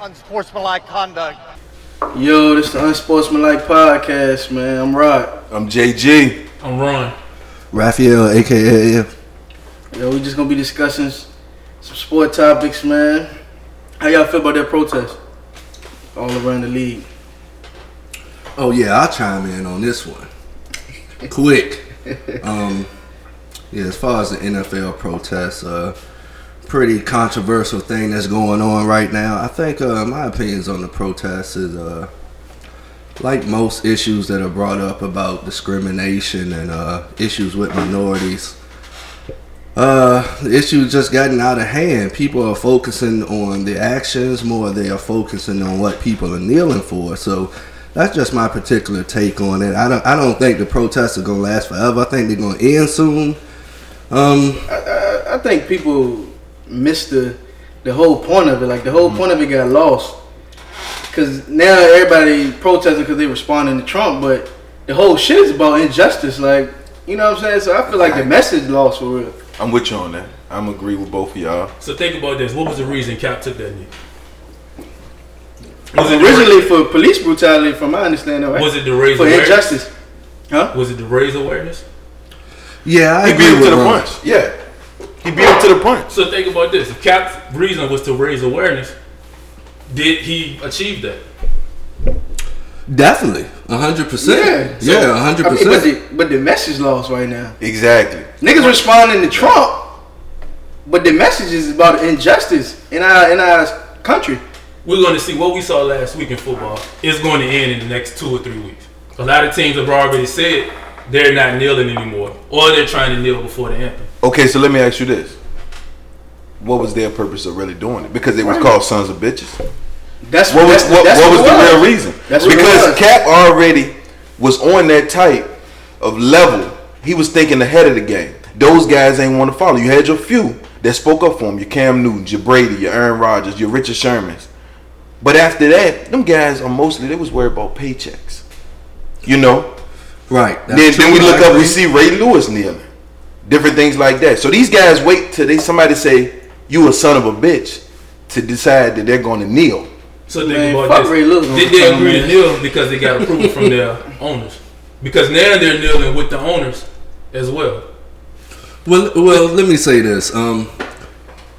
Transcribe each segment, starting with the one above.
unsportsmanlike conduct. Yo, this is the Unsportsmanlike Podcast, man. I'm Rod. I'm JG. I'm Ron. Raphael, aka AF. Yo, we just gonna be discussing some sport topics, man. How y'all feel about that protest all around the league? Oh yeah, I'll chime in on this one. Quick. Um, yeah, as far as the NFL protests, uh, pretty controversial thing that's going on right now. I think uh, my opinions on the protests is uh, like most issues that are brought up about discrimination and uh, issues with minorities. Uh, the issue just gotten out of hand. People are focusing on the actions more. They are focusing on what people are kneeling for. So that's just my particular take on it. I don't. I don't think the protests are gonna last forever. I think they're gonna end soon. Um, I, I, I think people missed the the whole point of it. Like the whole mm. point of it got lost. Cause now everybody protesting because they responding to Trump, but the whole shit is about injustice. Like you know what I'm saying? So I feel like the message lost for real. I'm with you on that. I'm agree with both of y'all. So think about this. What was the reason Cap took that knee? Was it Originally for police brutality, from my understanding, right? Was it to raise for awareness? injustice? Huh? Was it to raise awareness? yeah, I agree with to the Ron. punch. Yeah. He beat him to the punch. So think about this. If Cap's reason was to raise awareness, did he achieve that? Definitely, hundred percent. So, Yeah, hundred I mean, but percent. the, but the message lost right now. Exactly. Niggas responding to Trump, but the message is about injustice in our in our country. We're going to see what we saw last week in football is going to end in the next two or three weeks. A lot of teams have already said they're not kneeling anymore, or they're trying to kneel before the anthem. Okay, so let me ask you this. What was their purpose of really doing it? Because they was called sons of bitches. That's What was what, that's what was it the real reason? That's because was. Cap already was on that type of level. He was thinking ahead of the game. Those guys ain't want to follow. You had your few that spoke up for him. Your Cam Newton, your Brady, your Aaron Rodgers, your Richard Shermans. But after that, them guys are mostly they was worried about paychecks. You know. Right. Then, then we look up, we see Ray Lewis kneeling. Different things like that. So these guys wait till they somebody say you a son of a bitch to decide that they're going to kneel. So think Man, about fuck this. Ray Lewis Did they phone, agree to kneel because they got approval from their owners? Because now they're kneeling with the owners as well. Well, well, let me say this. Um,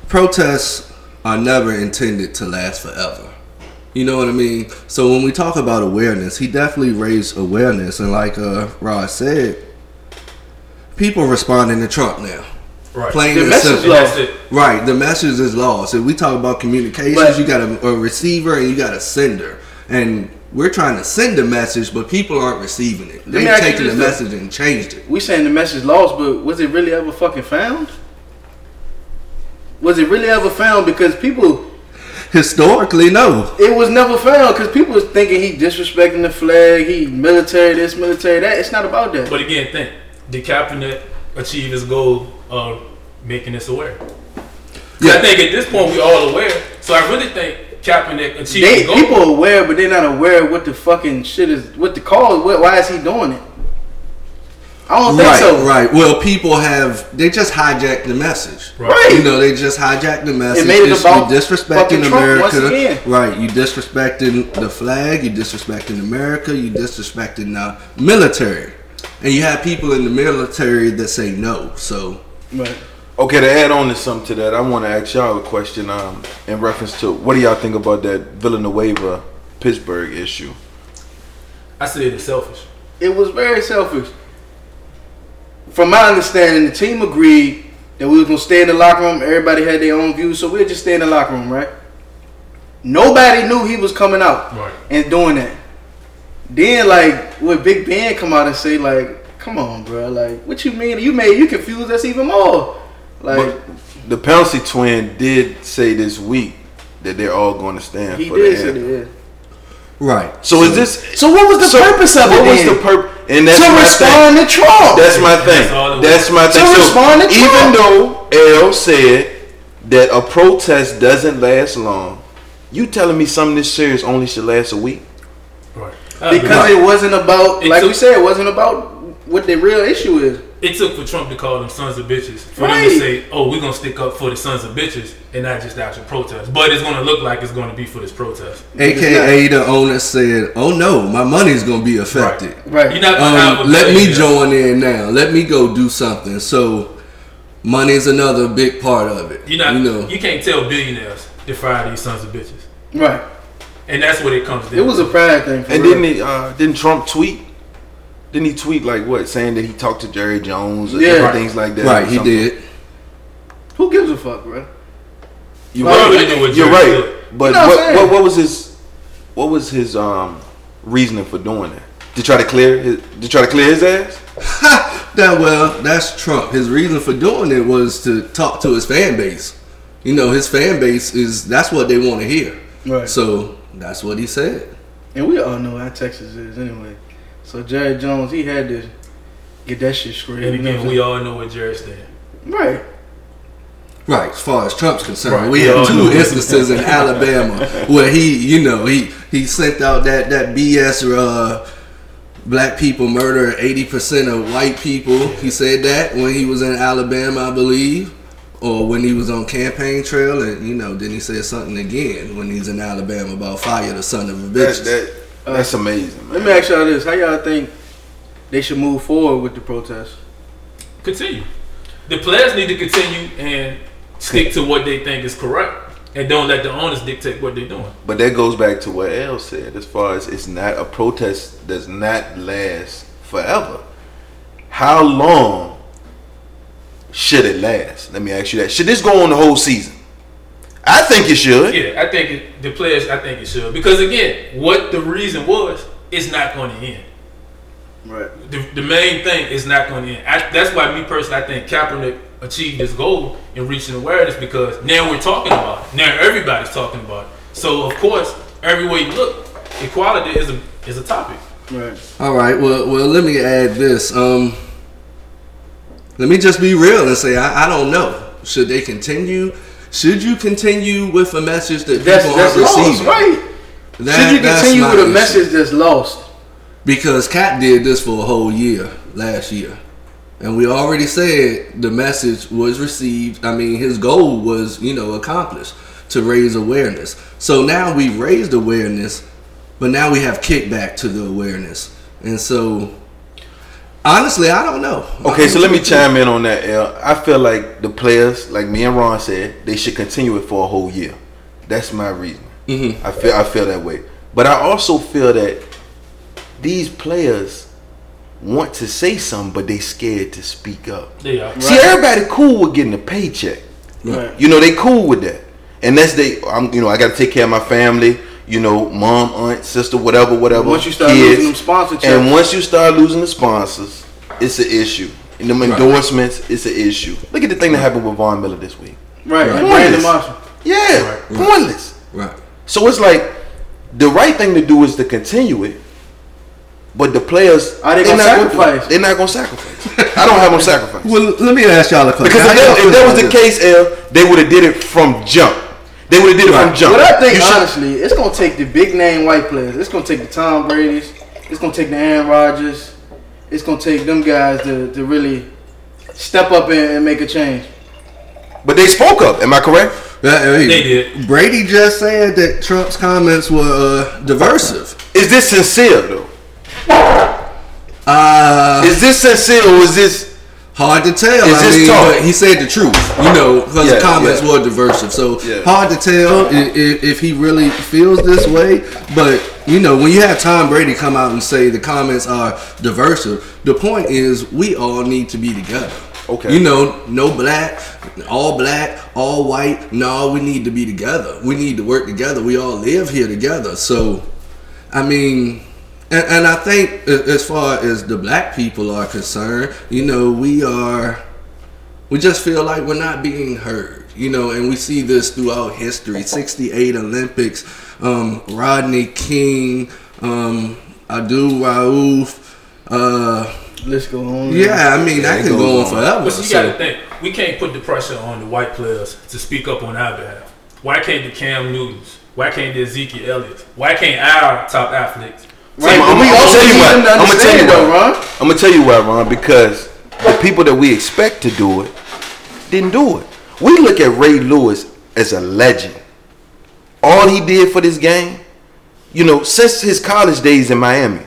protests are never intended to last forever. You know what I mean? So when we talk about awareness, he definitely raised awareness, and like uh, Rod said, people responding to Trump now. Right. Plain The and message simple. It. Right, the message is lost. If we talk about communications, But- you got a, a receiver and you got a sender, and we're trying to send a message, but people aren't receiving it. They've taken the message and changed it. We saying the message lost, but was it really ever fucking found? Was it really ever found? Because people, Historically, no. it was never found. Because people was thinking he disrespecting the flag, he military this, military that. It's not about that. But again, think did Kaepernick achieve his goal of making us aware? Yeah. I think at this point we all aware. So I really think Kaepernick achieved They, his goal. people aware, but they're not aware what the fucking shit is. What the cause? What, why is he doing it? I don't think right, so. right. Well, people have they just hijacked the message. Right. You know, they just hijacked the message. It made it It's- about you disrespecting fucking Trump America. once again. Right. You disrespecting the flag. You disrespecting America. You disrespecting the military. And you have people in the military that say no. So Right. Okay, to add on to something to that, I want to ask y'all a question um, in reference to what do y'all think about that Villanueva Pittsburgh issue? I say it's selfish. It was very selfish. From my understanding, the team agreed that we was gonna stay in the locker room. Everybody had their own views, so we'll just stay in the locker room, right? Nobody knew he was coming out Right. and doing that. Then, like, when Big Ben come out and say, like, "Come on, bro, like, what you mean? You made you confused us even more." Like, But the Pouncey twin did say this week that they're all going to stand he for did the say anthem. that. yeah. right. So is this? So what was the so purpose of what it? was then? the purpose? And that's to my respond thing. to Trump. That's my thing. That's all it was. That's my thing. To So respond to Trump. even though L said that a protest doesn't last long, you telling me something this serious only should last a week? Right. I agree. because uh, it wasn't about It like took- we said it wasn't about what the real issue is it took for Trump to call them sons of bitches for them to say, "Oh, we're gonna stick up for the sons of bitches and not just the actual protest." But it's gonna look like it's gonna be for this protest. AKA the owner said, "Oh no, my money's gonna be affected. Right. You're not gonna have a Um, let me join in now. Let me go do something." So, money is another big part of it. You're not. you You, can't tell billionaires to fire these sons of bitches, Right. and that's what it comes down. It was a pride thing. For And real. didn't he? Uh, didn't Trump tweet? Didn't he tweet like what, saying that he talked to Jerry Jones or Yeah. things like that? right? He did. Who gives a fuck, bro? You're Well, right. really do You're right. did. But You know what what, what what was his what was his um reasoning for doing that? To try to clear his to try to clear his ass? That well, that's Trump. His reason for doing it was to talk to his fan base. You know, his fan base is that's what they want to hear. Right. So that's what he said. And we all know how Texas is anyway. So Jerry Jones, he had to get that shit straight. And again, we all know where Jerry stands. Right. Right, as far as Trump's concerned, Right. we We have two instances in Alabama where he, you know, he he sent out that that BS. Uh, black people murder eighty percent of white people. He said that when he was in Alabama, I believe, or when he was on campaign trail, and you know, then he said something again when he's in Alabama about fire the son of a That, bitch. that Uh, that's amazing, Let me ask y'all this: How y'all think they should move forward with the protest? Continue. The players need to continue and stick to what they think is correct, and don't let the owners dictate what they're doing. But that goes back to what El said, as far as it's not a protest does not last forever. How long should it last? Let me ask you that. Should this go on the whole season? I think it should. Yeah, I think it, the players. I think it should because again, what the reason was, it's not going to end. Right. The, the main thing is not going to end. I, that's why me personally, I think Kaepernick achieved his goal in reaching awareness because now we're talking about it. Now everybody's talking about it. So of course, everywhere you look, equality is a is a topic. Right. All right. Well, well, let me add this. Um, let me just be real and say I, I don't know. Should they continue? Should you continue with a message that That's people that's aren't lost, receiving? right? That- should you continue with a message that's lost? Because Cat did this for a whole year last year. And we already said the message was received. I mean, his goal was, you know, accomplished to raise awareness. So now we've raised awareness, but now we have kickback to the awareness. And so, honestly, I don't know. Okay, so let me chime in on that, El. I feel like the players, like me and Ron said, they should continue it for a whole year. That's my reason. Mhm. I feel I feel that way. But I also feel that these players want to say something, but they scared to speak up. They are. See, everybody cool with getting a paycheck. Right. You know, they cool with that. And that's they I'm you know, I gotta take care of my family, you know, mom, aunt, sister, whatever, whatever. Once you start kids. losing them sponsorships, And once you start losing the sponsors, it's an issue. And them endorsements, it's an issue. Look at the thing that happened with Von Miller this week. right, Right. and Brandon Marshall. Yeah, pointless. Right. So it's like the right thing to do is to continue it. But the players Are they they're gonna not do it. sacrifice? They're not gonna sacrifice. I don't have them sacrifice. Well, let me ask y'all a question. Because if that, if that was the case, L, they would have did it from jump. They would have did it from jump. But I think You should- honestly, it's gonna take the big name white players. It's gonna take the Tom Brady's. It's gonna take the Aaron Rodgers. It's gonna take them guys to, to really step up and, and make a change. but they spoke up. Am I correct? that? Hey, They did. Brady just said that Trump's comments were uh, diversive. Is this sincere though? Uh, Is this sincere or is this? Hard to tell. I mean, talk? but he said the truth, you know, because Yeah, the comments yeah. were diversive. So Yeah. hard to tell if, if he really feels this way. But you know, when you have Tom Brady come out and say the comments are diversive, the point is we all need to be together. Okay. You know, no black, all black, all white. No, we need to be together. We need to work together. We all live here together. So, I mean, and, and I think as far as the black people are concerned, you know, we are, we just feel like we're not being heard, you know, and we see this throughout history 68 Olympics, um, Rodney King, um, Abdul Rauf, uh, Let's go on. yeah, I mean, Yeah, that can go on on. forever. But you So- got to think, we can't put the pressure on the white players to speak up on our behalf. Why can't the Cam Newtons? Why can't the Ezekiel Elliott? Why can't our top athletes? Right, I'm- but I'm- we I'm gonna tell you need why. them to I'm gonna tell you though. Ron. I'm gonna tell you why, Ron. Because the people that we expect to do it didn't do it. We look at Ray Lewis as a legend. All he did for this game, you know, since his college days in Miami.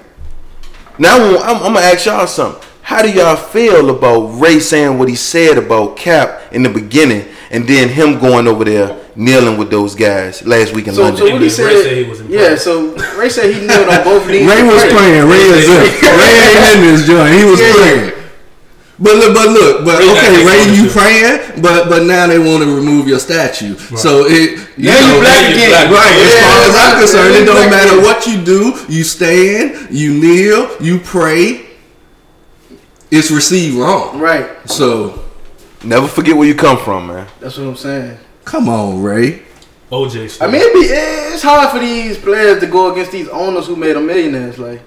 Now I'm, I'm gonna ask y'all something. How do y'all feel about Ray saying what he said about Cap in the beginning, and then him going over there kneeling with those guys last week in So, London? so what he Ray said? said he was yeah. So Ray said he kneeled on both knees. Ray was pray. playing. Ray is Ray ain't in this joint. He was Yeah. playing. But look, but look, but Ray okay, Ray, you ownership. praying, but but now they want to remove your statue. So it you Now you black again. black. Right, as Yeah, far as I'm yeah, concerned, it don't matter again. what you do. You stand, you kneel, you pray. It's received wrong. Right. So Never forget where you come from, man. That's what I'm saying. come on, Ray. OJ. I mean, it be, it's hard for these players to go against these owners who made them millionaires. Like,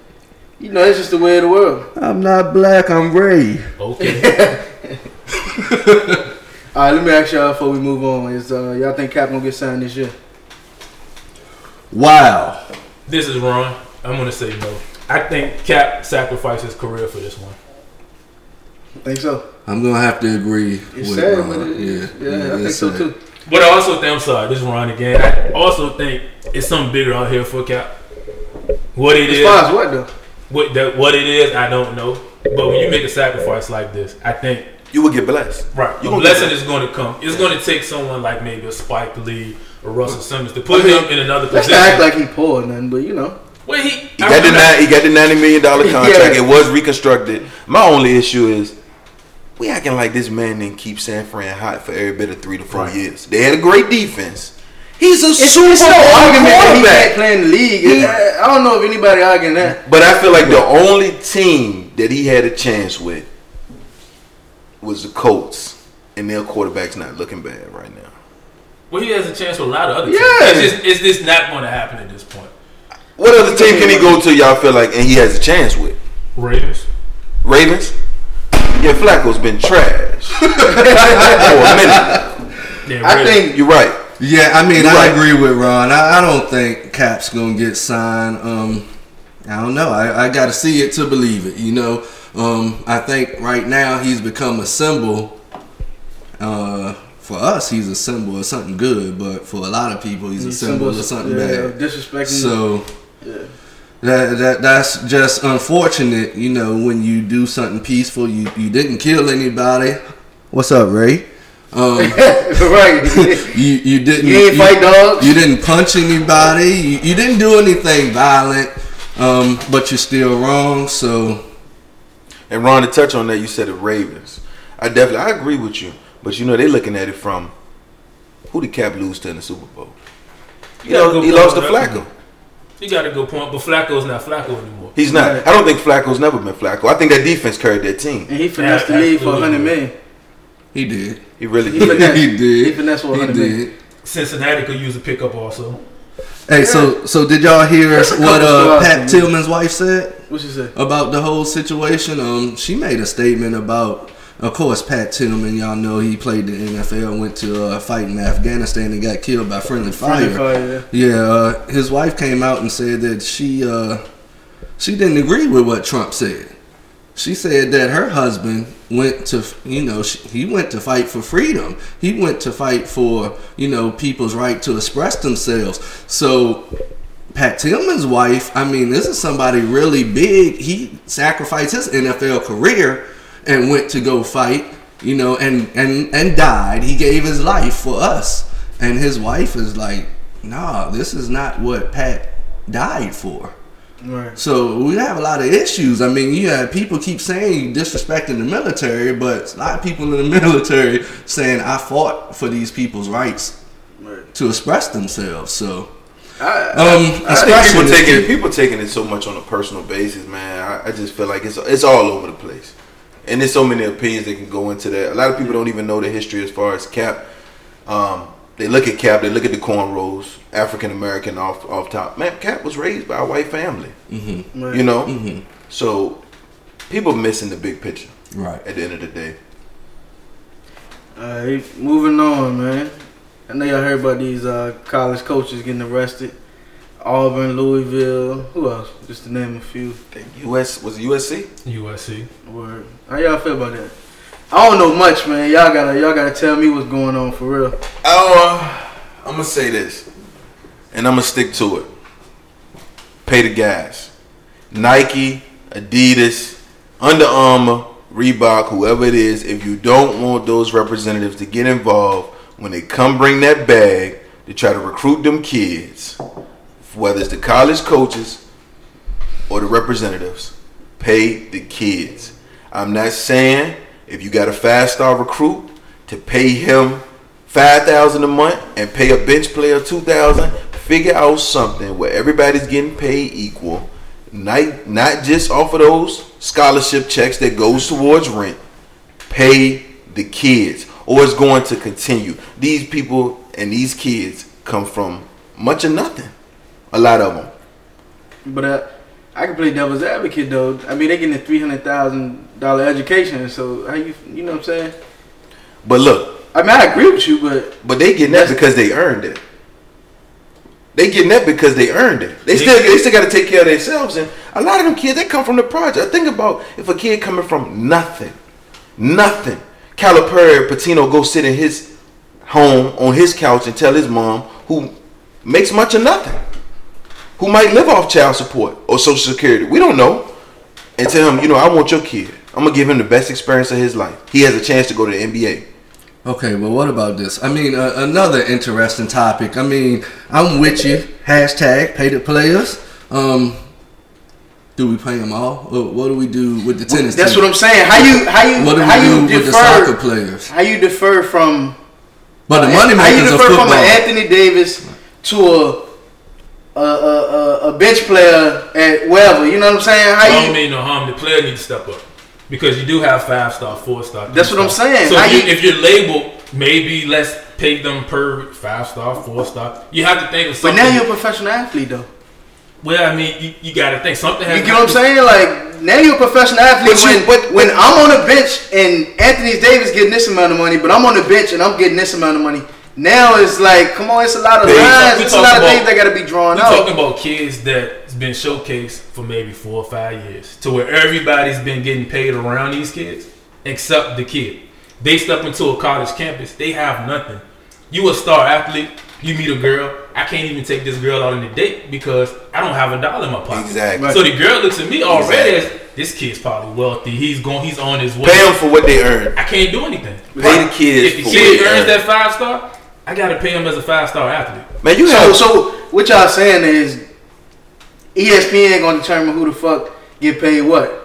you know, it's just the way of the world. I'm not black. I'm Ray. okay. All right, let me ask y'all before we move on: Is uh, y'all think Cap gonna get signed this year? Wow. This is Ron. I'm gonna say no. I think Cap sacrificed his career for this one. Think so? I'm gonna have to agree It's with sad, Ron. but uh, it, yeah, yeah, I think it's so sad. too. But I also think I'm sorry. This is Ron again. I also think it's something bigger out here for Cap. What it As is, far as what though? what that what it is, I don't know. But when you make a sacrifice like this, I think You will get blessed. right, You a blessing get is going to come. It's going to take someone like maybe a Spike Lee or Russell Simmons to put I mean, him in another Let's position. not act like he poor or nothing, but you know. well, he, He got the nine, he got the ninety million dollar contract. Yeah. It was reconstructed. My only issue is we acting like this man didn't keep San Fran hot for every bit of three to four Right. years. They had a great defense. He's a It's, Super it's no Bowl argument that he can't quarterback. play in the league. It- I, I don't know if anybody arguing that. But I feel like the only team that he had a chance with was the Colts, and their quarterback's not looking bad right now. Well, he has a chance with a lot of other Yeah. teams. It's just, it's just not going to happen at this point. What other team can he go to? Y'all feel like, and he has a chance with Ravens. Ravens. Yeah, Flacco's been trash for a minute. Yeah, I think You're right. Yeah, I mean, You're I right. agree with Ron. I, I don't think Cap's gonna get signed. Um, I don't know. I, I got to see it to believe it. You know, um, I think right now he's become a symbol. Uh, for us, he's a symbol of something good, but for a lot of people, he's, a symbol of something yeah, bad. Disrespecting. So yeah. That, that that's just unfortunate. You know, when you do something peaceful, you you didn't kill anybody. What's up, Ray? Um, right. you you didn't You ain't fight dogs. you didn't punch anybody. You, you didn't do anything violent. Um, but you're still wrong. So And Ron, to touch on that, you said the Ravens. I definitely, I agree with you. But you know, they're looking at it from who did Cap lose to in the Super Bowl? You You know, he lost to on that. Flacco. You got a good point, but Flacco's not Flacco anymore. He's not. Right. I don't think Flacco's never been Flacco. I think that defense carried that team. and he finessed the Yeah, league for a absolutely. hundred million. he did. He really He did. finessed. He did. He finessed for a He hundred million. did. Cincinnati could use a pickup also. Hey, so so did y'all hear That's what uh, Pat. Tillman's wife said What you say? about the whole situation? Um, she made a statement about. Of course, Pat Tillman, y'all know he played the NFL, went to uh, fight in Afghanistan and got killed by friendly fire. Friendly fire, Yeah, uh, his wife came out and said that she uh, she didn't agree with what Trump said. She said that her husband went to, you know, he went to fight for freedom. He went to fight for, you know, people's right to express themselves. So, Pat Tillman's wife, I mean, this is somebody really big. He sacrificed his NFL career and went to go fight, you know, and and and died. He gave his life for us. And his wife is like, "Nah, this is not what Pat died for." Right. So we have a lot of issues. I mean, you have people keep saying you disrespecting the military, but a lot of people in the military saying I fought for these people's rights Right. to express themselves. So, I, um, I think people taking people taking it so much on a personal basis, man. I, I just feel like it's it's all over the place, and there's so many opinions that can go into that. A lot of people don't even know the history as far as Cap. Um, they look at Cap, they look at the cornrows, African American off off top. Man, Cap was raised by a white family, right. you know. Mhm. So people missing the big picture right? at the end of the day. Alright, moving on, man. I know y'all heard about these uh, college coaches getting arrested. Auburn, Louisville. Who else? Just to name a few. US was it USC? USC. Word. How y'all feel about that? I don't know much, man. Y'all gotta y'all gotta tell me what's going on for real. Oh, I'm gonna say this, and I'm gonna stick to it. Pay the guys. Nike, Adidas, Under Armour, Reebok, whoever it is. If you don't want those representatives to get involved when they come bring that bag to try to recruit them kids, whether it's the college coaches or the representatives, pay the kids. I'm not saying if you got a five star recruit to pay him five thousand a month and pay a bench player two thousand. Figure out something where everybody's getting paid equal, not not just off of those scholarship checks that goes towards rent. Pay the kids, or it's going to continue. These people and these kids come from much of nothing. A lot of them. But uh, I can play devil's advocate though. I mean, they getting a three hundred thousand dollar education. So how you you know what I'm saying? But look, I mean, I agree with you, but But they getting that because they earned it. They getting that because they earned it. They still they still got to take care of themselves. And a lot of them kids they come from the project. Think about if a kid coming from nothing, nothing. Calipari Pitino go sit in his home on his couch and tell his mom who makes much of nothing, who might live off child support or social security. We don't know. And tell him, you know, I want your kid. I'm gonna give him the best experience of his life. He has a chance to go to the NBA. Okay, well, what about this? I mean, uh, another interesting topic. I mean, I'm with you. Hashtag pay the players. Um, do we pay them all? Or what do we do with the tennis? that's team? what I'm saying. How you how you What do how we you do with the soccer defer players? how you defer from But the money makers how you defer from an Anthony Davis to a a, a, a, a bench player at wherever. You know what I'm saying? How I don't you mean no harm. The player needs to step up because you do have five star, four star. That's what I'm saying. So if, you, you- if you're labeled, maybe let's pay them per five star, four star. You have to think of something. but now you're a professional athlete though. well, I mean, you, you got to think something. Has You get what I'm saying? Like now you're a professional athlete. But you- when but- when I'm on the bench and Anthony Davis getting this amount of money, but I'm on the bench and I'm getting this amount of money. Now it's like, come on, it's a lot of Babe, lines. It's a lot of about- things that got to be drawn We're out. talking about kids that's been showcased for maybe four or five years, to where everybody's been getting paid around these kids except the kid. They step into a college campus, they have nothing. You a star athlete, you meet a girl. I can't even take this girl out on a date because I don't have a dollar in my pocket. Exactly. So the girl looks at me already as this kid's probably wealthy. He's going. He's on his way. Pay them for what they earn. I can't do anything. Pay the kids If the kid what earns earn. that five star, I gotta pay him as a five star athlete. Man, you So, have so what y'all saying is ESPN gonna determine who the fuck get paid what?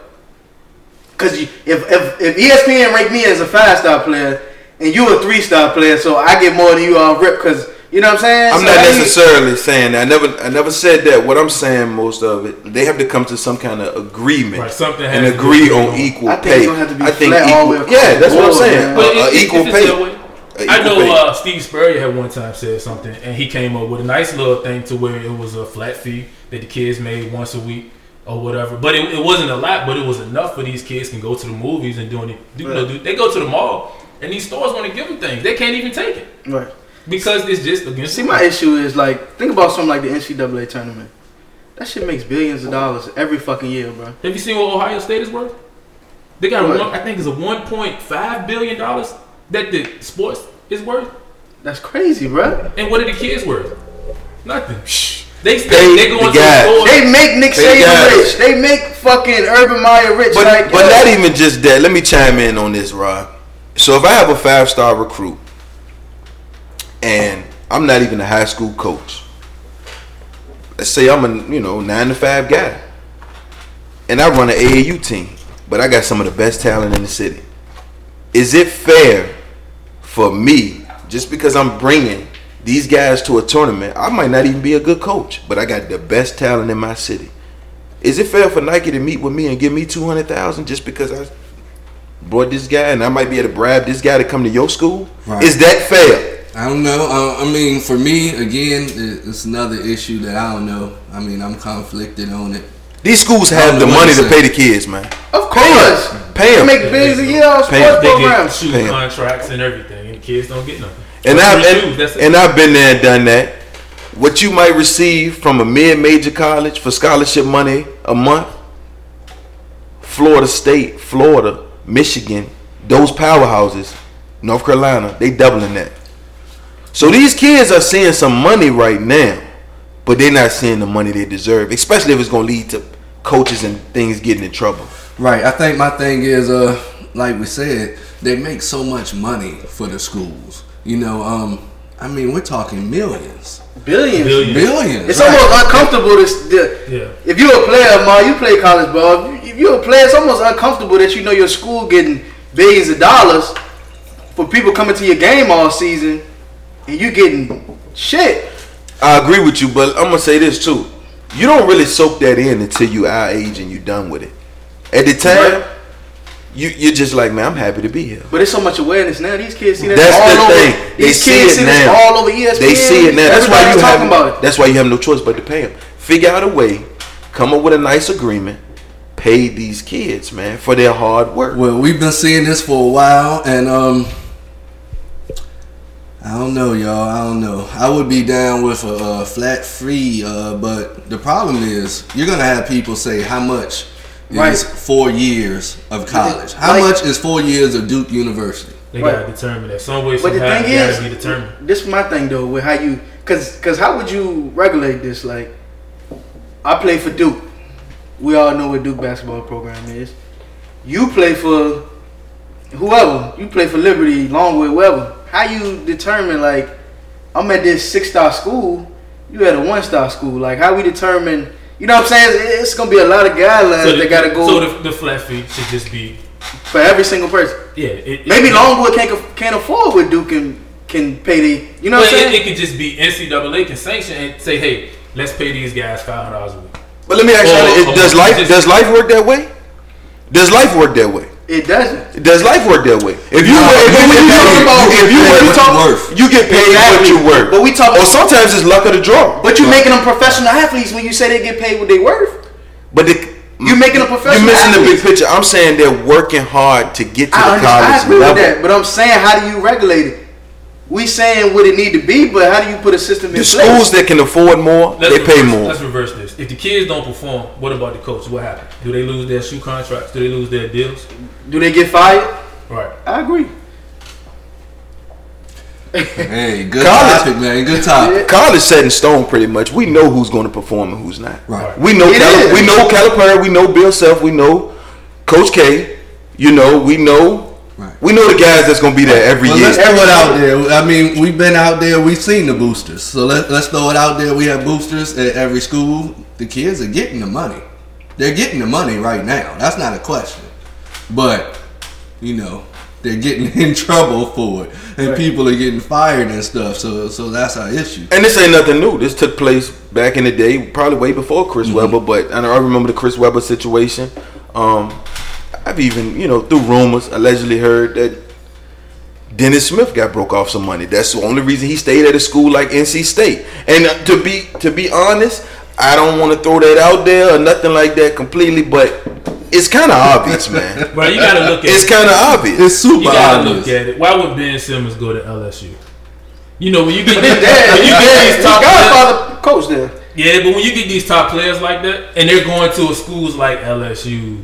Cause you, if if if ESPN rank me as a five star player and you a three star player, so I get more than you all rip. Cause you know what I'm saying? I'm So not how you- necessarily saying that. I never, I never said that. What I'm saying, most of it, they have to come to some kind of agreement Right, something has and to agree agreed on on. equal I think pay. it's gonna have to be I think flat all the way equal. Yeah, that's what I'm saying. man. Uh, But uh, it- it- equal it's pay. That way. A I equal know uh, Steve Spurrier had one time said something, and he came up with a nice little thing to where it was a flat fee that the kids made once a week or whatever. But it, it wasn't a lot, but it was enough for these kids can go to the movies and doing it. Do, you know, do, they go to the mall, and these stores want to give them things. They can't even take it Right. because it's just against. See, my issue is like, think about something like the NCAA tournament. That shit makes billions of dollars every fucking year, bro. Have you seen what Ohio State is worth? They got a one, I think it's a one point five billion dollars that the sports is worth. That's crazy, bro. And what are the kids worth? Nothing. They they, they go the into the store. They make Nick Saban it. rich. They make fucking Urban Meyer rich. But, like, but not even just that. Let me chime in on this, Rod. So if I have a five star recruit and I'm not even a high school coach, let's say I'm a you know nine to five guy, and I run an AAU team, but I got some of the best talent in the city. Is it fair for me just because I'm bringing these guys to a tournament? I might not even be a good coach, but I got the best talent in my city. Is it fair for Nike to meet with me and give me two hundred thousand just because I brought this guy and I might be able to bribe this guy to come to your school? Right. Is that fair? I don't know. Uh, I mean, for me, again, it's another issue that I don't know. I mean, I'm conflicted on it. These schools have the money to to pay the kids, man. Of course. Pay They 'em. make billions a year on Pay 'em. sports programs. shoe contracts and everything, and the kids don't get nothing. And But I've and, shoes, and I've been there and done that. what you might receive from a mid-major college for scholarship money a month, Florida State, Florida, Michigan, those powerhouses, North Carolina, they doubling that. So these kids are seeing some money right now, but they're not seeing the money they deserve, especially if it's going to lead to coaches and things getting in trouble. Right. I think my thing is, uh, like we said, they make so much money for the schools. You know, um, I mean, we're talking millions, Billions. Billions. billions. It's Right. almost uncomfortable to. The, Yeah. If you're a player, Ma, you play college ball. If you're a player, it's almost uncomfortable that you know your school getting billions of dollars for people coming to your game all season, and you getting shit. I agree with you, but I'm gonna say this too. You don't really soak that in until you our age and you done with it. At the time, Right. You you're just like, man, I'm happy to be here. But there's so much awareness now. These kids see that That's all the over. thing. They These see kids it see this now. all over ESPN. They see it now. That's why you Everybody's have talking about it. That's why you have no choice but to pay them. Figure out a way, come up with a nice agreement, pay these kids, man, for their hard work. Well, we've been seeing this for a while, and um, I don't know, y'all. I don't know. I would be down with a, uh flat free, uh, but the problem is you're gonna have people say how much is Right. four years of college. How Like- much is four years of Duke University? They Right. gotta determine that some way, But the thing is, be determined. this is my thing though with how you, cause, cause how would you regulate this? Like, I play for Duke. We all know what Duke basketball program is. You play for whoever. You play for Liberty, Longwood, whoever. How you determine like I'm at this six star school, you at a one star school? Like how we determine? You know what I'm saying? It's gonna be a lot of guidelines So the, that gotta go So the, the flat fee should just be for every single person. yeah. It, Maybe it, Longwood can't can't afford what Duke can can pay. The, you know what I'm it, saying? it could just be NCAA can sanction and say, hey, let's pay these guys five hundred dollars a week. But let me ask you, does life just- does life work that way? Does life work that way? It doesn't. Does life work that way? If you No, work, if you, you if talk you, if you you work, pay you're worth. you get paid what you worth. But we talk- Or sometimes it's luck of the draw. But you're making them professional athletes when you say they get paid what they worth. But the, You're making a professional You're missing the big picture. I'm saying they're working hard to get to I, the understand, I agree level. with that, but I'm saying how do you regulate it? We saying what it need to be, but how do you put a system in The place? schools that can afford more, Let's they pay reverse- more. Let's reverse this. If the kids don't perform, what about the coach? What happens? Do they lose their shoe contracts? Do they lose their deals? do they get fired? Right. I agree. Hey, good College- topic, man. Good topic. College set in stone, pretty much. We know who's going to perform and who's not. Right. We know. It Cal- we know Calipari. We know Bill Self. We know Coach K. You know. We know. Right. We know the guys that's going to be there every Well, year. let's throw it out there. I mean, we've been out there. We've seen the boosters. So let, let's throw it out there. We have boosters at every school. The kids are getting the money. They're getting the money right now. That's not a question. But, you know, they're getting in trouble for it. And people are getting fired and stuff. So so that's our issue. And this ain't nothing new. This took place back in the day, probably way before Chris Mm-hmm. Webber. But I I remember the Chris Webber situation. Um, I've even, you know, through rumors, allegedly heard that Dennis Smith got broke off some money. That's the only reason he stayed at a school like NC State. And uh, to be to be honest, I don't want to throw that out there or nothing like that completely, but it's kind of obvious, man. But you gotta look at It's it. kind of obvious. It's super You gotta obvious. look at it. Why would Ben Simmons go to LSU? You know when you get His these, dad, when you his get dad, these top players, godfather coach there. yeah, but when you get these top players like that, and they're going to schools like LSU,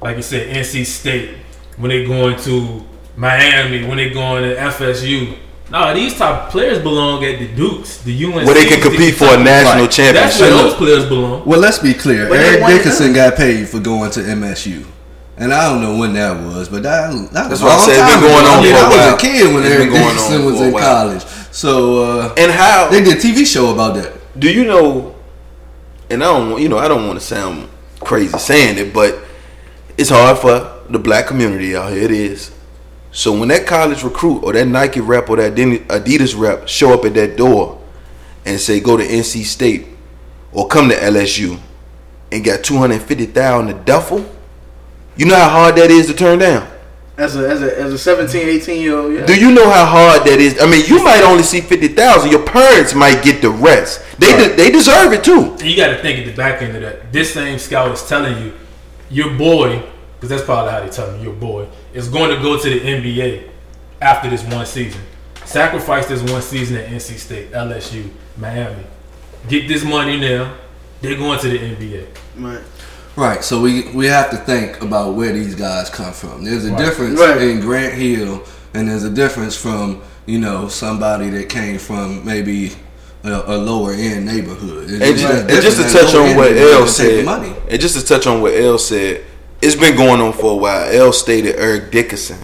like you said, NC State, when they're going to Miami, when they're going to FSU. No, these top players belong at the Dukes, the UNC, Where they can compete for a national championship. That's where championship. those players belong. Well, let's be clear. But Eric won it Dickerson got paid for going to MSU. And I don't know when that was, but that, that was That's a long said. Time been going ago. on I mean, for was a kid when It's Eric been going on Dickerson was in college. So uh, And how they did a TV show about that. do you know and I don't you know I don't want to sound crazy saying it but it's hard for the black community out here it is so when that college recruit or that Nike rep or that Adidas rep show up at that door and say go to NC State or come to LSU and got 250,000 a duffel you know how hard that is to turn down As a as a as a 17, 18 year old, yeah. do you know how hard that is? I mean, you might only see fifty thousand. Your parents might get the rest. They de- they deserve it too. And you got to think at the back end of that. This same scout is telling you, your boy, because that's probably how they tell me, your boy is going to go to the NBA after this one season. sacrifice this one season at NC State, LSU, Miami. Get this money now. They're going to the NBA. Right. Right, so we we have to think about where these guys come from. There's a Right. difference Right. in Grant Hill, and there's a difference from you know somebody that came from maybe a, a lower end neighborhood. It's And, just and just to touch on what neighborhood L said, money. and just to touch on what L said, it's been going on for a while. L stated Eric Dickerson,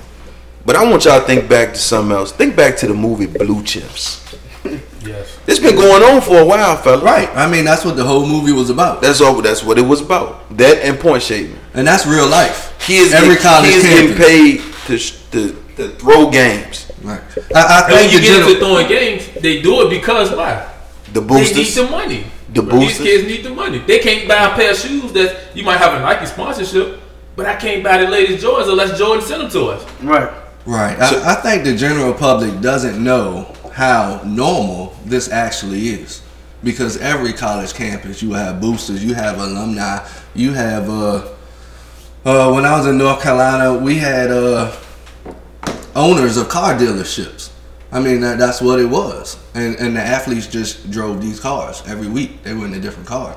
but I want y'all to think back to something else. Think back to the movie Blue Chips. Yes. It's been going on for a while, fella. Right, I mean that's what the whole movie was about, That's all. That's what it was about. That and point shaving. and that's real life. He is every get- college he is getting paid to, to to throw games. Right, I, I And when think you the get into general, throwing games, they do it because why? The They need boosters. the money. The boosters. These kids need the money. They can't buy a pair of shoes that you might have a Nike sponsorship, but I can't buy the latest Jordans unless Jordan sent them to us. Right. right, So- I, I think the general public doesn't know how normal this actually is. Because every college campus, you have boosters, you have alumni, you have. Uh, uh, when I was in North Carolina, we had uh, owners of car dealerships. I mean, that, that's what it was, and and the athletes just drove these cars every week. They were in a different car.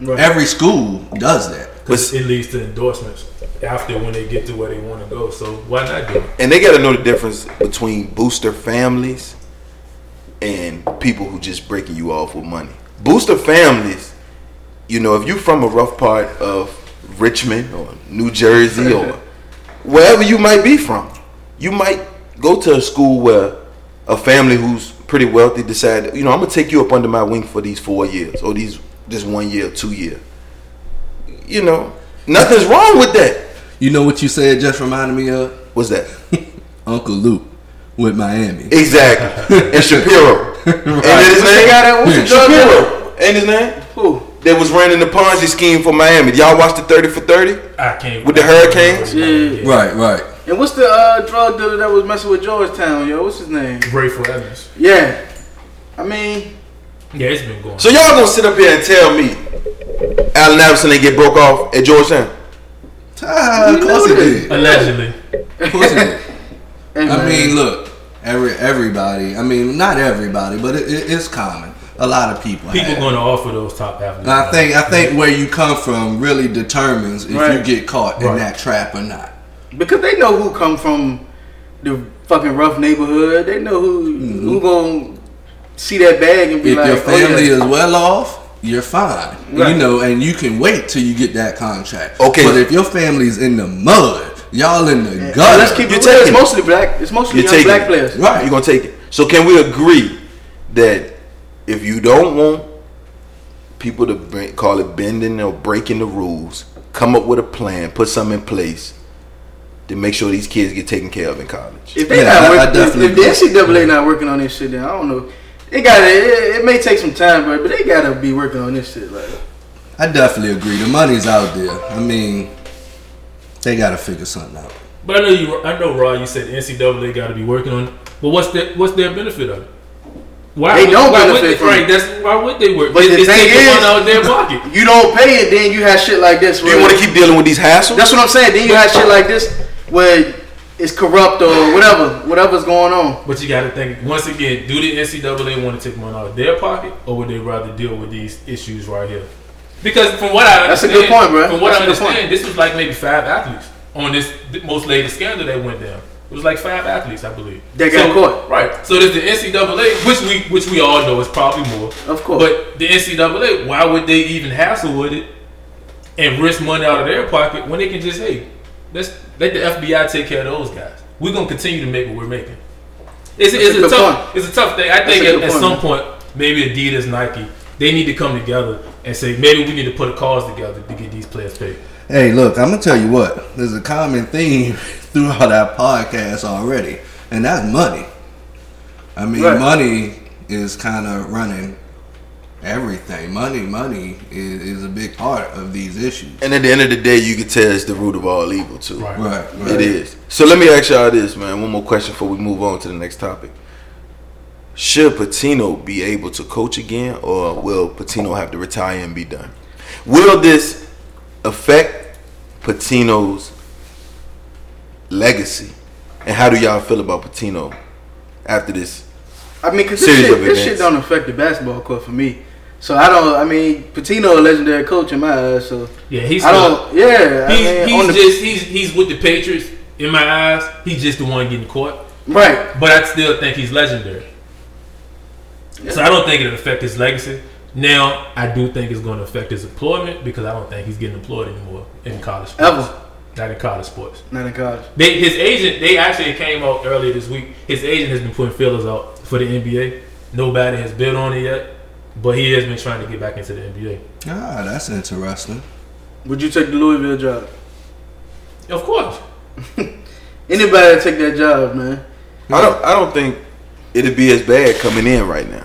Right. Every school does that. Because it leads to endorsements after when they get to where they want to go. So why not do it? And they got to know the difference between booster families and people who just breaking you off with money. Booster families, you know, if you're from a rough part of Richmond or New Jersey or wherever you might be from, you might go to a school where a family who's pretty wealthy decide, you know, I'm gonna take you up under my wing for these four years or these this one year, two year. You know, nothing's wrong with that. You know what you said just reminded me of What's that? Uncle Luke with Miami. Exactly. and Shapiro. And his What's name? the guy that- what's the Shapiro. Ain't his name? Who? That was running the Ponzi scheme for Miami. Y'all watch the 30 for 30? I can't. With the Hurricanes? Yeah. Right, right. And what's the uh, drug dealer that was messing with Georgetown, yo? What's his name? Grateful Evans. Yeah. I mean, Yeah, it's been going. So y'all gonna sit up here and tell me Allen Iverson ain't get broke off at Georgetown? Ah, of course he did. Allegedly. Of course it did. hey, I mean, look, every everybody. I mean, not everybody, but it, it, it's common. A lot of people. People have. going to offer those top athletes. I think I think where you come from really determines if Right. you get caught in Right. that trap or not. Because they know who come from the fucking rough neighborhood. They know who who mm-hmm. gonna see that bag and be like. If like, your family oh, yeah. is well off, you're fine. Right. You know, and you can wait till you get that contract. Okay. But if your family's in the mud, y'all in the Yeah, gutter. let's keep You're it real. It's mostly black. It's mostly You're young black it. players. Right. You're gonna take it. So can we agree that if you don't want people to bring, call it bending or breaking the rules, come up with a plan, put something in place to make sure these kids get taken care of in college. If they Yeah, I- not I working, if, definitely if the. NCAA not working on this shit, then I don't know. They got it, it may take some time, but but they gotta be working on this shit. Like, I definitely agree. The money's out there. I mean, they got to figure something out. But I know you. I know, Rod. You said NCAA got to be working on. it. But what's their what's their benefit of it? Why They would- don't why benefit they, from right? That's why would they work? But It- the it's thing taking is- money out of their pocket. you don't pay it, then you have shit like this. Do you want to keep dealing with these hassles? That's what I'm saying. Then you have shit like this where it's corrupt or whatever, whatever's going on. But you got to think once again. Do the NCAA want to take money out of their pocket, or would they rather deal with these issues right here? Because from what I That's a good point, bro. From what That's I a good point. understand, this was like maybe five athletes on this most latest scandal that went down. It was like five athletes, I believe. That got so, caught. Right. So there's the NCAA, which we which we all know is probably more. Of course. But the NCAA, why would they even hassle with it and risk money out of their pocket when they can just hey, let's let the FBI take care of those guys. We're gonna continue to make what we're making. It's, it's a a, tough point. it's a tough thing. I think at, at point, some point maybe Adidas, Nike, they need to come together and say maybe we need to put a cause together to get these players paid. Hey, look, I'm gonna tell you what. There's a common theme throughout our podcast already, and that's money. I mean, Right. money is kind of running everything. Money, money is, is a big part of these issues. and at the end of the day, you can tell it's the root of all evil too. Right. Right, right. It is. So let me ask y'all this, man. One more question before we move on to the next topic. Should Pitino be able to coach again, or will Pitino have to retire and be done? Will this affect Pitino's legacy? And how do y'all feel about Pitino after this. I mean, cause this shit, of this shit don't affect the basketball court for me. So I don't. I mean, Pitino a legendary coach in my eyes. So Yeah, he's I don't. Yeah, he's, I mean, he's the, just he's he's with the Patriots in my eyes. He's just the one getting caught. right. But I still think he's legendary. So I don't think it'll affect his legacy. Now I do think it's going to affect his employment because I don't think he's getting employed anymore in college sports. Ever. Not in college sports. Not in college. They, his agent, they actually came out earlier this week. His agent has been putting fillers out for the NBA. Nobody has bid on it yet, but he has been trying to get back into the NBA. Ah, that's interesting. Would you take the Louisville job? Of course. Anybody take that job, man? I don't. I don't think it'd be as bad coming in right now.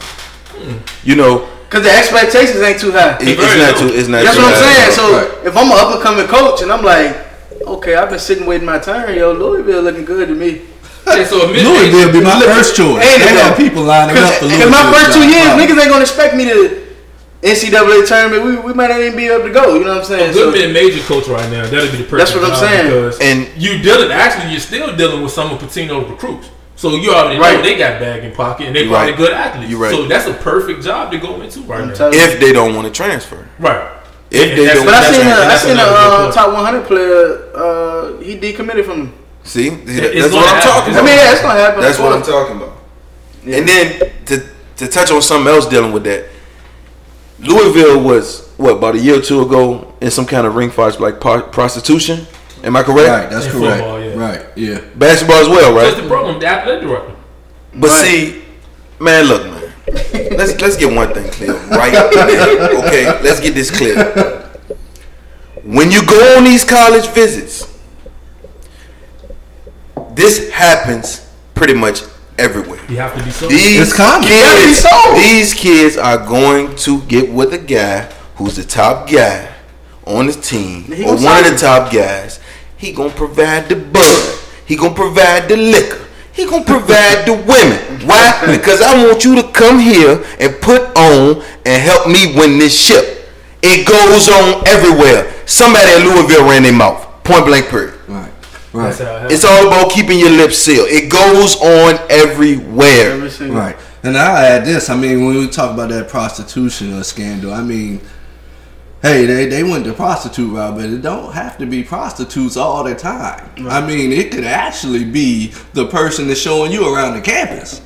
You know, Cause the expectations ain't too high. it- it's very not low. too. It's not. That's too what I'm bad. saying. So Right. if I'm an up and coming coach and I'm like, okay, I've been sitting waiting my turn, yo, Louisville looking good to me. Yeah, so a mid- Louisville be my first choice. Ain't They got people lining up for Louisville. Cause, Louisville. 'cause my first two years, Wow. niggas ain't gonna expect me to NCAA tournament. We, we might not even be able to go. You know what I'm saying? a So, good mid major coach right now. That'll be the perfect That's what I'm saying. Because And- you dealing actually, you're still dealing with some of Pitino's recruits. So you already know Right. they got bag in pocket and they You're probably right. good athletes. You're right. So that's a perfect job to go into right I'm now. telling you. If they don't want to transfer, Right. if And they don't, But I seen a. I That's seen a uh, top 100 player. Uh, he decommitted from them. See, It's that's gonna what I'm talking It's I about. mean, yeah, it's gonna happen. That's what I'm talking about. And then to to touch on something else dealing with that, Louisville was what about a year or two ago in some kind of ring fights like par- prostitution. Am I correct? Right, that's In correct. football, yeah. Right, yeah. Basketball as well, What's right? the problem? The athletic director. But Right. see, man, look, man. let's let's get one thing clear right. Okay, let's get this clear. When you go on these college visits, this happens pretty much everywhere. You have to be so. These It's common. gotta be kids, so. these kids are going to get with a guy who's the top guy on the team or gonna one of the top guys. He gonna provide the bud. He gonna provide the liquor. He gonna provide the women. Why? Because I want you to come here and put on and help me win this ship. It goes on everywhere. Somebody in Louisville ran their mouth. Point blank period. Right, right, That's how it. It's all about keeping your lips sealed. It goes on everywhere. Every right. And I add this. I mean, when we talk about that prostitution or scandal, I mean, hey, they, they went the prostitute route, but it don't have to be prostitutes all the time. I mean, it could actually be the person that's showing you around the campus.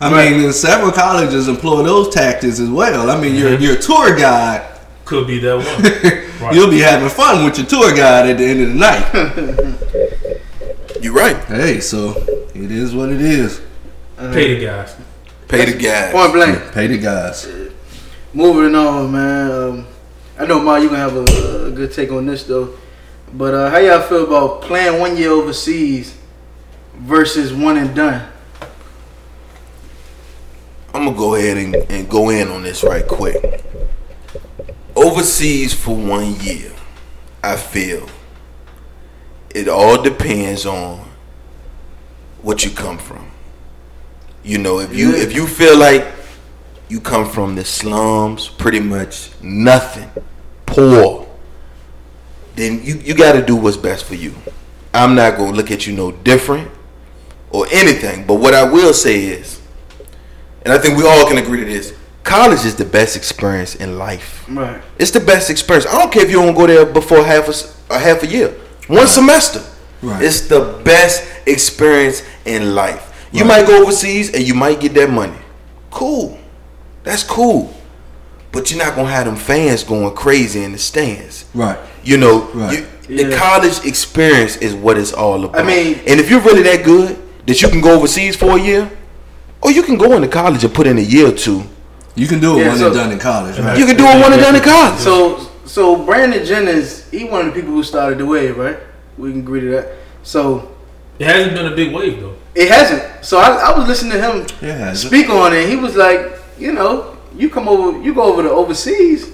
I Right. mean, several colleges employ those tactics as well. I mean, your mm-hmm. your tour guide, Could be that one. Right. you'll be having fun with your tour guide at the end of the night. You're right. hey, so it is what it is. Pay the guys. Pay the guys. Point blank. Pay the guys. Moving on, man. Um, I know, Ma, you gonna have a, a good take on this though. But uh, how y'all feel about playing one year overseas versus one and done? I'm gonna go ahead and, and go in on this right quick. Overseas for one year, I feel it all depends on what you come from. You know, if you if you feel like you come from the slums, pretty much nothing, poor, then you, you gotta do what's best for you. I'm not gonna look at you no different or anything, but what I will say is and I think we all can agree to this. College is the best experience in life. Right. It's the best experience. I don't care if you don't go there before half a half a year, one semester. Right. It's the best experience in life. You Right. might go overseas and you might get that money. Cool, that's cool. But you're not gonna have them fans going crazy in the stands. Right. You know, Right. you, the college experience is what it's all about. I mean- and if you're really that good that you can go overseas for a year, or you can go into college and put in a year or two. You can do it Yeah, when so- they're done in college, right? You can do it one and done in college. So, so Brandon Jennings, he one of the people who started the wave, right? We can agree to that. So It hasn't been a big wave though. it hasn't. So I, I was listening to him Yeah, it hasn't. speak on it. He was like, you know, you come over, you go over to overseas,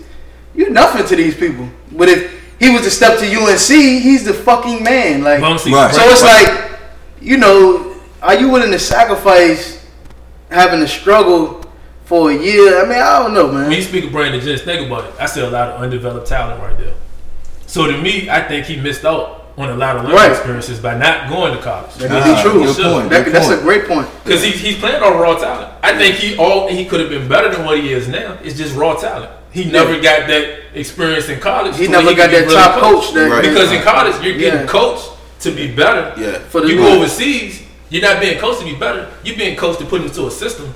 you're nothing to these people. But if he was to step to UNC, he's the fucking man. Like, Right. so it's like, you know, are you willing to sacrifice having to struggle for a year? I mean, I don't know, man. when you speak of Brandon Jennings, think about it. I see a lot of undeveloped talent right there. So to me, I think he missed out on a lot of learning Right. experiences by not going to college. That could be true. good point. That, good that's a great point. Because he's, he's playing on raw talent. I think he all he could have been better than what he is now. It's just raw talent. He never got that experience in college. He to where never got that really top coached. coach. That, Right. Because in college, you're getting Yeah. coached to be better. Yeah. For the you go overseas, you're not being coached to be better. You're being coached to put into a system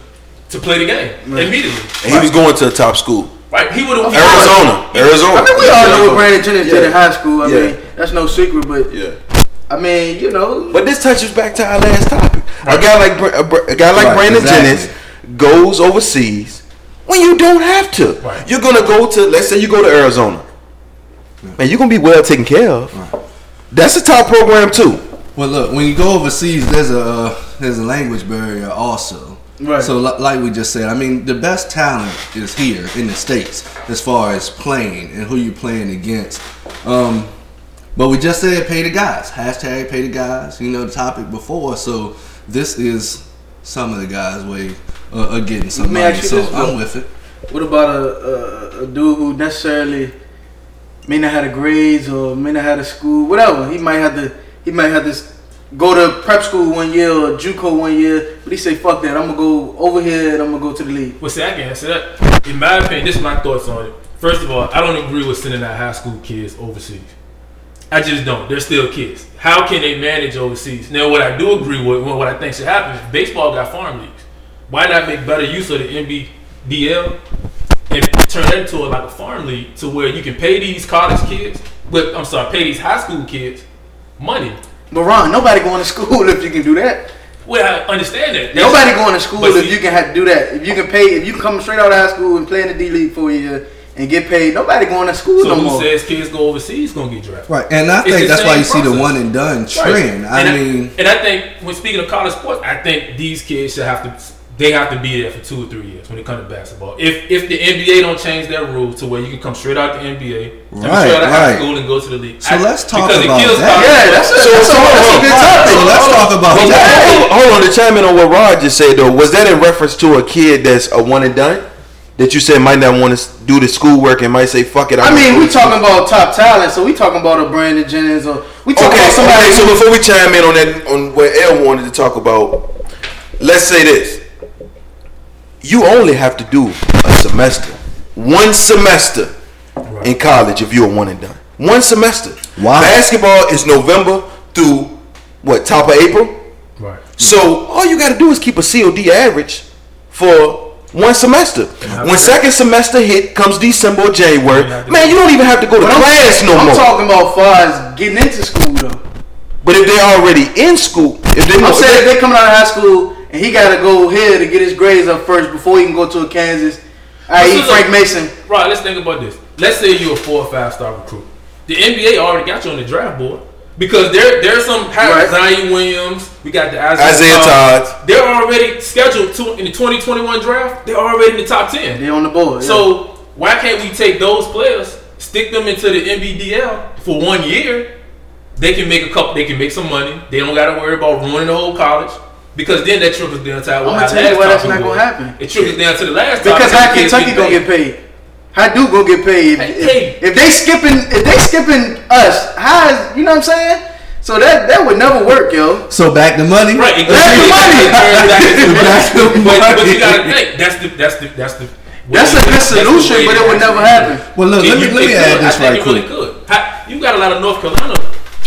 to play the game immediately. And he was going to a top school. Right? He would have Arizona. Arizona. I mean, we all know what Brandon Jennings did in high school. I Yeah. mean, that's no secret. But Yeah. I mean, you know, But this touches back to our last topic. A guy like a, a guy like Right, Brandon exactly. Jennings goes overseas when you don't have to. Right. You're gonna go to let's say you go to Arizona, and you're gonna be well taken care of. That's a top program too. Well, look, when you go overseas, there's a uh, there's a language barrier also. Right. So, like we just said, I mean, the best talent is here in the states as far as playing and who you're playing against. Um, but we just said pay the guys. Hashtag pay the guys. You know the topic before. So this is some of the guys' way uh, of getting some money. So this, I'm with it. what about a, a, a dude who necessarily may not have the grades or may not have the school, whatever. He might have to. He might have to s- go to prep school one year or JUCO one year, but he say, "Fuck that! I'm gonna go over here and I'm gonna go to the league." Well, see, I can answer that. In my opinion, this is my thoughts on it. First of all, I don't agree with sending out high school kids overseas. I just don't. They're still kids. How can they manage overseas? Now, what I do agree with, what I think should happen is baseball got farm leagues. Why not make better use of the NBDL and turn that into a, like a farm league to where you can pay these college kids, but I'm sorry, pay these high school kids money. But Ron, nobody going to school if you can do that. Well, I understand that. That's- Nobody going to school if see- you can have, to do that. If you can pay, if you come straight out of high school and play in the D League for a year and get paid, nobody going to school So no who more. says kids go overseas gonna get drafted? Right, and I It's think that's why same you see the one and done Right. trend. I and mean, and I think when speaking of college sports, I think these kids should have to they have to be there for two or three years when it comes to basketball. If if the NBA don't change their rule to where you can come straight out the NBA, I mean, Right, straight out of high right. school and go to the league. So let's talk about that. college yeah, that's a, sports. that's, a, that's a good topic. so let's talk about Hold, that. hold- hold on, to chime in on what Rod just said though, was that in reference to a kid that's a one and done? That you said might not want to do the schoolwork and might say fuck it. I I'm mean, we go talking about top talent, so we talking about a Brandon Jennings or we talking Okay, about somebody. okay, so before we chime in on that, on what El wanted to talk about, let's say this: you only have to do a semester, one semester in college if you're a one and done. One semester. Wow. Basketball is November through what top of April. Right. So all you got to do is keep a COD average for one semester. When second semester hit, comes December or January, man, you don't even have to go to But I'm- class no more. I'm talking about far as getting into school though. But if they're already in school, if they I'm saying if they're coming out of high school and he got to go here to get his grades up first before he can go to a Kansas, i.e. This Frank Mason. Right, let's think about this. Let's say you're a four or five star recruit. The NBA already got you on the draft board. Because there, there's some Right. Zion Williams, we got the Isaiah, Isaiah Todd. They're already scheduled to in the 2021 draft. They're already in the top 10. They're on the board. yeah. So why can't we take those players, stick them into the NBDL for one year? They can make a couple. They can make some money. They don't got to worry about ruining the whole college because then that trickles down to I'm what gonna tell you why that's not gonna happen. It trickles down to the last time. because how Kentucky gonna get paid? How Duke gonna get paid? If, Hey, if, if they skipping, if they skipping us, how is you know what I'm saying? So that that would never work, yo. So back the money. Right, it Back to money. Back to money. But, but you gotta think that's the that's the that's the That's a good solution, but it would never happen. Well, look, let me It- let me add this I think right it really quick. could. You got a lot of North Carolina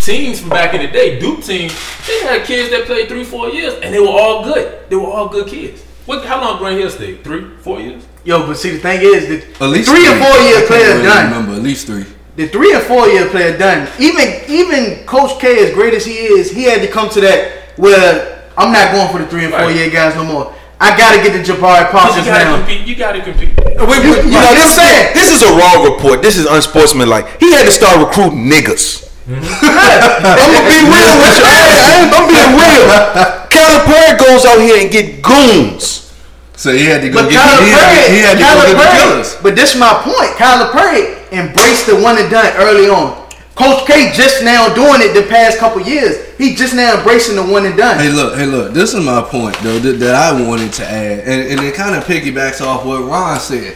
teams from back in the day, Duke teams. They had kids that played three, four years, and they were all good. They were all good kids. What? How long Grant Hill stayed? Three, four years. Yo, but see the thing is that At least three or four I year player really done. Remember at least three. The three or four year player done. Even even Coach K, as great as he is, he had to come to that where I'm not going for the three and four year guys no more. I gotta get the Jabari But Parkers you gotta now. compete. You gotta compete. We- we- You- you you know, know what I'm this, saying? this is a wrong report. This is unsportsmanlike. He had to start recruiting niggas. I'm gonna be real with you. I I'm being real. Calipari goes out here and get goons. So he had to go But get Kyler he had, Perry, he had to Kyler go get the Perry- killers. But this is my point. Calipari embraced the one and done early on. Coach K just now doing it the past couple years. He just now embracing the one and done. Hey, look, hey, look. This is my point, though, that, that I wanted to add, and, and it kind of piggybacks off what Ron said.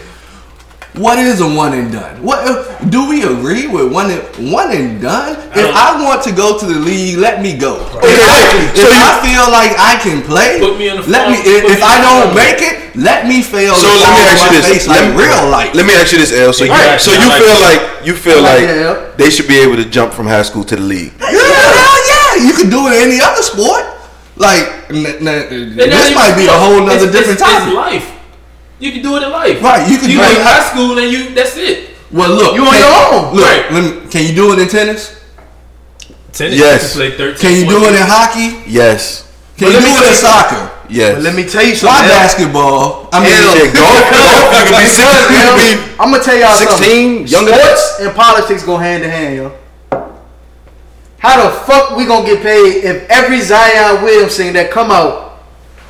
What is a one and done? What uh, do we agree with one and one and done? If don't- I want to go to the league, let me go. If, Exactly. I, So if you- I feel like I can play, Put me in the let me. If, if me I don't front. make it, let me fail. So let me fall ask you this. face Let like me, real life. let me ask you this, L. So you, so you like feel that. like you feel like like they should be able to jump from high school to the league. Yeah, hell yeah, you can do it in any other sport. Like n- n- this might be a sports. whole nother It's- different it's, topic. It's life. You can do it in life. Right, you can you do go it to in high school and you that's it. Well, look, You on can- your own. Look, Right. let me, can you do it in tennis? Tennis, Yes. you can play 13. Can you do it in hockey? Yes. Can But you do it in soccer? Yes. But let me tell you Why something. L. basketball? I mean, Hell. Shit, golf, golf, you can be six, you can be I'm gonna tell y'all 16, something. younger than Sports and politics go hand in hand, yo. How the fuck we gonna get paid if every Zion Williamson that come out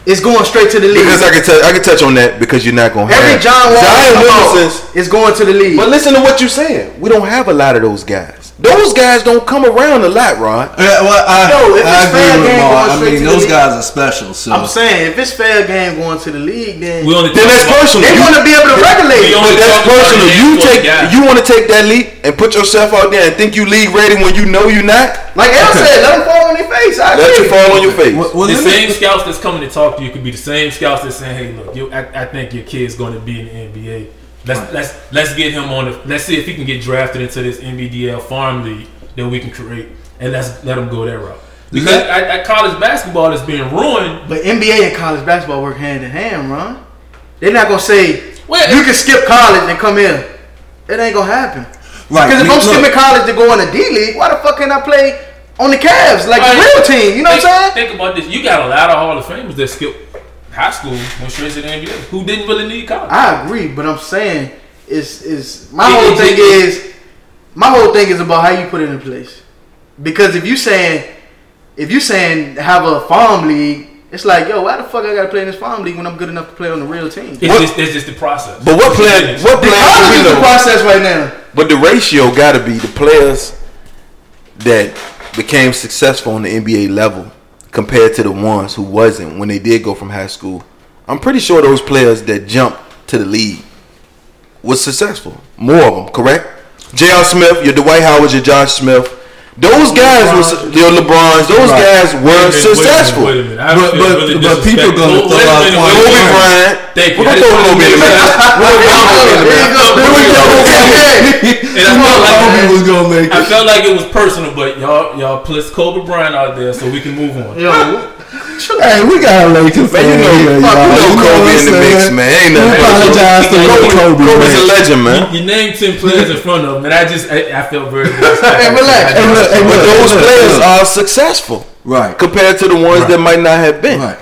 is going straight to the league? Because I can I can touch on that because you're not gonna every have John Wall Zion that come Williamson's. out is going to the league. But listen to what you're saying. We don't have a lot of those guys. Those guys don't come around a lot, Ron. Yeah, well, I, Yo, if I it's agree fair with game Maul. going I mean, to the those league. guys are special. So I'm saying if it's fair game going to the league, then We only Then that's about- personal. they You- want to be able to regulate. it. But that's personal. You take, you want to take that leap and put yourself out there and think you league ready when you know you're not. Like El said, let them fall on their face. I Let agree. you fall on your face. Well, well, the let me- same scouts that's coming to talk to you could be the same scouts that's saying, "Hey, look, you, I, I think your kid's going to be in the NBA. Let's let's let's get him on the. Let's see if he can get drafted into this NBDL farm league that we can create, and let's let him go that route. Because at, at college basketball is being ruined. But NBA and college basketball work hand in hand, Ron. They're not gonna say Well, you can skip college and come here. It ain't gonna happen. right? Because if look, I'm skipping college to go in the D League, why the fuck can't I play on the Cavs like All the real team? You know think, what I'm saying? Think about this. You got a lot of Hall of Famers that skipped high school, went straight to the NBA, who didn't really need college. I agree, but I'm saying is is my whole thing it- is my whole thing is about how you put it in place. Because if you saying if you saying have a farm league, it's like yo, why the fuck I gotta play in this farm league when I'm good enough to play on the real team? It's What- just, it's just the process. But what player? What The college is we the process right now. But the ratio got to be the players that became successful on the NBA level compared to the ones who wasn't when they did go from high school. I'm pretty sure those players that jumped to the league was successful. More of them, correct? J.R. Smith, your Dwight Howard, your Josh Smith. Those guys were, your LeBrons. Those Right. guys were Wait a minute, successful. Wait a minute, But- but- really but people disrespectful. gonna throw out minute, a Kobe minute. Bryant. Thank you. We're gonna throw Kobe in the make mix. We're gonna throw Kobe in the mix. There you go. We're gonna throw Kobe in the mix. And I felt like Kobe was gonna make I it. felt like it was personal, but y'all y'all plus Kobe Bryant out there so we can move on. Yo, Hey, we got a Lakers fan Man, you know, here, fuck, y'all. you know You know Kobe in the mix, man. Ain't We apologize to Kobe, Kobe, Kobe, Kobe's a legend, man. You, you named ten players in front of him, and I just I, I felt very. Hey, relax. Hey, look, hey, But look, those look, players look. are successful Right. compared to the ones that might not have been. Right.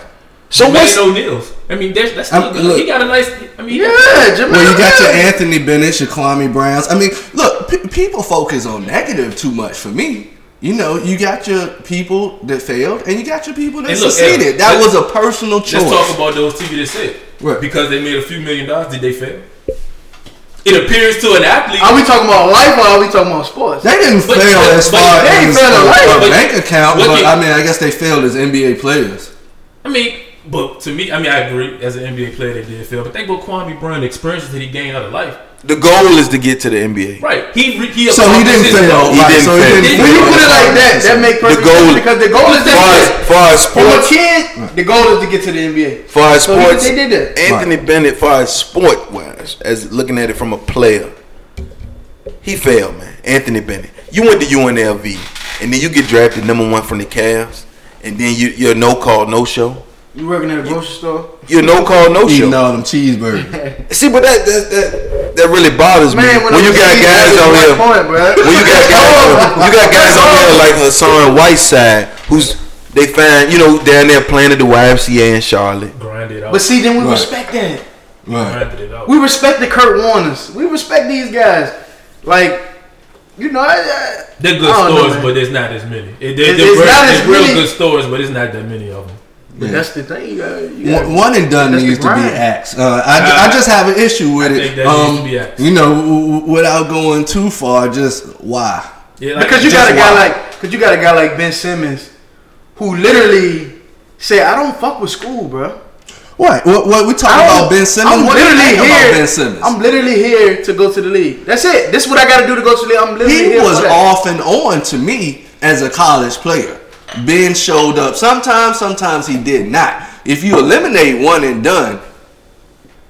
So What's what's O'Neal's? I mean, that's, that's still good. look. he got a nice. I mean, yeah, Jamal. Well, you got your Anthony Bennett, your Kwame Browns. I mean, look, p- people focus on negative too much for me. You know, you got your people that failed, and you got your people that look, succeeded. Ed, that was a personal choice. Let's talk about those TV that said Right. because they made a few million dollars. Did they fail? It appears to an athlete. Are we talking about life or are we talking about sports? they didn't But- fail but- as but far they ain't as failed a, life. a But- bank account, but but I mean, I guess they failed as NBA players. I mean, but to me, I mean, I agree. As an NBA player, they did fail. But think about Kwame Bryant, the experiences that he gained out of life. the goal is to get to the NBA. Right. He re- he. So he didn't fail. goal. He right, didn't so fail. didn't When you put it like that, that make perfect goal- sense because the goal is to Far as, get far as from a kid. The goal is to get to the NBA. far as So he- sports, they did that. Anthony Bennett, far as sport wise, as looking at it from a player, he failed, man. Anthony Bennett. You went to UNLV, and then you get drafted number one from the Cavs, and then you, you're no call, no show. You working at a grocery store? You're no call, no Eating show. all them cheeseburgers. See, but that that, that, that really bothers me when, when, you got guys on here. Point. When you got guys, you got guys on here like Hassan Whiteside, who's they find you know down there playing at the YMCA in Charlotte. Grinded out. But see, then we Right. respect that. Right. grinded it out. We respect the Kurt Warners. We respect these guys. Like, you know, I, I, They're good I don't know, stories, but there's not as many. It, they're, It's- it's real, not as it's real many- good stories, but it's not that many of them. But that's the thing. You gotta, you One, gotta, one and done needs to be axed. Uh, I, I just have an issue with I it. think that um, needs to be axed. You know, w- w- without going too far, just why? Yeah, like, because you got a guy why? like, because you got a guy like Ben Simmons, who literally said, "I don't fuck with school, bro." What? What? What? We talking about Ben Simmons? I'm What do you literally think here. about Ben Simmons? I'm literally here to go to the league. That's it. This is what I got to do to go to the league. I'm literally he here was for that. off and on to me as a college player. Ben showed up sometimes, sometimes he did not. If you eliminate one and done,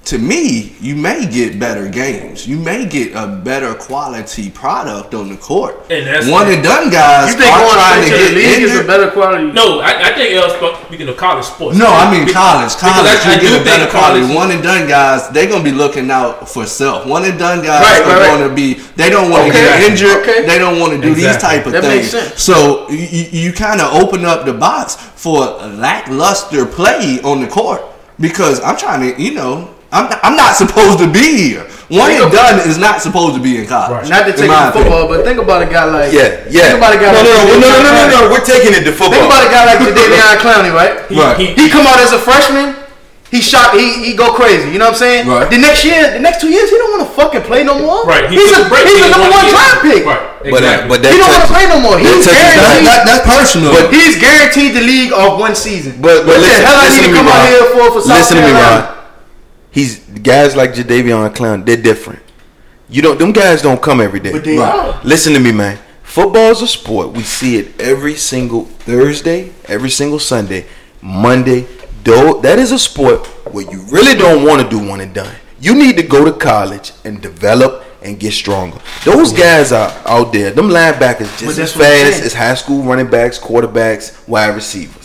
to me, you may get better games. You may get a better quality product on the court. And that's- one and done guys You think are going trying to straight to get the league is a injured. better quality? No, I, I think L speaking of college sports. No, I mean Be- college. because College, I- I you get a better quality. college- One and done guys, they're gonna be looking out for self. One and done guys Right, are right, right. gonna be. They don't want to Okay. get injured. Okay. They don't want to do these type of That makes things. sense. So you, you kind of open up the box for lackluster play on the court because I'm trying to, you know. I'm, I'm not supposed to be here. One Think and done is not supposed to be in college. Right. Not to take my it to football, but think about a guy like Yeah, yeah. Think about a guy no, like no, no, no, no, no, no, no. We're taking it to football. Think about a guy like Jadeveon Clowney, right? He, Right. he, He come out as a freshman. He shot. He he go crazy. You know what I'm saying? Right. The next year, the next two years, he don't want to fucking play no more. right. He he's a break he's a number one draft pick. Right. But, Exactly. uh, but that He don't want to play no more. He's touches That, guaranteed. that, that's personal. But- He's guaranteed the league of one season. But, but what listen, the hell I listen need to to come out here for for South Listen to me, Carolina? Ron. He's guys like Jadeveon Clown. They're different. You don't. Them guys don't come every day. But they Right. Listen to me, man. Football is a sport. We see it every single Thursday, every single Sunday, Monday. Though that is a sport where you really don't want to do one and done. You need to go to college and develop and get stronger. Those guys are out there. Them linebackers just as that's what I'm fast as high school running backs, quarterbacks, wide receivers.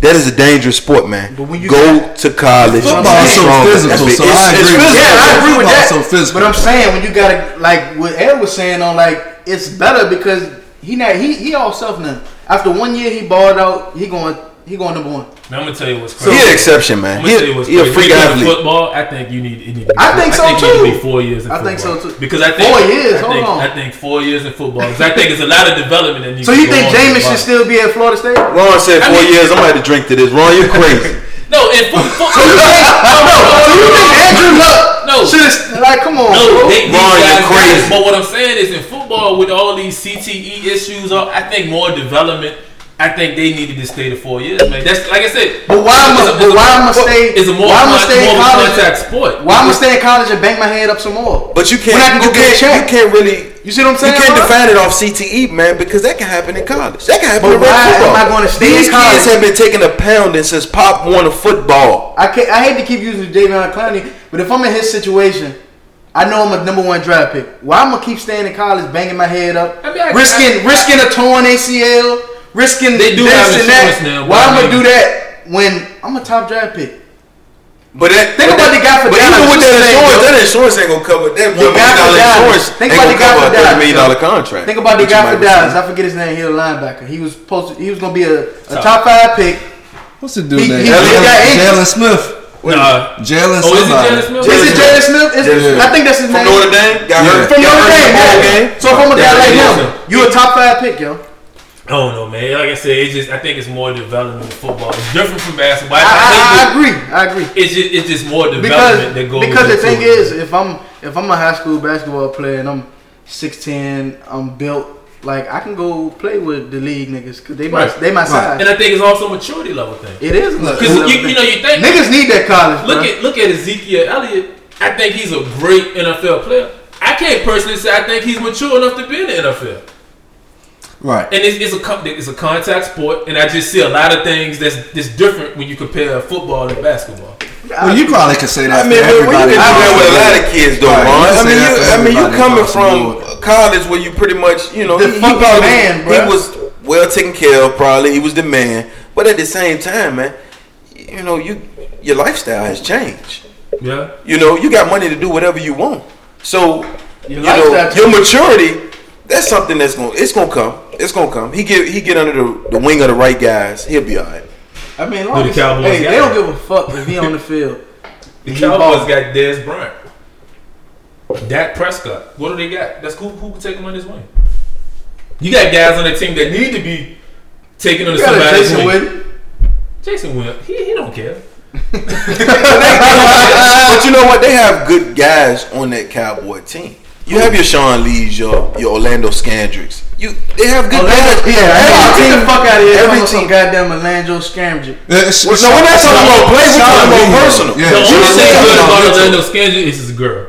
That is a dangerous sport, man. But when you go say- to college. Football is so physical, so it's- I agree with. Yeah, I agree with that. so physical. But I'm saying when you gotta like what Ed was saying on like it's better because he not he he all self now. After one year he balled out. He going he going number one. Man, I'm gonna tell you what's crazy. He an exception, man. I'm He, gonna tell you what's he a freak When you athlete. Football, I think you need. It need to I think so, I think you need to too. be four years. In I think so, too. Because I think Four years, I hold think, on. I think four years in football. Because I think there's a lot of development that needs. So to you think on Jameis should still be at Florida State? Ron said I four mean- years. I'm gonna have to drink to this. Ron, you crazy. No, in football. foot, So you think Andrew Luck No. should like come on? No, bro. they, Ron, you're crazy. But what I'm saying is, in football, with all these CTE issues, I think more development. I think they needed to stay to four years, man. That's like I said. But why am I- it's but why am I stay- It's a more, why am I stay in more college? contact sport. Why am I stay in college and bang my head up some more? But you can't. When I can go you get a can't. check. You can't really. You see what I'm saying? You can't bro? define it off CTE, man, because that can happen in college. That can happen But in real why am football. I gonna stay in These college? kids have been taking a pounding since Pop won a football. I can't, I hate to keep using Javion Clowney, but if I'm in his situation, I know I'm a number one draft pick. Why I'm gonna keep staying in college, banging my head up, I mean, I- risking I- risking a torn ACL, risking They do this have and that. now, Why I I'm gonna do that when I'm a top draft pick? But that, Think but about that- the guy for But Dallas. even with that What's his insurance, yo? that insurance ain't gonna cover that The one guy million for dollar Dallas. insurance. Think ain't about the guy for Dallas, million yo. dollar contract. Think about the guy for. Dallas. I forget his name. He's a linebacker. He was supposed to. He was gonna be a, a Top. top five pick. What's the dude He- name? he- he got injured. Jaylon Smith. Nah. Jaylon Oh, is it. Jaylon Smith? Is it Jaylon Smith? Is- Jaylon I think that's his From name. Notre Dame, got Yeah. hurt. From Notre Dame, the ball yeah. game. So if I'm a guy like him, you a top five pick, yo. I don't know, man. Like I said, it's just I think it's more development in football. It's different from basketball. I, I, I, I think agree. I agree. it's just it's just more Because development that goes. because the thing it. is, if I'm if I'm a high school basketball player and I'm 6'10", I'm built like I can go play with the league niggas because they my Right. they my size. and I think it's also a maturity level thing. It is Because you, you know you think niggas need that college. look bruh. at look at Ezekiel Elliott. I think he's a great NFL player. I can't personally say I think he's mature enough to be in the NFL. Right. And it's, it's a con- it's a contact sport, and I just see a lot of things that's that's different when you compare football and basketball. Well, you probably could say that I mean, for but when everybody. you can do with a lot of kids, though, Right, you I say mean, that you, I mean, you everybody coming from board. college where you pretty much, you know, The he, he fucking probably man, he was well taken care of. Probably he was the man, but at the same time, man, you know, you your lifestyle has changed. Yeah. You know, you got money to do whatever you want. So, Your you know, your maturity, that's something that's gonna it's gonna come. It's gonna come. He get he get under the, the wing of the right guys. He'll be all right. I mean, Who long the as- Cowboys hey, got? they don't give a fuck if he on the field. The He Cowboys ball. got Dez Bryant. Dak Prescott. What do they got? That's who who can take him on his wing. You got guys on the team that need to be taken under You got somebody's Jason wing. Witten. Jason Witten, he, he don't care. but you know what? They have good guys on that Cowboy team. You have your Sean Lees, your your Orlando Scandricks. You they have good Orlando, players. yeah, Every hey, get team- the fuck out of here. Every Every team. goddamn Orlando Scandrick you. Uh, sh- Well, no, we're not talking about play. We're talking about personal. Yeah. The only thing good about about Orlando Scandrick is his girl.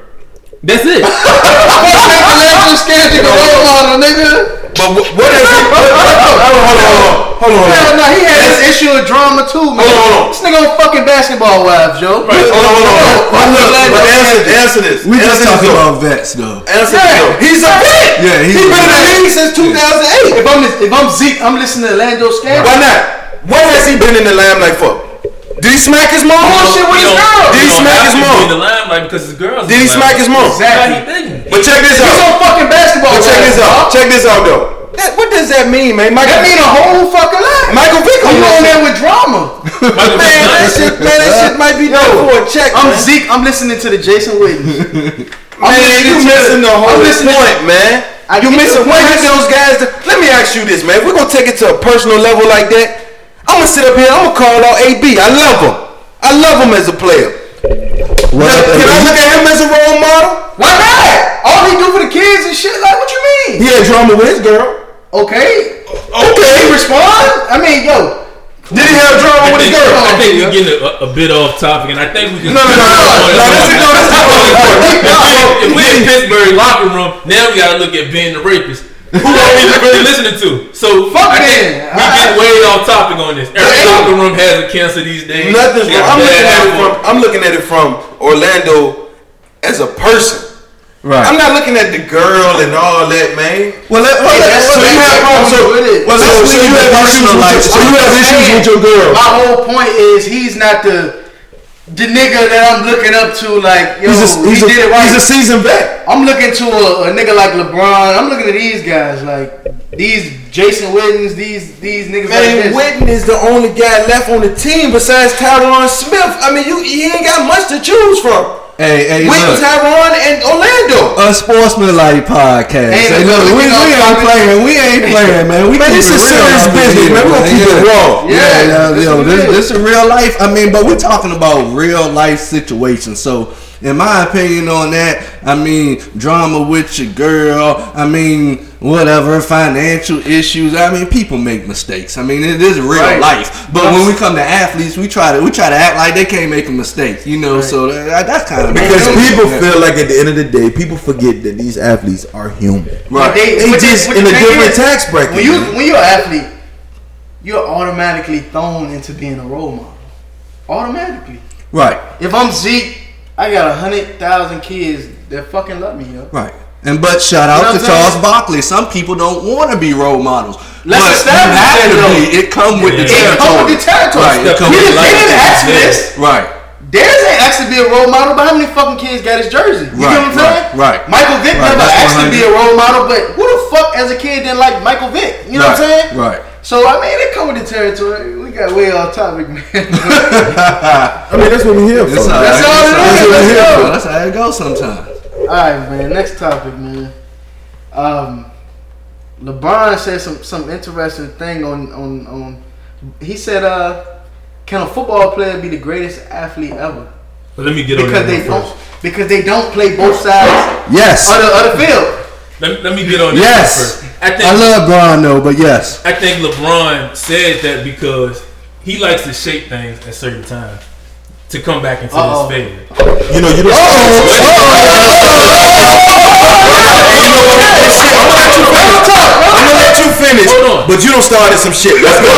That's it. Orlando Scandrick role model, nigga. But what, what is it? Hold on, hold on, hold on. Hell no, he had this issue of drama too, man. Hold on, hold on. This nigga on fucking basketball wives, yo. Hold on, hold on, hold on. Fuck Look, but answer, answer this. We just Answer this talking though. about vets though. Answer Yeah. this though. He's a vet. Yeah, he's he's a been in the league since 2008. If I'm if I'm Zeke, I'm listening to Orlando scam. Why not? What has he been in the limelight for? Did he smack his mom? Bullshit with his girl. Did he smack his mom? In the limelight because his girls. Did he smack his mom? Exactly. He didn't. But check this out. He's on fucking basketball. But check this out. dog. Check this out though. That, what does that mean, man? Michael, That mean a whole fucking lot. Michael Vick You on on that there shit. with drama. Man, that shit, man, that shit might be done for a check. I'm man. Zeke. I'm listening to the Jason Witten. I'm Man, you to- missing the whole I'm listening to- point, man. I you get missing your one point. of those guys. That, let me ask you this, man. If we're gonna take it to a personal level like that, I'm gonna sit up here. I'm gonna call out AB. I love him. I love him as a player. What Now, can I look at him as a role model? Why not? All he do for the kids and shit. Like, what you mean? He had drama with his girl. Okay. Oh. Okay. He respond. I mean, yo. Did he have drama I with his girl? I think we're getting a, a bit off topic, and I think we can. No, no, no, no, no. No, this is no, this is really important. if we're in Pittsburgh locker room, now we gotta look at Ben the rapist. Who are we really listening to? So Fuck I Ben. think we get way off topic on this. Every locker room has a cancer these days. Nothing's wrong. I'm looking at it from I'm looking at it from Orlando as a person. Right. I'm not looking at the girl and all that, man. well, let, well, Hey, let- that's well, what you have problems. problems with it. Well, So- so you have issues personal life. so you have issues with your girl. My whole point is he's not the the nigga that I'm looking up to. Like, yo, He's a, he's, he a, did it right. he's a seasoned vet. I'm looking to a, a nigga like LeBron. I'm looking at these guys like these Jason Wittens, these these niggas like Man, this. Witten is the only guy left on the team besides Tyron Smith. I mean, you he ain't got much to choose from. Hey, hey, Witten, look. Tyron, and Orlando. Unsportsmanlike podcast. Hey, Hey, look, we, we we ain't playing. We ain't playing, man. We Man, this is serious business, man. We're gonna keep it Yeah. raw. Yeah, yeah, this yo, is this, this is real life. I mean, but we're talking about real life situations. So, in my opinion on that, I mean, drama with your girl. I mean, whatever, financial issues. I mean, people make mistakes. I mean, it is real Right. life. But when we come to athletes, we try to we try to act like they can't make a mistake. You know, so that, that's kind of Because Yeah. people feel like at the end of the day, people forget that these athletes are human. right. They, They but the- just in a different is, tax bracket. When you man. when you're an athlete, you're automatically thrown into being a role model. Automatically. right. If I'm Zeke, I got a hundred thousand kids that fucking love me, yo. Right. And but shout out You know to Charles saying? Barkley. Some people don't want to be role models. Let's but establish you have that, to though. be. It come with the Yeah. It territory. come with the territory. Right. It come We with didn't, they didn't ask for this. Right. Darius ain't asked to be a role model, but how many fucking kids got his jersey? You Right, get what I'm saying? right, right. Michael Vick Right, never that's asked to be a role model, but who the fuck as a kid didn't like Michael Vick? You know what I'm saying? right. So I mean, it come with the territory. We got way off topic, man. I mean, that's what we here for. That's all, That's all it That's is. what Let's we here go. That's how it goes sometimes. All right, man. Next topic, man. Um, LeBron said some some interesting thing on on on. He said, "Uh, can a football player be the greatest athlete ever? But let me get on Because that they one don't first. because they don't play both sides Yes. of the, of the field." Let, let me get on that Yes. one first. I think I love Bron though, but yes. I think LeBron said that because he likes to shape things at certain times to come back into Uh-oh. his favor. You know, you don't. I'm gonna let you finish, Hold on. but you don't start at some shit. Let's go.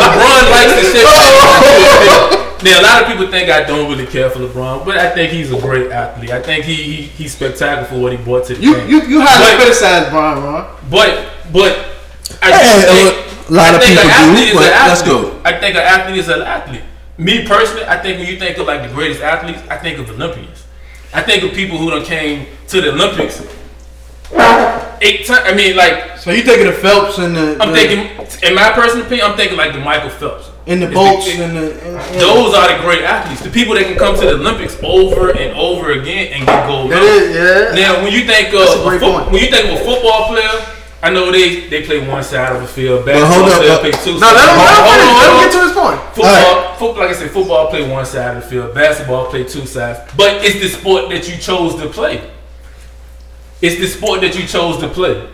LeBron likes to shape things into his favor. Now a lot of people think I don't really care for LeBron, but I think he's a great athlete. I think he, he he's spectacular for what he brought to the You game. you you highly But- criticize Bron, Ron. But but I Hey, just a think, lot I of think people an athlete do, is but an athlete. let's go. I think an athlete is an athlete. Me personally, I think when you think of like the greatest athletes, I think of Olympians. I think of people who done came to the Olympics eight times. I mean, like So you thinking of Phelps and the I'm the- thinking, in my personal opinion, I'm thinking like the Michael Phelps. In the It's bolts and the and, and- Those are the great athletes. The people that can come to the Olympics over and over again and get gold That medals. yeah. Now, when you think of a a fo- when you think of a football player, I know they they play one side of the field. hold Basketball up, player uh, play two. No, let him, let him, Hold on, finish. let him hold get to his point. Football, football, like I said, football play one side of the field. Basketball play two sides. But it's the sport that you chose to play. It's the sport that you chose to play.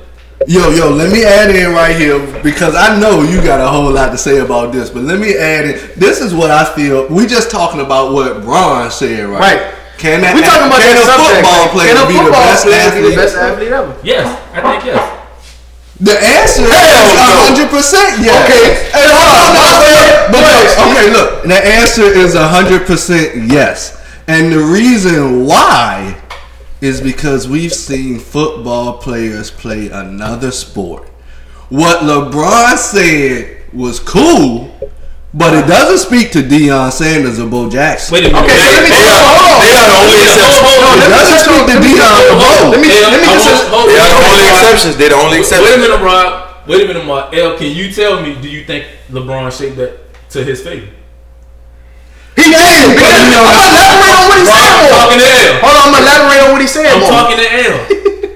Yo, yo, let me add in right here because I know you got a whole lot to say about this, but let me add in. This is what I feel. We just talking about what Bron said, right? Right. Can that We talking about can that a subject. football man. player Can a be the football best player be the best athlete ever? Yes, I think yes. The answer Hell is no. hundred percent yes. Okay. Hey, hold on. No, my but Go ahead, look, Steve. okay, look. The answer is hundred percent yes, and the reason why is because we've seen football players play another sport. What LeBron said was cool, but it doesn't speak to Deion Sanders or Bo Jackson. Wait a minute. Okay, let me They hold on. they are the only exceptions. No, It let me doesn't just speak to let Deion or Bo. Let me let me just. want- hold- They are the only exceptions. They're the only exceptions. Wait a minute, Rob. Wait a minute, Mark. L, can you tell me? Do you think LeBron shaped that to his favor? He did. because- I'm gonna elaborate on what he said. I'm talking to L. Hold on, I'm gonna elaborate on what he said. I'm talking to L.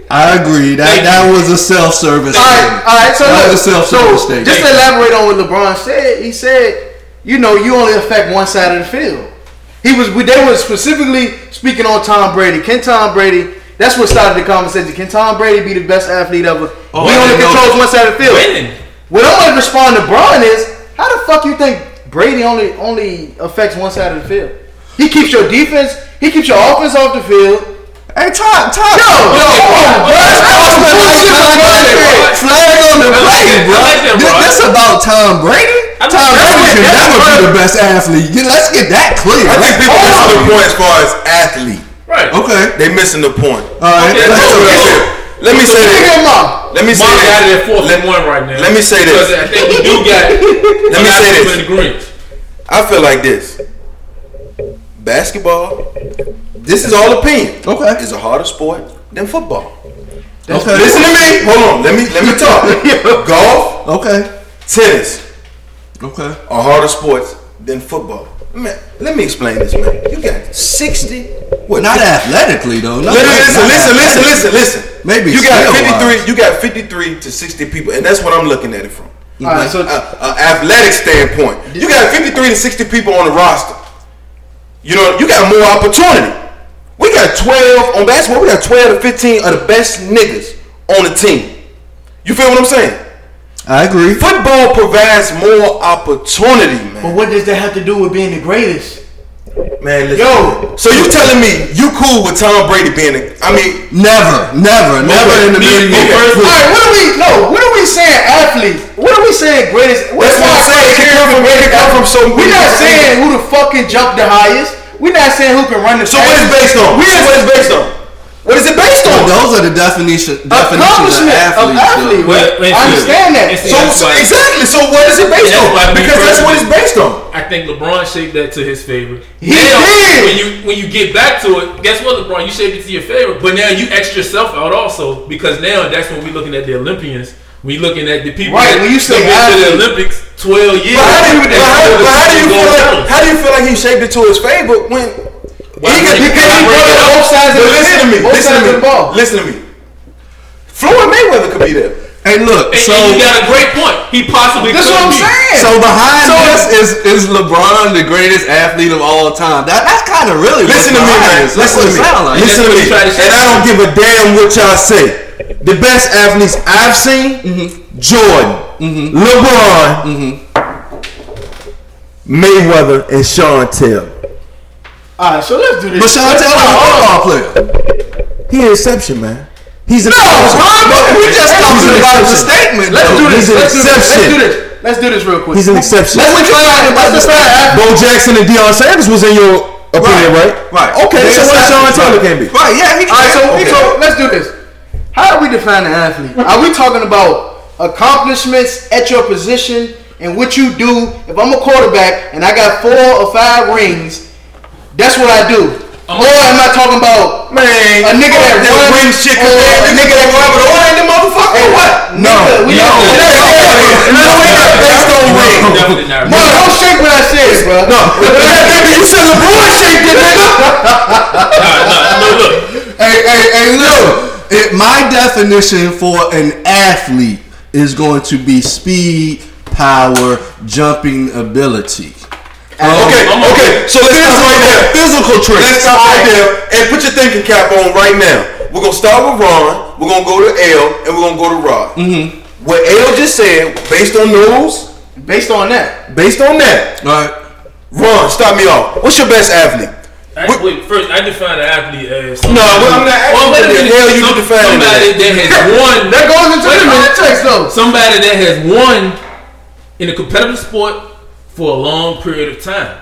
I agree. That Thank that you. was a self-service. All right, all right. So That look, was a self-service so statement. just to elaborate on what LeBron said, he said, you know, you only affect one side of the field. He was, they were specifically speaking on Tom Brady. Can Tom Brady? That's what started the conversation. Can Tom Brady be the best athlete ever? Oh, we only didn't controls one side of the field. Winning. What I'm gonna respond to Bron is, how the fuck you think Brady only only affects one side of the field? He keeps your defense, he keeps your offense off the field. Hey, Todd, Todd. Yo, yo, come on, bro. That's some bullshit like that. Flag on the I like play, that. bro. Like that, This, bro. this about Tom Brady. I like Tom. Brady can That's never right. be the best athlete. Yeah, Let's get that clear. I think people Hold missing the point as far as athlete. Right. Okay. They missing the point. All right. Okay, let's That's do what it. I said. Let me say Nigga, this. Let me say Mark got this. at fourth Let, and one right now. let me say this. Because I think we do got. let me say this. In. I feel like this. Basketball, this is all opinion. Okay. Is a harder sport than football. Okay. Listen to me. Hold on. Let me let me talk. Golf, Okay. tennis Okay. are harder sports than football. Man, let me explain this, man. You got sixty. What? Not athletically though. No, Listen, listen, not listen, listen, listen, listen. Maybe you got skill-wise. 53. You got 53 to 60 people, and that's what I'm looking at it from. All right, so a, a athletic standpoint. You got 53 to 60 people on the roster. You know, you got more opportunity. We got 12 on basketball. We got 12 to 15 of the best niggas on the team. You feel what I'm saying? I agree. Football provides more opportunity, man. But what does that have to do with being the greatest? Man, listen. Yo. So you telling me you cool with Tom Brady being a? I mean, Never, never, never in the me- million me years. first- All right, what are we? No, what are we saying? Athlete. What are we saying? Greatest. That's what I'm saying. It can come from- it can come from so We're not saying who the fucking jumped the highest. We're not saying who can run the. so what is based on? We So what is based on? What is it based But on? those are the definition definitions of accomplishment of athletes. athlete. though. Well, I understand that. So, so exactly. So what is it based That's on? why me Because that's what it's based on. I think LeBron shaped that to his favor. He now, did. When you when you get back to it, guess what, LeBron? You shaped it to your favor, but now you X yourself out also because now that's when we're looking at the Olympians. We looking at the people Right, that when you say that to the. Olympics twelve years. But how do you, but how, but how do you feel like? How do you feel like he shaped it to his favor when Why he bring- could? He could why he bring brought it it up? both sides of But the listen to me, Listen to me. of the ball. Listen to me. Floyd Mayweather could be there. Hey, look. And, So, and you got a great point. He possibly That's could what I'm be. saying. so behind So- this is is LeBron the greatest athlete of all time. That that's kind of really Listen to me, man. this. Listen to me. like. Listen to me. he tried to say. And I don't give a damn what y'all say. The best athletes I've seen: Mm-hmm. Jordan, LeBron, Mayweather, and Sean Taylor. All right, so let's do this. But Sean Let's- Taylor a football player. He an exception, man. He's an No, exception. bro, We just talking about the statement. Let's do this. Let's do this. Let's do this. Let's do this real quick. He's an exception. Let's define. Let's athlete. Bo Jackson and Deion Sanders was in your opinion, right? Right. Okay, They so what Sean Taylor can be? Right. Yeah. He All right, so, can. so let's do this. How do we define an athlete? Are we talking about accomplishments at your position and what you do? If I'm a quarterback and I got four or five rings, that's what I do. Oh. Or I'm- or am I talking about Man, a nigga that oh, that runs ring shit, or a nigga that run with the oil the motherfucker, or what? No, we no, not- no, we not- no, we not based on ring. Definitely not. Bro, don't shake what I said, bro. No, nigga, you said LeBron shaped it, nigga. Nah, nah, no, look. Hey, hey, hey, look. It, my definition for an athlete is going to be speed, power, jumping ability. Okay, I'm okay, so let's stop right there. Physical traits. Let's stop right there and put your thinking cap on right now. We're gonna start with Ron. we're gonna go to L, and we're gonna go to Rod. Mm-hmm. What L just said, based on those, Based on that, based on that, All right. Ron, start me off. What's your best athlete? I, wait, first, I define an athlete as No, well, I'm not asking wait a the minute. hell you Some- define Somebody that has won. that goes into Wait the minute. context though. Somebody that has won in a competitive sport for a long period of time.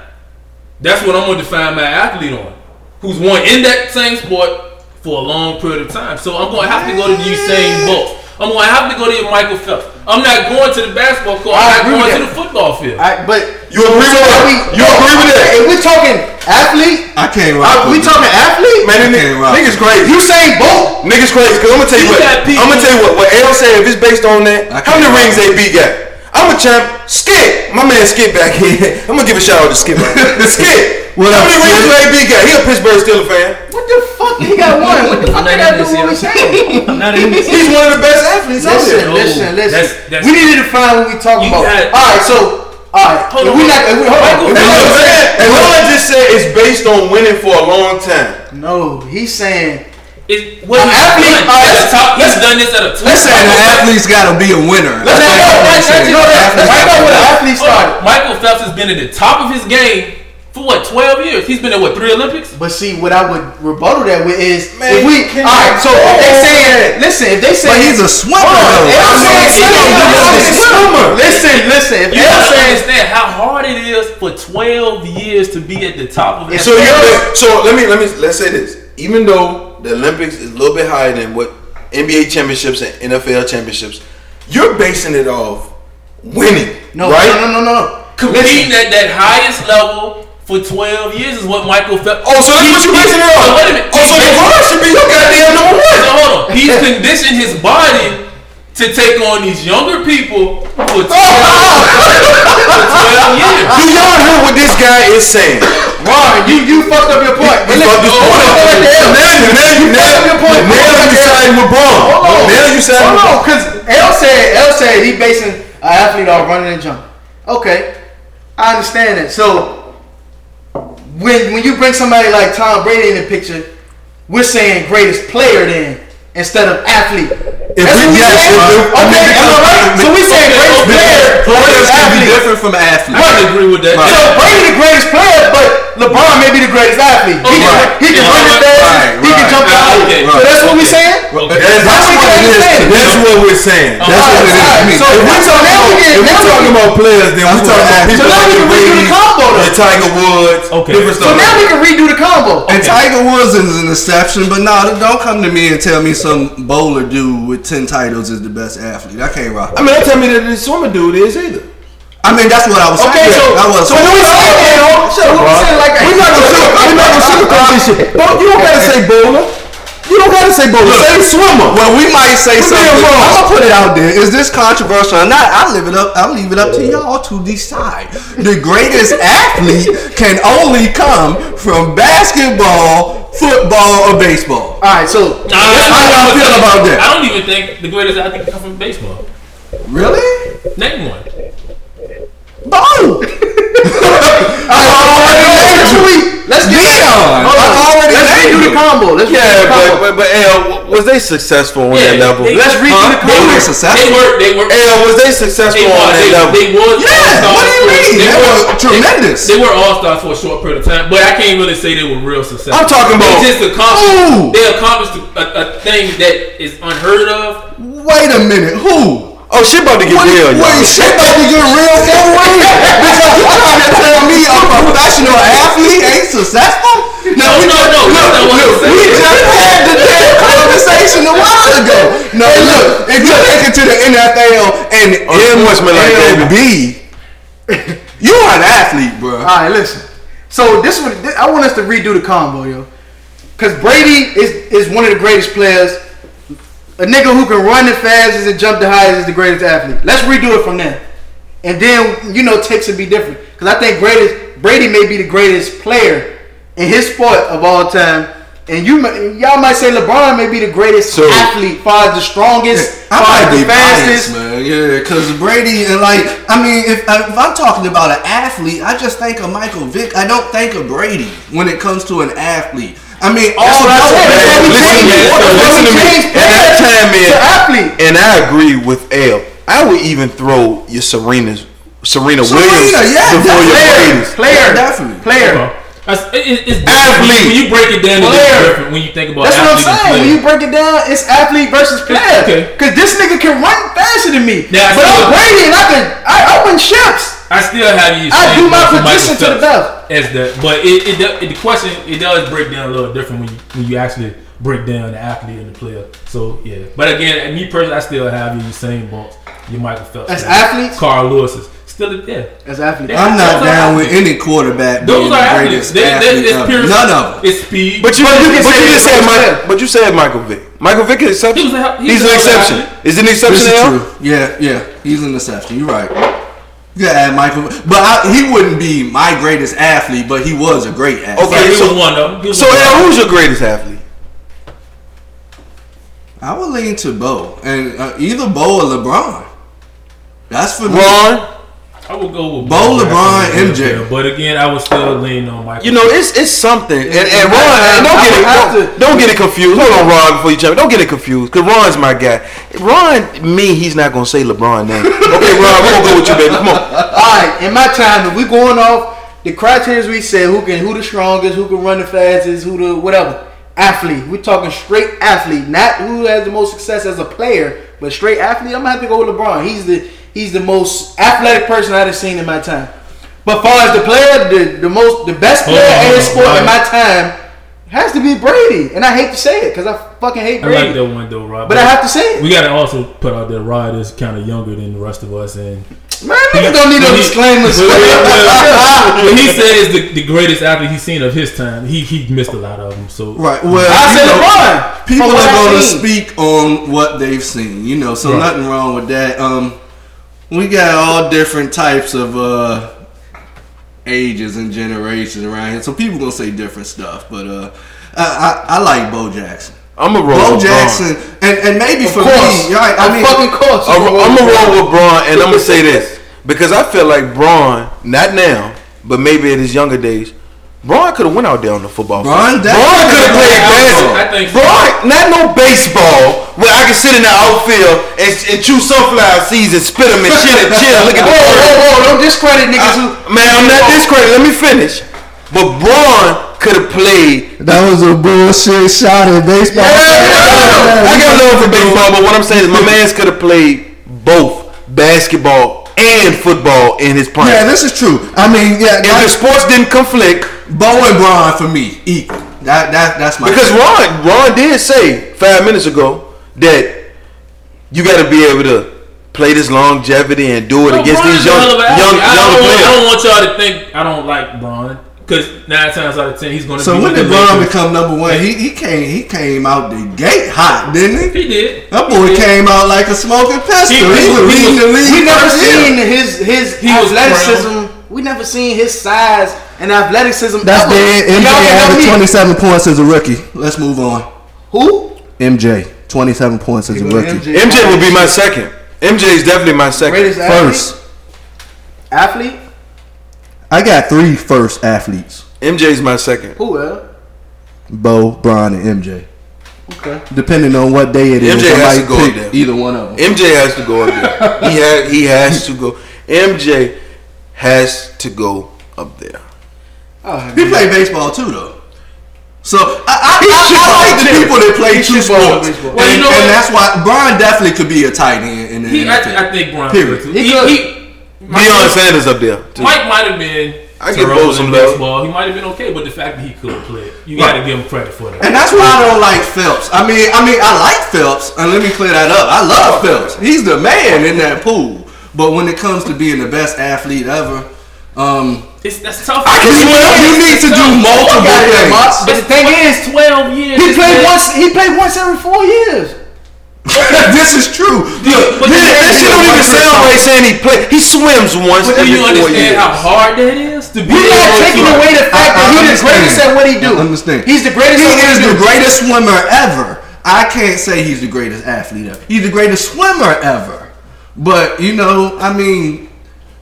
That's what I'm gonna define my athlete on. Who's won in that same sport for a long period of time. So I'm gonna have to go to the Usain Bolt. I'm gonna have to go to your Michael Phelps. I'm not going to the basketball court. I I'm agree not going to the football field. I, but You agree with that? we- You agree with that? If we're talking athlete, I can't are uh, we with talking athlete? Man, I niggas, can't rock. niggas crazy. You saying Bolt? Niggas crazy. Cause I'm gonna tell you, You what. I'm gonna tell you what. What L said. If it's based on that, how many rings rock. AB got? I'm a champ. Skip. My man Skip back here. I'm gonna give a shout out to Skip. Skip. What how many rings Skip? do AB got? He a Pittsburgh Steelers fan. What the fuck? He got one. What the fuck I'm that not to do with this what we saying? I'm not in this. He's one of the best athletes out there. No, listen, oh, listen. that's- that's- we need to define what we talking about. got- all right, so all right. Hold on, we not, we, hold on. If That's what I'm not- saying. And Ron just said it's based on winning for a long time. No, he's saying It, what An he's athlete- done, all right, at the top, he's let's- done this at a top. Let's say the athlete's got to be a winner. let's That's not what go. Let's know Athlete's gotta where the athlete started. Michael Phelps has been at the top of his game for what, 12 years? He's been at what, three Olympics? But see, what I would rebuttal that with is Man, if we all right. So if they saying, listen, if they say But he's a swimmer Hold though. I I'm saying, he listen, listen, listen, swimmer. listen, listen. If You they're saying understand how hard it is for 12 years to be at the top of his So you so let me let me let's say this. Even though the Olympics is a little bit higher than what NBA championships and NFL championships, you're basing it off winning, no, right? no, no, no, no. Competing at that highest level for 12 years is what Michael Phelps. Oh, so that's what you're basing it So off? wait a minute. Oh, so LeBron should be your goddamn number one. So hold on. He's conditioned his body to take on these younger people for 12, for 12 years. Do y'all hear what this guy is saying? Ron, you you fucked up your point. But You listen, fucked this hold point on, up. right there. Now you now you fucked up your point. now Hold on, you right there. siding with Bron. Hold on. Now you siding Hold on, because L said L said he basing an athlete off running and jumping. Okay, I understand that. So when when you bring somebody like Tom Brady in the picture, we're saying greatest player then instead of athlete. If That's we- what we yes, saying? if- if- okay, am I right? So we saying Okay, greatest okay. player, Players greatest can be different from athletes. I agree with that. Right. So Brady the greatest player, but LeBron may be the greatest athlete. He can, oh, Right. he can Yeah, run the right, fast. right, he can right. jump out. So that's what we okay. saying. That's, That's what what it we're saying. That's what we're saying. That's what it is. Alright, to me. so If if we we talking about, if we now talking about players, then we're talking about people So now we like can redo the Brady, combo, though. and Tiger Woods, Okay. different So now we can redo the combo. And Tiger Woods is an exception, but no, don't come to me and tell me some bowler dude with ten titles is the best athlete. I can't rock. I mean, don't tell me that this swimmer dude is either. I mean, that's what I was Okay, saying. so I was so what we saying? then? So what we saying? Like We're not gonna sugar, we're not gonna sugarcoat this shit. Don't, you don't gotta say bowler. You don't gotta say bowler. Say swimmer. Well, we might say We're something. wrong. I'm gonna put it out there. Is this controversial or not? I'll leave it up. I'll leave it up to y'all to decide. The greatest athlete can only come from basketball, football, or baseball. All right, so Nah, How I, y'all feel think- about that? I don't even think the greatest athlete can come from baseball. Really? Name one. Bo. let's do we- let's get Deion. Hold on. I already Let's redo the combo. Let's redo Yeah, the combo. but, but but L, was they successful on that level? they- Let's redo Huh? the They combo. were They were. They were. L, was they successful They, on were, that they, level? they were Yeah, all-stars what do you for- mean? They They were, were tremendous. They, they were all stars for a short period of time, but I can't really say they were real successful. I'm talking about- They just accomplished. Who? They accomplished a, a thing that is unheard of. Wait a minute. Who? Oh, shit about to get What, real, y'all. wait, shit about to get real for real? because you trying to tell me a professional athlete ain't successful? No, no, no, Look, that's not what I'm look, we just had the damn conversation a while ago. No, look, if you take it to the NFL and oh, Unfortunately, like MLB, you are an athlete, bro. All right, listen. So this one, I want us to redo the combo, yo. Cause Brady is is one of the greatest players. A nigga who can run the fastest and jump the highest is the greatest athlete. Let's redo it from there. And then you know takes would be different. Cause I think greatest Brady may be the greatest player in his sport of all time. And you y'all might say LeBron may be the greatest So- athlete, far as the strongest, I far as the fastest. biased, man. Yeah, because Brady and like, I mean, if uh, if I'm talking about an athlete, I just think of Michael Vick. I don't think of Brady when it comes to an athlete. I mean, all That's what I said. those- That's what we Listen, changed. man, That's listen to me. changed At that time, man, athlete. and I agree with L. I would even throw your Serena's Serena, Serena, Williams yeah, before your Player, Brady's. player, Definitely. player. Okay. That's- it- it- it's Athlete. When you break it down, it's Player. different when you think about That's what I'm saying. When you break it down, it's athlete versus player. Okay. Cause this nigga can run faster than me. Yeah, but I'm Brady and I can I, I win ships. I still have you. I saying do my position to the Phelps best. As that, but it, it, it the question it does break down a little different when you when you actually break down the athlete and the player. So yeah, but again, me personally, I still have you Usain Bolt, your Michael Phelps, As your athletes? Carl Lewis's still yeah. As athlete. Yeah. I'm not Those are down with any quarterback Those being are the athletes. greatest They, they, athlete it's ever. pure, None of them. It's speed. But you, But you but can you just said Michael. But you said Michael Vick. Michael Vick is an exception. He was a- he's he's an exception. athlete. Is an exception? This is true. Yeah, yeah. He's an exception. You're right. You Michael, but I, he wouldn't be my greatest athlete, but he was a great athlete. Okay, Yeah, he so- was one. He So one of L, them. who's your greatest athlete? I would lean to Bo, and uh, either Bo or LeBron. That's for me. Ron. I would go with Bo, Jackson LeBron, as well, MJ. But again, I would still lean on Michael. You know, it's it's something. And, and Ron, and don't get it don't, to- don't get it confused. Hold on, Ron, before you jump. Don't get it confused, cause Ron's my guy. Ron, me, he's not gonna say LeBron name. Okay, Ron, we're gonna go with you, baby. Come on. All right, in my time, if we going off the criteria we said, who can, who the strongest, who can run the fastest, who the whatever, athlete. We're talking straight athlete, not who has the most success as a player, but straight athlete. I'm gonna have to go with LeBron. He's the he's the most athletic person I've seen in my time. But far as the player, the the most the best player on, in hold his sport hold in my time has to be Brady, and I hate to say it because I fucking hate Brady. I Brady, like that one though, Rob. but I have to say it. We gotta also put out there Rod is kind of younger than the rest of us, and Man, niggas don't need no When he- disclaimers. when- when- when he says the, the greatest athlete he's seen of his time, he he missed a lot of them. So Right. Well, I said know, LeBron. People are going to speak on what they've seen, you know, so Right. nothing wrong with that. Um, we got all different types of uh, ages and generations around here, so people gonna say different stuff. But uh, I, I, I like Bo Jackson. I'm a roll Bo with Jackson, and, and maybe Of for course, me, right? I Of mean, fucking course. Bron. I'm a roll with Bron, and I'm gonna say this because I feel like Bron, not now, but maybe in his younger days, Bron could have went out there on the football. Bron field. Bron could have played went out basketball. I think so. Bron, not no baseball where I can sit in the outfield and, and chew sunflower seeds and spit them and shit and chill. Look at Whoa, the whoa, bird. whoa! Don't discredit niggas who. Man, I'm not discrediting. Let me finish. But Bron could have played That was a bullshit shot at baseball. I got love for baseball, but what I'm saying is my man's could have played both basketball and football in his prime. Yeah, this is true. I mean, yeah, if the sports didn't conflict, Bo and Bron for me equal. That that that's my because Ron Ron did say five minutes ago that you got to be able to play this longevity and do it No, against Bron's these a young hell young. I young don't, want, I don't want y'all to think I don't like Bron because nine times out of ten he's going to. So be when did the Bron Lakers. become number one? He he came he came out the gate hot, didn't he? He did. That boy did. came out like a smoking pistol. He, He- was he was- leading the league. We never first year. seen his his He athleticism. We never seen his size and athleticism. That's ever. dead. MJ Y'all can help averaged 27 points as a rookie. Let's move on. Who? MJ, 27 points as a rookie. MJ will be my second. MJ is definitely my second. greatest athlete. First, athlete. I got three first athletes: MJ is my second. Who else? Bo, Bron, and MJ. Okay. Depending on what day it is, MJ I has might to go pick there. either one of them. MJ has to go up there. He has he has to go. MJ has to go up there. Oh, He man. played baseball too, though. So I, I, He I, I like the ball, people that play two sports, baseball. Well, you and, know and that's why Brian definitely could be a tight end in the He, I, I think Brian. Period. could, too. He He, could. he, Deion Sanders up there. Too. Mike might have been. I give terrible Bo some in love. baseball. He might have been okay, but the fact that he could play, you got to give him credit for that. And that's why I don't like Phelps. I mean, I mean, I like Phelps, and let me clear that up. I love Phelps. He's the man in that pool. But when it comes to being the best athlete ever, um, It's, that's tough. i you, you need to do multiple Got it, Mark. things. But the thing is, twelve years. he played once. He played once every four years. this is true. Look, but That, the- that shit don't even sound right saying he play. He swims once But do you understand years. how hard that is to be We're not able taking away the fact I- that he's the greatest at what he do. I understand. He's the greatest. He at what is he the greatest swimmer ever. I can't say he's the greatest athlete ever. He's the greatest swimmer ever. But you know, I mean,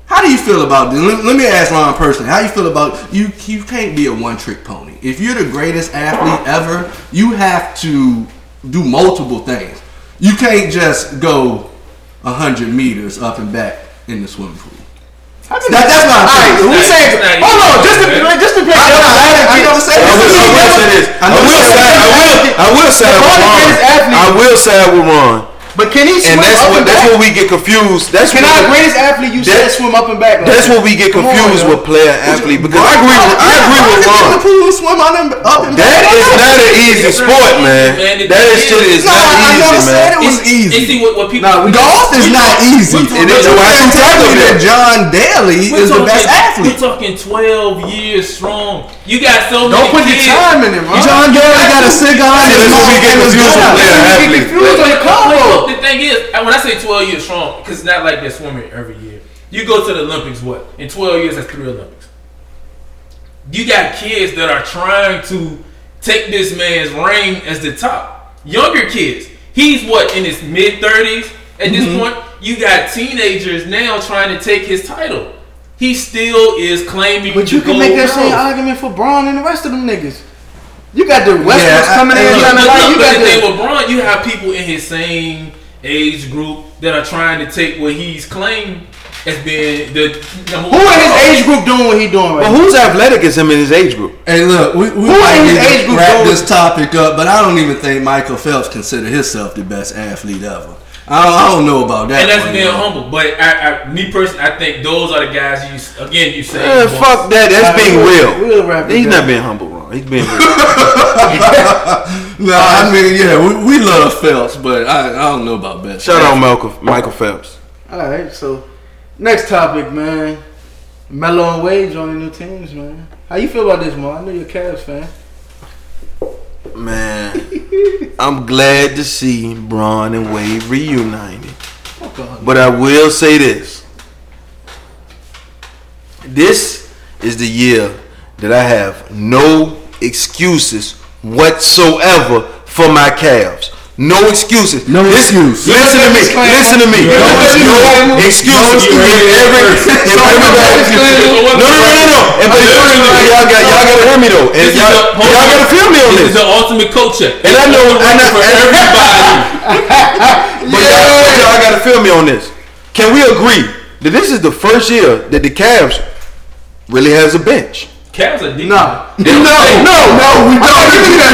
how How do you feel about this? Let, let me ask Ron personally. How you feel about you? You can't be a one trick pony. If you're the greatest athlete ever, you have to do multiple things. You can't just go hundred meters up and back in the swimming pool. That, that's my Alright, opinion. we That's saying, hold on, easy, just to, man. just to play I, devil's I, I, advocate. know what I'm saying. I will, I will say this. I will side. I will. I will side with LeBron the Ron. greatest athlete. I will side with Ron. But can he swim And that's up what and that's back? what we get confused. That's Can our greatest athlete you said swim up and back? Like that's that? what we get Come on, confused with player athlete because I agree. With, I agree with In the Ron. pool, swim on them up and That back. is not an easy sport, man. Man, That is is. shit is No, not I easy, never said man. it was It's- easy. And see what, what people. Nah, we- Golf is we not talk- easy. we talk- It is You why can't you tell me that. John Daly is the best athlete. We're talking 12 years strong. You got so many Don't put the kids. time in it, bro. John Daly got a cigar in See, his that's what we get confused with gun. player You get athlete. Confused the Look, combo. the thing is, when I say 12 years strong, because it's not like they're swimming every year. You go to the Olympics, what? In 12 years, that's three Olympics. You got kids that are trying to take this man's reign as the top. Younger kids. He's what, in his mid 30s at this Mm-hmm. point? You got teenagers now trying to take his title. He still is claiming But you can make that same argument for Bron and the rest of them niggas. You got the Westbrook's Yeah, I- coming in hey, trying to Look, like. look, You got the thing the. with Bron, you have people in his same age group that are trying to take what he's claimed as being the number Who in his age group doing what he doing right But who's athletic as him in his age group? Hey, look, we, we Who might in his age group wrap this topic up, but I don't even think Michael Phelps consider himself the best athlete ever. I don't, I don't know about that. And that's one, being yo. humble. But I, I, me personally, I think those are the guys you again you say. Eh, fuck that. That's being real. We'll He's not being humble, Ron. He's being real. No, I mean, yeah, we, we love Phelps, but I, I don't know about best. Shout out Michael Michael Phelps. All right, so next topic, man. Melo and Wade joining new teams, man. How you feel about this, man? I know you're a Cavs fan. Man, I'm glad to see Bron and Wade reunited. But I will say this. This is the year that I have no excuses whatsoever for my Cavs. No excuses. No Listen- excuse. Listen to me. Listen to me. No No excuses. If every- if everybody- No, no, no, no, no. And but y'all got y'all gotta hear me though. And y'all, y'all gotta feel me on This This is the ultimate culture. And I know, I know, for everybody. But y'all, y'all gotta feel me on this. Can we agree that this is the first year that the Cavs really has a bench? Cavs are deep. Nah. No, no, no, we don't agree.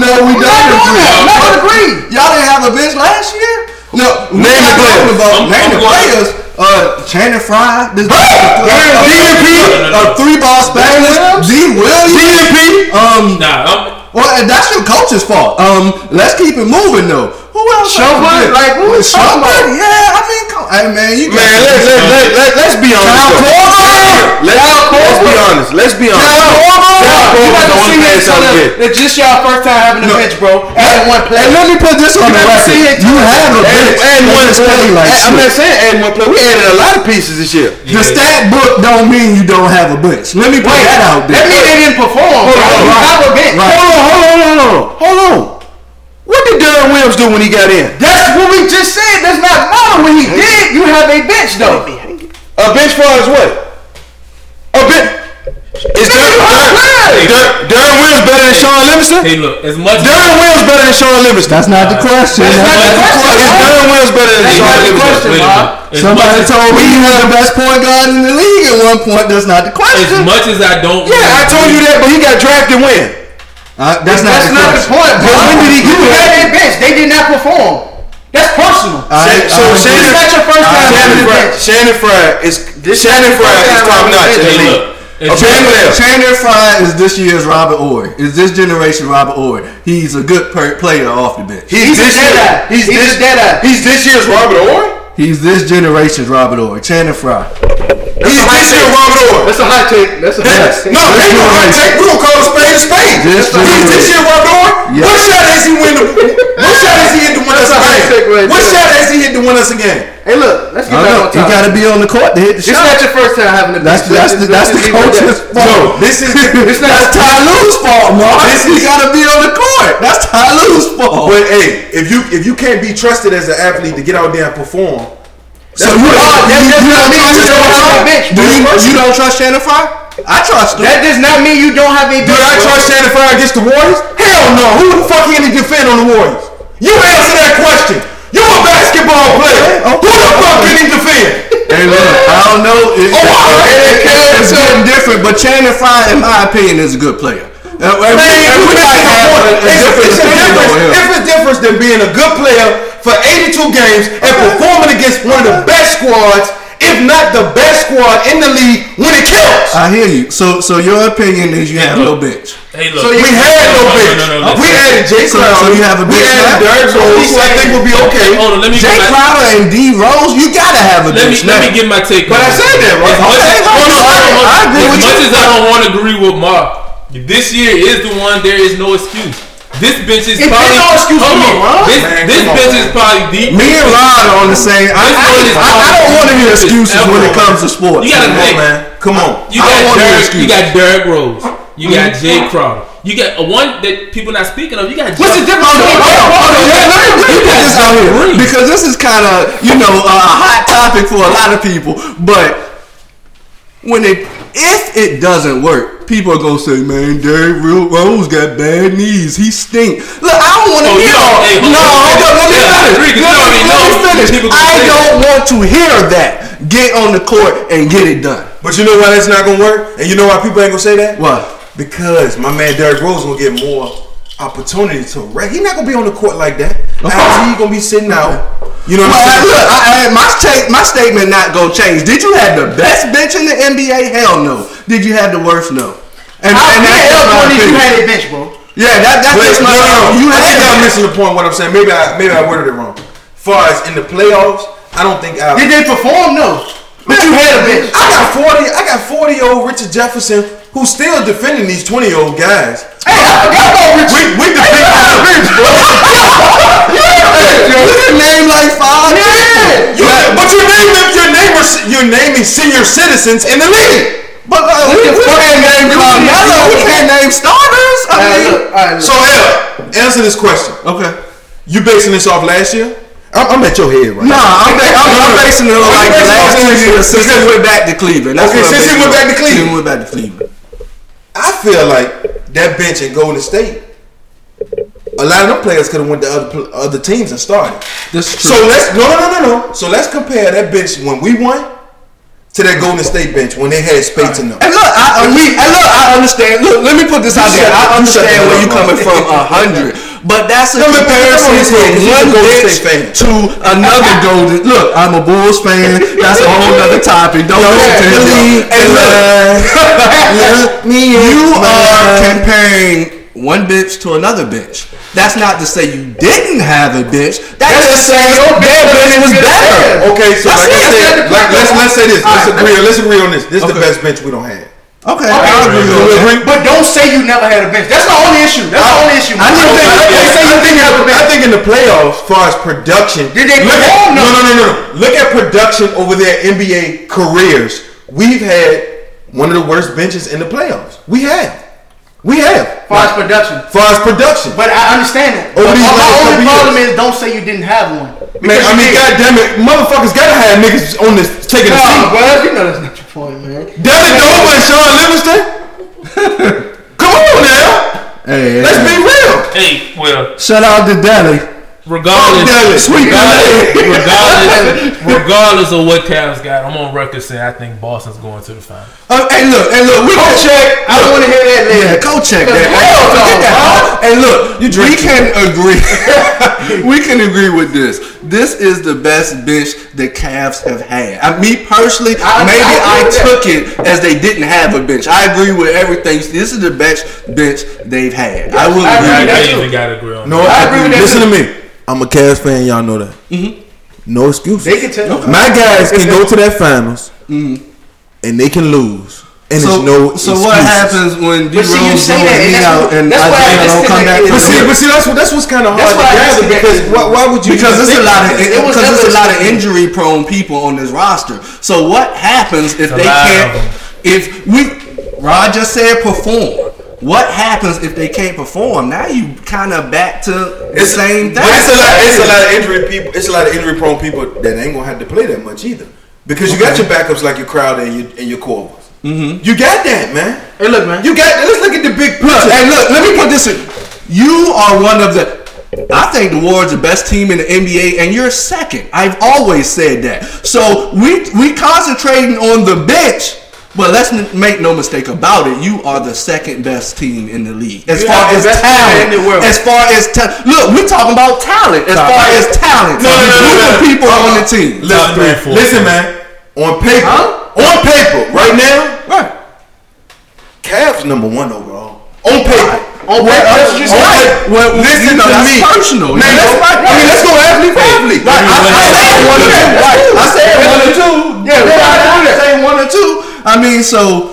No, we don't agree. I'm not agree. Y'all didn't have a bench last year? No, we Name not the players. talking About, name the players. Uh, Channing Frye, this DNP, a three ball specialist, D Williams, DNP. um, Nah, well, that's your coach's fault. Um, let's keep it moving though. Who else? Shumpert? Like, who is? Shumpert? Yeah, I mean, come, hey man, you Man, let's let, let, let, let's be honest. Kyle. Korver? Let's, let's be honest. Let's be honest. Kyle Korver? Kyle You Korver's the only see pass his I son. get. It's just y'all first time having a No. bench, bro. Adding one player. And let me put this on the You record. You have a bench. And one play like I'm not saying add one play. We added a lot of pieces this year. The stat book don't mean you don't have a bench. Let me put that out there. That mean they didn't perform. You right. a bench. Hold on, hold on, hold on, hold on. What did Deron Williams do when he got in? That's what we just said. Does not matter when he did. You have a bench though. A bench for as what? A bench. Is Deron, Deron, Deron, Deron Williams better than Shaun Livingston? hey, look, as much Deron Williams better than Shaun Livingston. That's not the question. That's not the question. Is Deron Williams better than That's Shaun Livingston? question, Wait a Bob. minute. As Somebody told me he was the best point guard in the league at one point. That's not the question. As much as I don't. Yeah, I told you that, but he got drafted when? Uh, that's not That's the not the point. But when did he You get had there? a bench. They did not perform. That's personal. Uh, I- uh, So I- Shannon, It's not your first time Channing Frye. Channing Frye is Channing Frye is top notch in the Hey, league. look. A as bench much- player. Channing Frye is this year's Robert Horry. Is this generation Robert Horry? He's a good per- player off the bench. He's, He's a this dead year. eye. He's, He's this. a dead eye. He's this year's Robert Horry. He's this generation's Robert Horry. Channing Frye. He's this year's Robert Horry. That's a hot take. That's a hot take. No, ain't no hot take. We gonna call a spade a spade. This He's this generation. year Robert Horry. Yeah. What shot has he win? The, what shot has he hit to win us a That's a hot take game? What shot has he hit to win us a game? Hey, look. Let's get back on You top. got to be on the court to hit the shot. It's shot. not your first time having a That's that's the that's the let's just leave it coach's fault. No, this is not- That's Ty Lue's fault, Mark. This He is- got to be on the court. That's Ty Lue's fault. But hey, if you if you can't be trusted as an athlete to get out there and perform, So you don't, that does not mean trust you don't Shannon have a Fry? Do you, you don't trust Channing Frye? I trust him. That does not mean you don't have a Do. I trust Channing Frye against the Warriors? Hell no. Who the fuck can he defend on the Warriors? You answer that question. You a basketball player. Who the fuck can he defend? Hey, look, I don't know. It, Oh, wow. it- it- it's getting different, but Channing Frye, in my opinion, is a good player. Uh, Man, everybody it's, has a, a different it's a opinion difference. on. It's a difference than being a good player for 82 games and performing against one of the best squads, if not the best squad in the league when it counts. I hear you. So, so your opinion is you have no bench. Hey, look. So We had no bench. no, no, no, we listen. added Jae So- Crowder. so you have a we bench added now? Derrick So Rose, who I think will be okay. Hold on, let me Jae get my, Crowder and D Rose, you gotta have a let me bench let me get my take. But on I said that, right? As much Okay, I-. I agree as with much you. as I don't want to agree with Mark, this year is the one. There is no excuse. This bitch is It probably no excuse for me. Ron. This, Man, this come on, bench man. is probably the Me and Rod are on the same. I, This I, I, I don't want to hear excuses when it comes to sports. You gotta Come think. man. Come on. You I got want no Derrick, you got Derrick Rose. You got mm-hmm. Jae Crowder. You got a one that people not speaking of. You got What's the difference between Hold on, hold on, let- let me- put this out here because this is kind of you know a hot topic for a lot of people. But when it if it doesn't work, people are gonna say, "Man, Derrick Rose got bad knees. He stink." Look, I don't want to Oh, hear don't- all. hey, no, hold on, let me I finish. you Let me, let me finish. I don't want to hear that. Get on the court and get it done. But you know why that's not gonna work? And you know why people ain't gonna say that? Why? Because my man Derrick Rose gonna get more opportunity to wreck. He not gonna be on the court like that. Actually, he gonna be sitting out. You know what Well, I'm saying? look, I, I, my, ta- my statement not gonna change. Did you have the best bench in the NBA? Hell no. Did you have the worst? No. And, How and many that's L just my twenties you had a bench, bro? Yeah, that, that's Wait, just my no, no. You I think had I'm it. missing the point. What I'm saying, maybe I maybe I worded it wrong. Far as in the playoffs, I don't think I. Did they perform? No. But you had a bench. I got 40. I got 40 old Richard Jefferson who's still defending these 20 year old guys. Hey, I forgot about Richard. We, we defend our bench, bro. You can name like five. Yeah. You, but you're naming you're you're naming senior citizens in the league. But uh, we, we can't name Carmelo. We can't name starters. I mean, look. So L, answer this question. okay. You basing this off last year? I'm, I'm at your head right Nah, now. I'm, ba- I'm, I'm basing it on like the basing it last on two last years since he went back to Cleveland. That's Okay, since he went back to Cleveland. Since he went back to Cleveland. I feel like that bench in Golden State, a lot of them players could have went to other other teams and started. This is So let's no no no no no. So let's compare that bench when we won to that Golden State bench when they had Spates in them. And look, I, we, and look, I understand. Look, let me put this out there. I the- you shut understand where you coming from a hundred, but that's a No, comparison come on, from come on, one you're a Golden bitch to another golden. Look, I'm a Bulls fan. That's a whole other topic. Don't believe and look, me you are comparing one bench to another bench. That's not to say you didn't have a bench. That's just saying your bench was better. Okay, so That's like I said, like, let's let's say this. Let's agree. Let's agree on this. This is the best bench we don't have. Okay, Okay, I agree with agree? that. But don't say you never had a bench. That's the only issue. That's the only issue. I Don't knew say- that- don't say I you think, didn't have a I bench. think in the playoffs, as far as production, Did they look at, no, No. no, no, no, no. Look at production over their NBA careers. We've had one of the worst benches in the playoffs. We have, we have. Far as production. Far as production, But I understand that. Over these my only problem years. is don't say you didn't have one. man, Because I you mean, did. goddamn it, motherfuckers gotta have niggas on this taking a Nah, seat. bro, you know that's not your point, man. Devin Dover and Shaun Livingston. Come on now, Hey, let's hey. be real. Hey, well, Shout out to Delhi. Regardless, Fuck regardless, regardless, regardless of what Cavs got, I'm on record saying I think Boston's going to the final. Uh, hey, look, hey, look, we can check. I don't want to hear that later. Yeah, go check that. Hell Hey, no, that. bro. Hey, look, you we can agree. we can agree with this. This is the best bench the Cavs have had. I, me personally, I- maybe I I, agree with took it as they didn't have a bench. I agree with everything. This is the best bench they've had. I will I agree. agree I, with with that. I even got to agree on No, that. I agree with that Listen too. to me. I'm a Cavs fan. Y'all know that. Mm-hmm. No excuses. They can tell. My guys can go to that finals mm-hmm. and they can lose, and So, there's no. so what happens when D But see, you Rose say that, and me that's out and that's why Isaiah this don't come back? But to see, the- but see, that's what that's what's kind of hard to why gather because why, why would you? because even there's a lot of that? It was because there's a lot of injury prone people on this roster. So what happens if a they can't? If we Rod just said perform. What happens if they can't perform? Now you kind of back to the same thing. But it's a lot. It's a lot of injury people. It's a lot of injury prone people that ain't gonna have to play that much either. Because you got your backups like your crowd and your and your Korvers. Mm-hmm. You got that, man. Hey, look, man. You got. Let's look at the big Look, picture. hey, look, let me put this in. You are one of the. I think the Warriors are the best team in the NBA, and you're second. I've always said that. So we we concentrating on the bench, but let's n- make no mistake about it. You are the second best team in the league as You far as talent. in the world. As far as ta- look, we're talking about talent. As far as talent, No, no, no, no, the no. people Uh-uh. on the uh-uh. team. Listen, three, man. four, Listen, man. On paper, on paper, right now, Right. Cavs number one overall. On paper. On What- paper, that's what you on said. paper. Well, listen you know, to that's me. personal. Man, You let's, know? I mean, let's go athlete for athlete. Right, I, I said one or two. Right, I said one or two. Yeah, I say one or two. I mean, so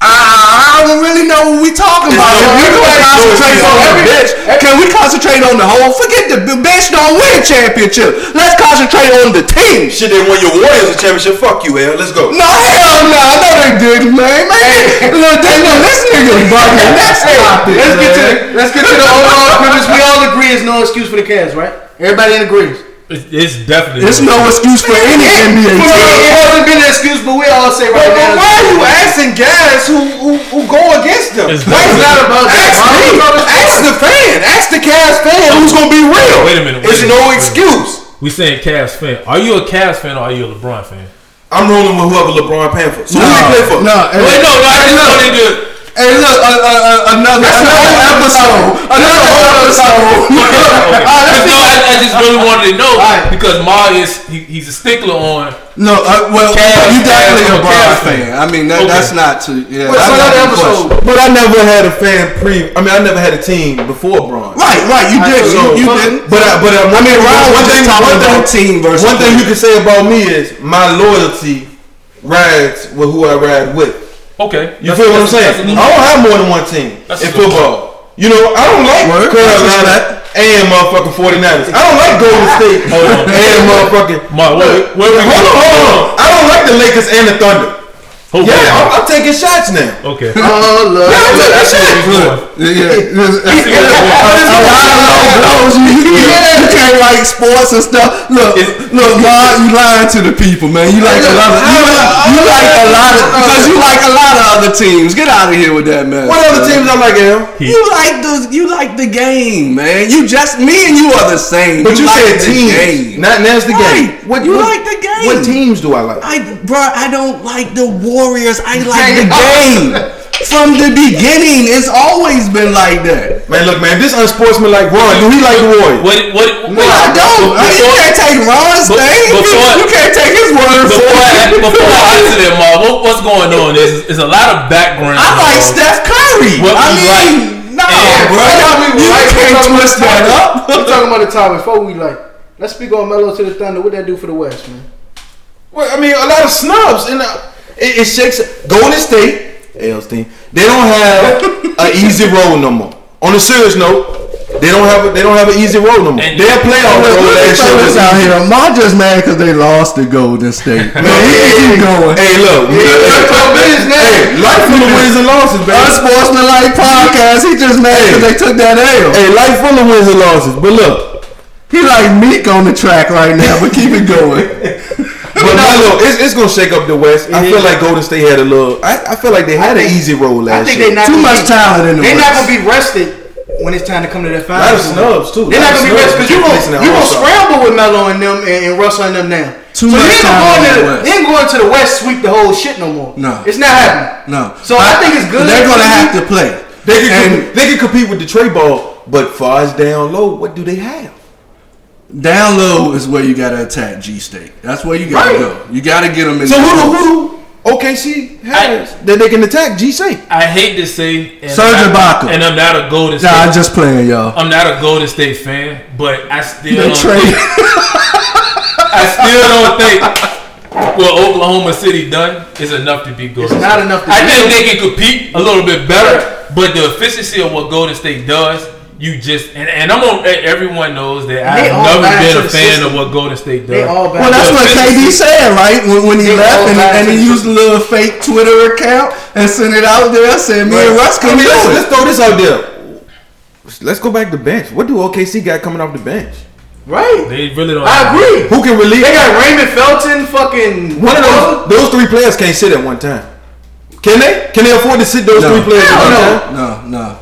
I, I don't really know what we talking about. If we gonna concentrate on the bench, can we concentrate on the whole? Forget the bench don't win championship. Let's concentrate on the team. Shit, they won your Warriors a championship. Fuck you, hell. Let's go. No hell no, no they didn't, man. Man, look, they know this nigga bugging. That's topic. Let's get to the let's get to the overall premise. We all agree it's no excuse for the Cavs, right? Everybody in agrees. It's, it's definitely. There's no excuse for any NBA It team. hasn't been an excuse, but we all say right But, but why are you asking guys who who, who go against them? It's Why definitely- it's not about that? Ask Ask me. me. Ask the fan. Ask the Cavs fan who's gonna be real. Wait a minute, wait It's a minute, no minute. excuse. We saying Cavs fan. Are you a Cavs fan or are you a LeBron fan? I'm rolling with whoever LeBron paying for. So who No, they play for? no, Wait, no, no. I hey, just wanted to. Hey, look, uh, uh, uh, another, That's another another episode. Another episode. Because no, I, I just really wanted to know Alright. because Ma is he, he's a stickler on. No, uh, well, Cavs, you definitely Cavs, a Bron Cavs fan. fan. I mean, that, Okay. that's not to. Yeah, But that's another episode. question. But I never had a fan pre. I mean, I never had a team before Bron. Right, right. You did. So- You, you didn't. But I, but I, I mean, Ron was just talking about team versus One thing you can say about me is my loyalty rides with who I ride with. Okay, You feel what I'm saying? that's a I good- don't have more than one team That's in a good football. You know, I don't like Word. Carolina and motherfucking 49ers. I don't like Golden State Hold on. and motherfucking. Ma, where, where we Hold on, hold on. I don't like the Lakers and the Thunder. Hold Yeah, I'm. I'm taking shots now. Okay. Oh, look. Yeah, I'm taking That's where shots. we going. Yeah, yeah. A lot of low blows. You, you, you can't like sports and stuff. Look, look, God, you lying to the people, man. You like a lot of you, like- you like a lot of because you like a lot of other teams. Get out of here with that, man. What other uh, teams I'm like, L? You like the you like the game, man. You just me and you are the same. But you, like said the teams. game. Not that's the Right. game. You like the game. What teams do I like? I, bro, I don't like the Warriors. I like the game. From the beginning, it's always been like that. Man, look, man, this unsportsmanlike Ron, do he like the Warriors? What? What? No, I don't. I mean, you can't take Ron's But- thing. before- you can't take his word for Before I, it. before I answer that, Ma, what, what's going on? Is is a lot of background. I like noise. Steph Curry. What I mean, like. no, And- bro. we You right, can't talking twist about that the up. topic. We're talking about the topic before we like. Let's speak on Melo to the Thunder. What that do for the West, man? Well, I mean, a lot of snubs, and uh, it, it shakes. Golden State, L's team, they don't have an easy road no more. On a serious note, they don't have a, they don't have an easy road no more. And- Their playoff Look, road look at last year was this out easy. here. Ma just mad because they lost to Golden State. Man, he can keep going. Hey, look, hey, life full of wins and losses, baby. Unsportsmanlike podcast. He just mad because they took that L. Hey, life full of wins and losses. But look, He like Meek on the track right now, but keep it going. but Melo, it's, it's gonna shake up the West. I feel like Golden State had a little. I, I feel like they had an easy road I last think year. Not Too much be, talent in the They're West. not gonna be rested when it's time to come to that a lot final. of snubs too. They're not gonna be rested because you gonna you gonna scramble with Melo and them and, and Russell and them now. Too so much you ain't the into West. they ain't going to the West sweep the whole shit no more. No. it's not happening. No. So I, think it's good. They're gonna have to play. They can, compete, they can compete with the trade ball, but far as down low, what do they have? Down low is where you gotta attack G State. That's where you gotta Right. go. You gotta get them in. So the who do, who do OKC has that they can attack? G State? I hate to say, and Serge I- Ibaka. and I'm not a Golden State. Nah, I'm just playing, y'all. I'm not a Golden State fan, but I still They don't trade. think, I still don't think what Oklahoma City done is enough to be Golden It's not enough to I think they can compete a little bit better, but the efficiency of what Golden State does you just and, and I'm on. Eh, everyone knows that I've never been a fan system. of what Golden State does. They all Well, that's what KD said, right? When, when he They left and, and he used a little fake Twitter account and sent it out there. Said me and Russ I can mean, do let's, it. let's throw this out there. Let's go back to bench. What do OKC got coming off the bench? Right. They really don't. I agree. Who can relieve? They got Raymond Felton, fucking One of those those three players can't sit at one time. Can they? Can they afford to sit those No. three players at one no. time? No, no.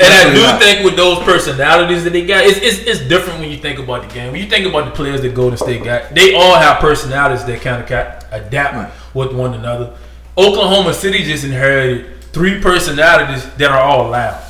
And I do not. think with those personalities that they got, it's, it's, it's different when you think about the game. When you think about the players that Golden State got, they all have personalities that kind of adapt Right. with one another. Oklahoma City just inherited three personalities that are all loud.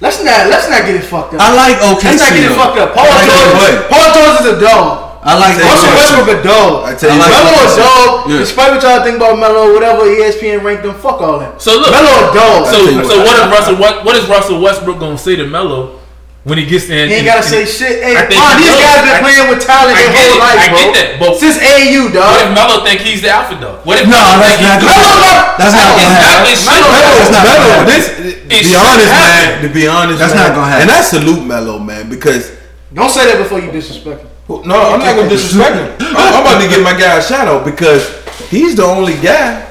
Let's not let's not get it fucked up. I like OKC. Let's not get it fucked up. Paul George. Paul George is a dog. I like Tell you Russell what. OKC. Westbrook a dog. I tell you I like. Melo a dog. Yeah. Despite what y'all think about Melo, whatever ESPN ranked him, fuck all that. So look, Melo a dog. So, so what. what is Russell? What, what is Russell Westbrook gonna say to Melo when he gets in? He ain't in- gotta say shit. Hey, I think Ron, he these knows. guys been playing with talent I their whole it. life, I bro. get that, but- Since AAU, What if dog. Melo think he's the alpha dog? What if No, Melo that's think not he's gonna Melo, happen. That's not gonna not- happen. it should- Melo- Melo, That's not Melo, gonna happen. this, be honest, happen. man. To be honest, That's man, not gonna happen. And I salute Melo, man, because Don't say that before you disrespect him. No, I'm not gonna disrespect him. I'm, I'm about to give my guy a shout out because he's the only guy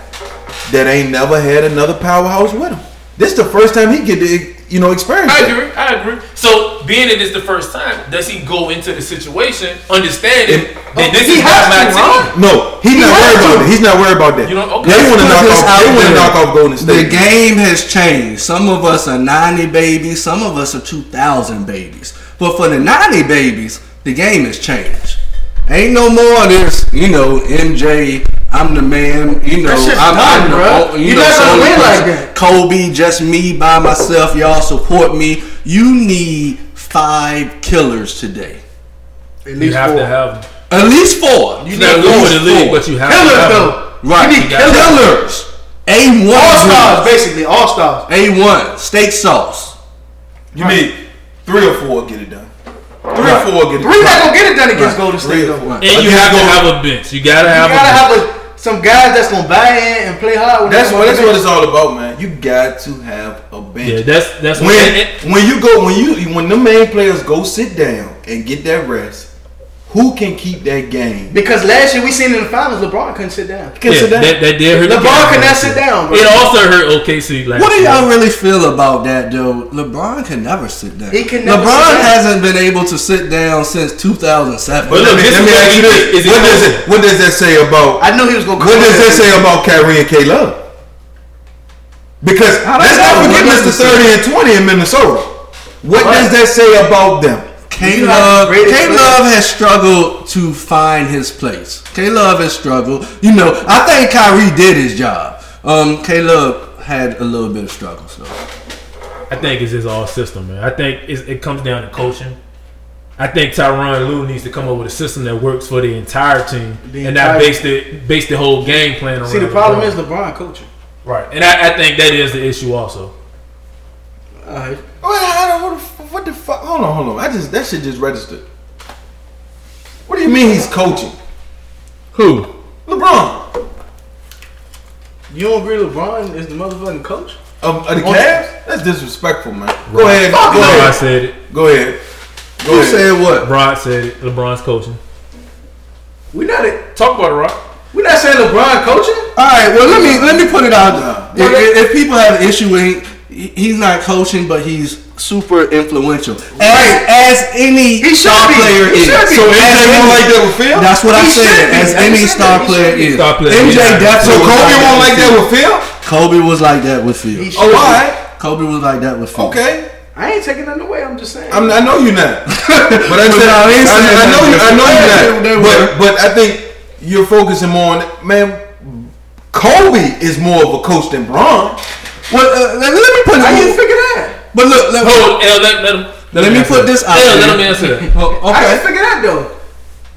that ain't never had another powerhouse with him. This is the first time he get to, you know, experience. I that. agree. I agree. So, being that it's the first time, does he go into the situation understanding It- that this He is has not my to, team? No, he's He not has worried to. about it. He's not worried about that. You know, okay. They want to knock off. out They want to there. knock off Golden State. The game has changed. Some of us are 90 babies, some of us are 2000 babies. But for the 90 babies, the game has changed. Ain't no more of this, you know, MJ, I'm the man, you know, I'm, done, I'm the, bruh. o- you You're know, only win like that. Kobe, just me by myself, y'all support me. You need five killers today. At You have to have them. At least four. You not go with the league, but you have to Killers, have them. though. Right. You need You killers. killers. A1. All stars, basically. All stars. A1. Steak sauce. You mean three or four get it done. Three Right. or four get it Three done. not gonna get it done against Right. Golden State, though. And you Against have to have a bench. You gotta You have gotta a have a, some guys that's gonna buy in and play hard. When That's what that's what it's all about, man. You got to have a bench. Yeah, that's that's when and- and- when you go when you when the main players go sit down and get that rest, who can keep that game? Because last year we seen in the finals, LeBron couldn't sit down. Can yeah, sit down. that, that did hurt. the LeBron game could not sit down, bro. It also hurt OKC last What do y'all really feel about that, though? LeBron can never sit down. He can never LeBron sit down. hasn't been able to sit down since 2007. But let me, let me what ask you this: what does it what does that say about I knew he was gonna. what does in that say about Kyrie and K Love? Because How let's does not forget? Mr. Thirty and Twenty in Minnesota. What What? does that say about them? K You have Love, K Love has struggled to find his place. K Love has struggled. You know, I think Kyrie did his job. Um, K Love had a little bit of struggle. So I think it's his all system, man. I think it's, it comes down to coaching. I think Tyronn Lue needs to come up with a system that works for the entire team The and not entire- base the base the whole game plan around. See, the problem LeBron. is LeBron coaching. right, and I, I think that is the issue also. All right. Oh, well, I don't, what, the, what the fuck? Hold on, hold on. I just that shit just registered. What do you mean he's coaching? Who? LeBron You don't agree LeBron is the motherfucking coach? of, of the Cavs? That's disrespectful, man. Go ahead, Fuck go no. LeBron ahead, said it. go ahead. Go who ahead. said what? LeBron said it. LeBron's coaching. We not Talk about it, Rock. we not saying LeBron coaching. All right, well let me let me put it out. there. If, if- if people have an issue with him, he- he's not coaching, but he's super influential. As, Right. as any He star be. player He is. So As MJ any- won't like that with Phil? That's what I said. As any star player should be. is. Star player, MJ yeah. definitely. So Kobe won't like that with with Phil? Phil. Kobe was like that with Phil. Oh, be. all right. Kobe was like that with Phil. Okay. I ain't taking nothing away. I'm just saying. I'm, I know you're not. But I, said, no, he I, I know you. I know you're not. But but I think you're focusing more on man. Kobe is more of a coach than Bron. Well, uh, let, let me put How you it. figure that? But look, let, Hold, L, let, let him. Let him me put this out L, let him answer that. oh, How you okay. figure that though?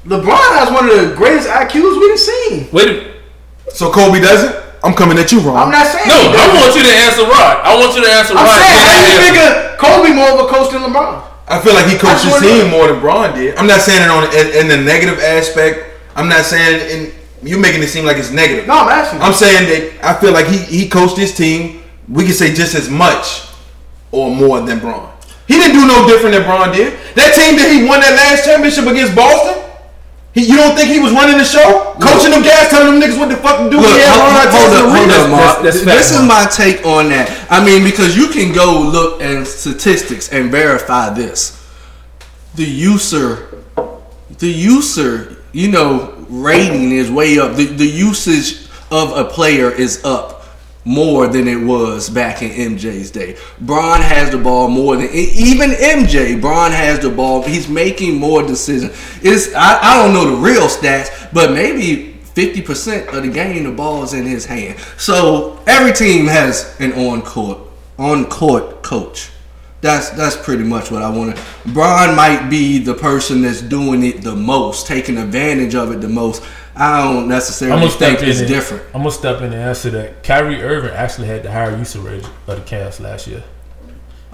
LeBron has one of the greatest IQs we've seen. Wait. a- So Kobe doesn't. I'm coming at you, Ron. I'm not saying. No, he I doesn't. want you to answer Rod. I want you to answer I'm Rod. saying, how I you figure Kobe more of a coach than LeBron? I feel like he coached his That's what team more than Bron did. I'm not saying it on in, in the negative aspect. I'm not saying in you making it seem like it's negative. No, I'm asking. I'm saying that I feel like he he coached his team. We can say just as much or more than Bron. He didn't do no different than Bron did. That team that he won that last championship against Boston. He, you don't think he was running the show, coaching them guys, telling them niggas what the fuck to do? Look, He had hold, hold up, hold up, Mark. That's- that's this fact, is Mark. my take on that. I mean, because you can go look at statistics and verify this. The user, the user, you know, rating is way up. The, the usage of a player is up more than it was back in MJ's day. Bron has the ball more than even MJ. Bron has the ball. He's making more decisions. It's I, I don't know the real stats, but maybe 50% of the game the ball is in his hand. So every team has an on court on court coach. That's that's pretty much what I want to. Bron might be the person that's doing it the most, taking advantage of it the most. I don't I'm necessarily gonna think it's and- different. I'm gonna step in and answer that. Kyrie Irving actually had the higher usage rate of the Cavs last year.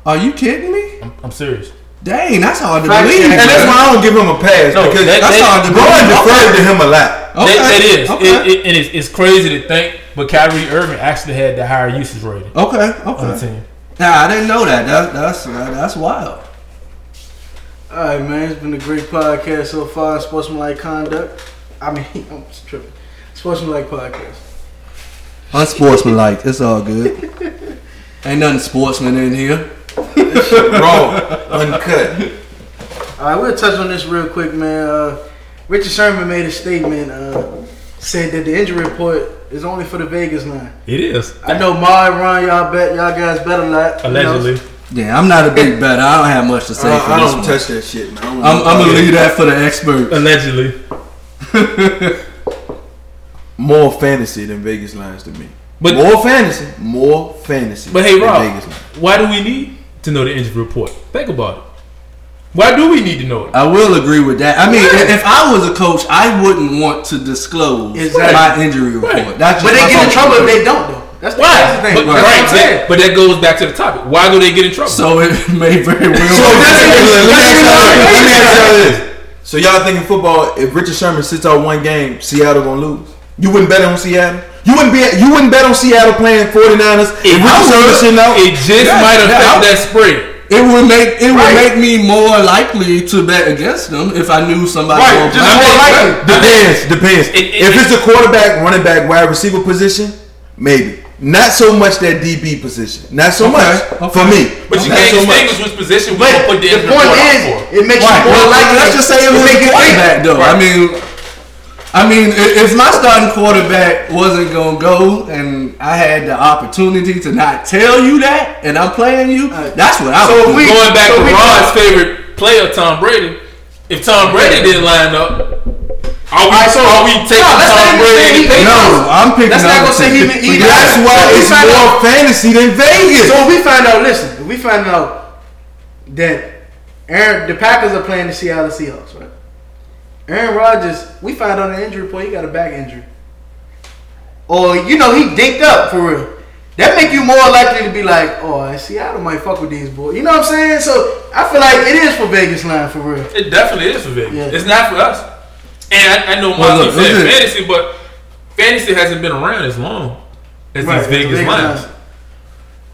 Are you kidding me? I'm, I'm serious. Dang, that's hard to Fact believe. And that's why I don't give him a pass No, because that- That's that- hard to Bron believe. deferred to him a lot. Okay. That, that is, Okay. it, it, and it's, it's crazy to think, but Kyrie Irving actually had the higher usage rating Okay, on the okay. team. Nah, I didn't know that. That that's uh, that's wild. All right, man. It's been a great podcast so far. Sportsmanlike conduct. I mean, I'm just tripping. Sportsmanlike podcast. Unsportsmanlike. It's all good. Ain't nothing sportsman in here. Raw, uncut. All right, we'll touch on this real quick, man. Uh, Richard Sherman made a statement. Uh, said that the injury report is only for the Vegas line. It is I know my and Ron, y'all bet y'all guys better not. you know. allegedly. Yeah, I'm not a big better. I don't have much to say I, for I this don't one. touch that shit, man. I don't I'm. I'm gonna leave that for the expert. Allegedly. more fantasy than Vegas lines to me. But- more fantasy, more fantasy. But hey, Rob, Vegas why do we need to know the injury report? Think about it. Why do we need to know it? I will agree with that. I mean, if if I was a coach, I wouldn't want to disclose Exactly. my injury report. Right. That's But just they get in personal trouble if they don't, though. That's the, Why? that's the thing. But, That's what right, that, but that goes back to the topic. Why do they get in trouble? So it may very well. So let me let me ask y'all this. Let me y'all this. So y'all thinking football? If Richard Sherman sits out one game, Seattle gonna lose? You wouldn't bet on Seattle? You wouldn't be? You wouldn't bet on Seattle playing 49ers if Richard Sherman sitting out? it just Yeah, might affect I- that spread. It would make it would make me more likely to bet against them if I knew somebody. Right, just more likely. Depends. Depends. It- it- if it's a quarterback, running back, wide receiver position, maybe. Not so much that DB position. Not so Okay, much okay. for me. But you Not can't so much. distinguish which position we But put the, the point is, for. it makes Right. you more Well, likely. let's just say it was make a quarterback, though. I mean, I mean, if my starting quarterback wasn't gonna go, and I had the opportunity to not tell you that, and I'm playing you, that's what I So do. we- Going back so to Ron's favorite player, Tom Brady. If Tom Brady didn't line up, are we, Alright, so- are we taking No, Tom Brady? no, I'm picking. Let's not other gonna say teams. he- he- But That's why we it's more out- fantasy than Vegas. So we find out, listen, we find out that Aaron, the Packers are playing the Seattle Seahawks, right? Aaron Rodgers, we find out on the injury report, he got a back injury. Or, you know, he dinked up for real. That make you more likely to be like, oh, Seattle might fuck with these boys. You know what I'm saying? So I feel like it is for Vegas line for real. It definitely is for Vegas. Yeah. It's not for us. And I, I know Well, Monty said look at- fantasy, but fantasy hasn't been around as long as Right, these Vegas, Vegas lines. line.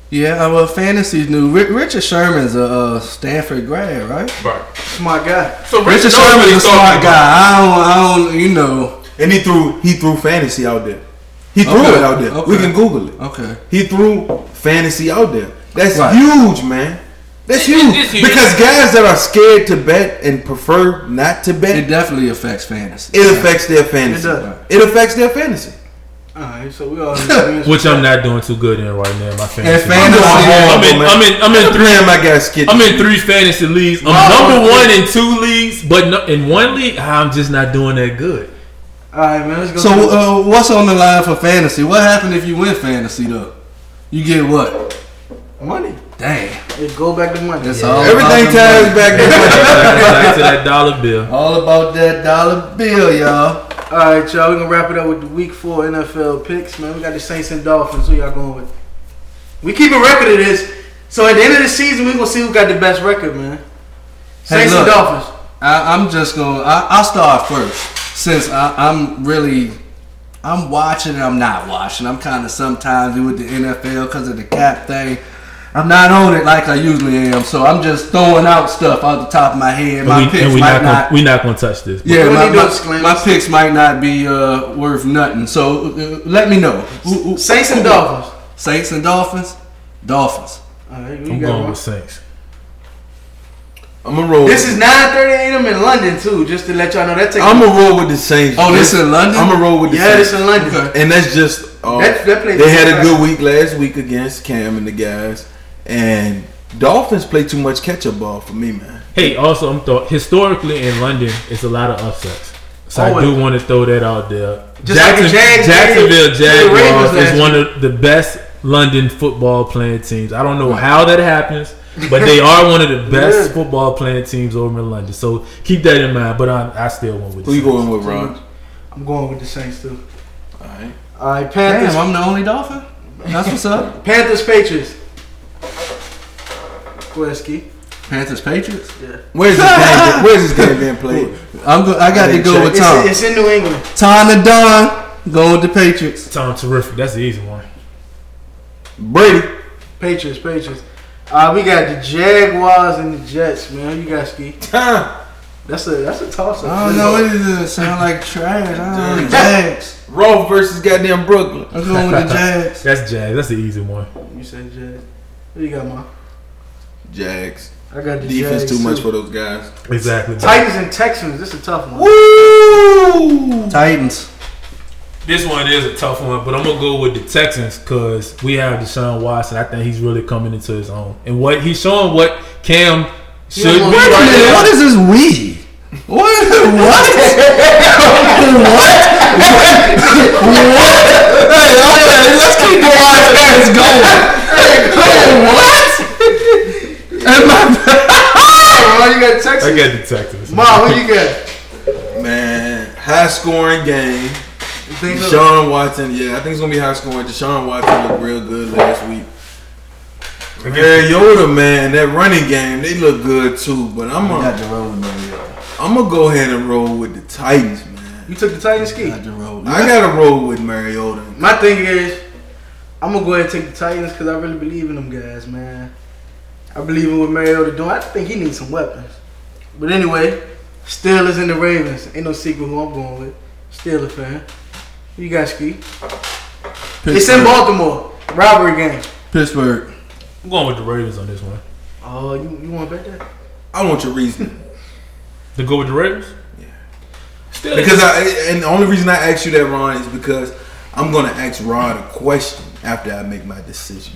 Yeah, well, fantasy's new. Ri- Richard Sherman's a uh, Stanford grad, right? Right. Smart guy. So Richard knows what Sherman's a smart guy. I don't, I don't, you know. And he threw he threw fantasy out there. He threw Okay, it out there. okay. We can Google it. Okay. He threw fantasy out there. That's Right. huge, man. That's It- it huge. huge. Because guys that are scared to bet and prefer not to bet, It it, definitely affects fantasy. It affects their fantasy. It does. It affects their fantasy. Alright, so we all in. Which I'm not doing too good in right now. My fantasy. Fantasy, I'm in. I'm in. I'm in three. Man, my guy skid. I'm in three fantasy leagues. I'm Wow. number one in two leagues, but no, in one league, I'm just not doing that good. Alright, man, let's go. So, uh, what's on the line for fantasy? What happened if you win fantasy though? You get what? money. Damn, It go back to money. That's Yeah. all. Everything ties money. back to Back to that dollar bill. All about that dollar bill, y'all. All right, y'all. We're gonna wrap it up with the Week Four NFL picks, man. We got the Saints and Dolphins. Who y'all going with? We keep a record of this, so at the end of the season, we gonna see who got the best record, man. Hey, Saints and. Dolphins. I, I'm just gonna. I, I'll start first since I, I'm really. I'm watching and I'm not watching. I'm kind of sometimes with the NFL because of the cap thing. I'm not on it like I usually am, so I'm just throwing out stuff out the top of my head. And My we, picks we might not not. gonna, not gonna touch this. yeah, my, do you do, my, my picks might not be uh, worth nothing. So uh, let me know. Who- who- Saints and Dolphins. Saints and Dolphins. Dolphins. All right, I'm going one. with Saints. I'm gonna roll. This is 9:30 a.m. in London too. Just to let y'all know that takes. I'm gonna roll with the Saints. Oh, this in London? I'm gonna roll with the yeah, Saints. Yeah, this in London. Okay. And that's just uh, That- that they had a good week last week against Cam and the guys, and Dolphins play too much catch up ball for me, man. Hey, also, I'm thought historically in London, it's a lot of upsets. So I oh, do want to throw that out there. Just like the Jags did Jacksonville to the Ravens Jaguars is one of the best London football playing teams. I don't know how that happens, but they are one of the best Yeah. football playing teams over in London. So keep that in mind. But I, I still went with Who the you Saints. going with, Ron? I'm going with the Saints too. All right. All right, Panthers. Damn, I'm the only Dolphin. That's what's up. Panthers, Patriots. Go. Panthers, Patriots. Where's this game? Where's this game being played? I'm go- I got to go check. with Tom. it's in New England. Tom the Don. Go with the Patriots. Tom terrific. That's the easy one. Brady. Patriots, Patriots. Uh, we got the Jaguars and the Jets, man. You got, Ski? That's a that's a toss up. I don't know. It doesn't sound like trash. I don't know. The Jags. Raw versus goddamn Brooklyn. I'm going with the Jags. That's Jazz. That's the easy one. You said Jags. Who you got, man? Jags. I got the Defense Jags too much too. for those guys. Exactly. Titans and Texans. This is a tough one. Woo! Titans. This one is a tough one, but I'm gonna go with the Texans because we have Deshaun Watson. I think he's really coming into his own, and what he's showing what Cam should be Yeah, Wait a right minute. What is this we? What? What? what? what? Hey, okay, let's keep the wise guys going. what? Am I- Oh, you got Texans. I got the Texans. Mom, who you got? Man, high scoring game. You think? Deshaun Watson, yeah, I think it's gonna be high scoring. Deshaun Watson looked real good last week. Mariota, man, that running game, they look good too. But I'm I got gonna, the roll, Mariota. I'm gonna go ahead and roll with the Titans, man. You took the Titans, Ski. Got the roll. I gotta roll with Mariota. My thing is, I'm gonna go ahead and take the Titans because I really believe in them guys, man. I believe in what Mariota doing. I think he needs some weapons. But anyway, Steelers and the Ravens. Ain't no secret who I'm going with. Steelers fan. You got ski. It's in Baltimore. Robbery game. Pittsburgh. I'm going with the Ravens on this one. Oh, you you want to bet that? I want your reason To go with the Ravens? Yeah. Still, because I and the only reason I asked you that, Ron, is because I'm gonna ask Rod a question after I make my decision.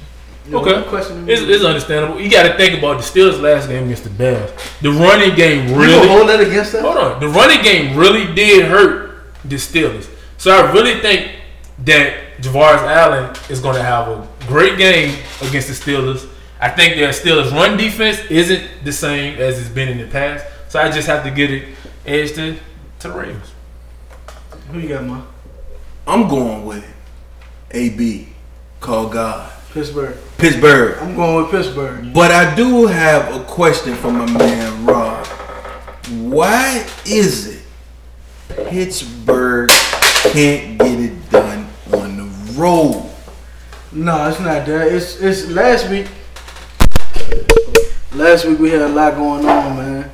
You Okay. Question It's, it's understandable. You got to think about the Steelers' last game against the Bears. The running game You really. gonna hold that against that? Hold on. The running game really did hurt the Steelers. So I really think that Javorius Allen is going to have a great game against the Steelers. I think their Steelers' run defense isn't the same as it's been in the past. So I just have to get it edged to, to the Ravens. Who you got, man? I'm going with AB, call God, Pittsburgh. Pittsburgh. I'm going with Pittsburgh. But I do have a question for my man Rob. Why is it Pittsburgh can't get it done on the road? No, it's not that. It's it's last week. Last week we had a lot going on, man.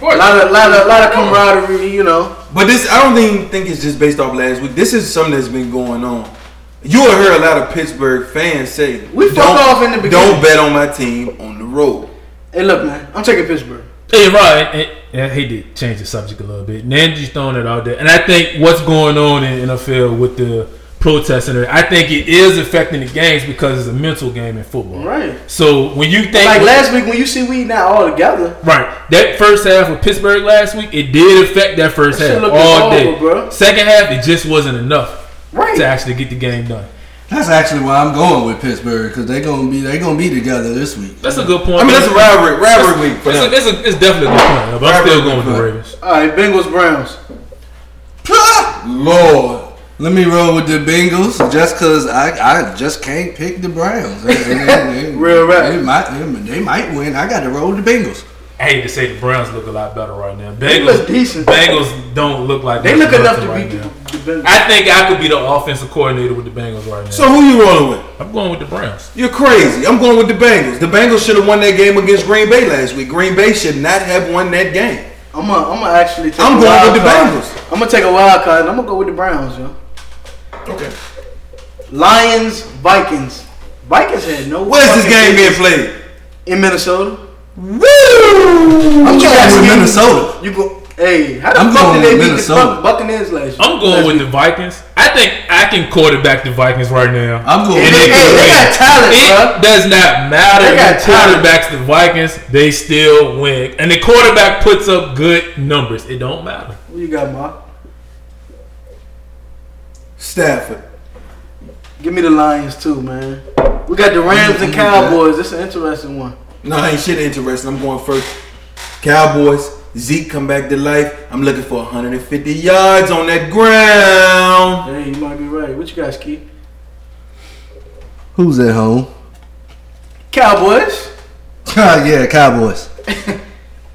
A lot of lot of lot of camaraderie, you know. But this, I don't even think it's just based off last week. This is something that's been going on. You have heard a lot of Pittsburgh fans say, We fucked "Don't- off in the beginning." Don't bet on my team on the road." Hey, look, man. I'm taking Pittsburgh. Hey, right. And, and I hate to change the subject a little bit. Nanji's throwing it out there. And I think what's going on in NFL with the protesting, I think it is affecting the games because it's a mental game in football. Right. So when you think. Like last week when you see we not all together. Right. That first half of Pittsburgh last week, it did affect that first That half all day. horrible, bro. Second half, it just wasn't enough Right. to actually get the game done. That's actually why I'm going with Pittsburgh because they're gonna be they gonna be together this week. That's a good point. I mean, that's a rivalry, rivalry week for It's, them. a, it's, a, it's definitely a good point, but I'm still going with the Ravens. All right, Bengals Browns. Lord, Let me roll with the Bengals just because I, I just can't pick the Browns. They- they- they- Real rap. They might, they might win. I got to roll with the Bengals. I hate to say the Browns look a lot better right now. They Bengals, look decent. Bengals don't look like They look enough to right beat now. the, the Bengals. I think I could be the offensive coordinator with the Bengals right now. So who you rolling with? I'm going with the Browns. You're crazy. I'm going with the Bengals. The Bengals should have won that game against Green Bay last week. Green Bay should not have won that game. I'm gonna, I'm gonna actually take I'm a going wild with the. Bengals. I'm gonna take a wild card and I'm gonna go with the Browns, yo. Okay. Lions, Vikings. Vikings had no. Where's this game being played? In Minnesota. Woo! I'm going with getting- Minnesota. You go. Hey, how the I'm fuck going did they beat Minnesota. the Buccaneers last year? I'm going with the Vikings. I think I can quarterback the Vikings right now. I'm going Hey, with they, hey, they got talent, It bro. does not matter They got talent. quarterbacks the Vikings, they still win. And the quarterback puts up good numbers. It don't matter. What you got, Mark? Stafford. Give me the Lions too, man. We got the Rams and Cowboys. This is an interesting one. No, ain't shit interesting. I'm going first. Cowboys. Zeke come back to life. I'm looking for 150 yards on that ground. Hey, you might be right. What you guys keep? Who's at home? Cowboys. Oh yeah, Cowboys.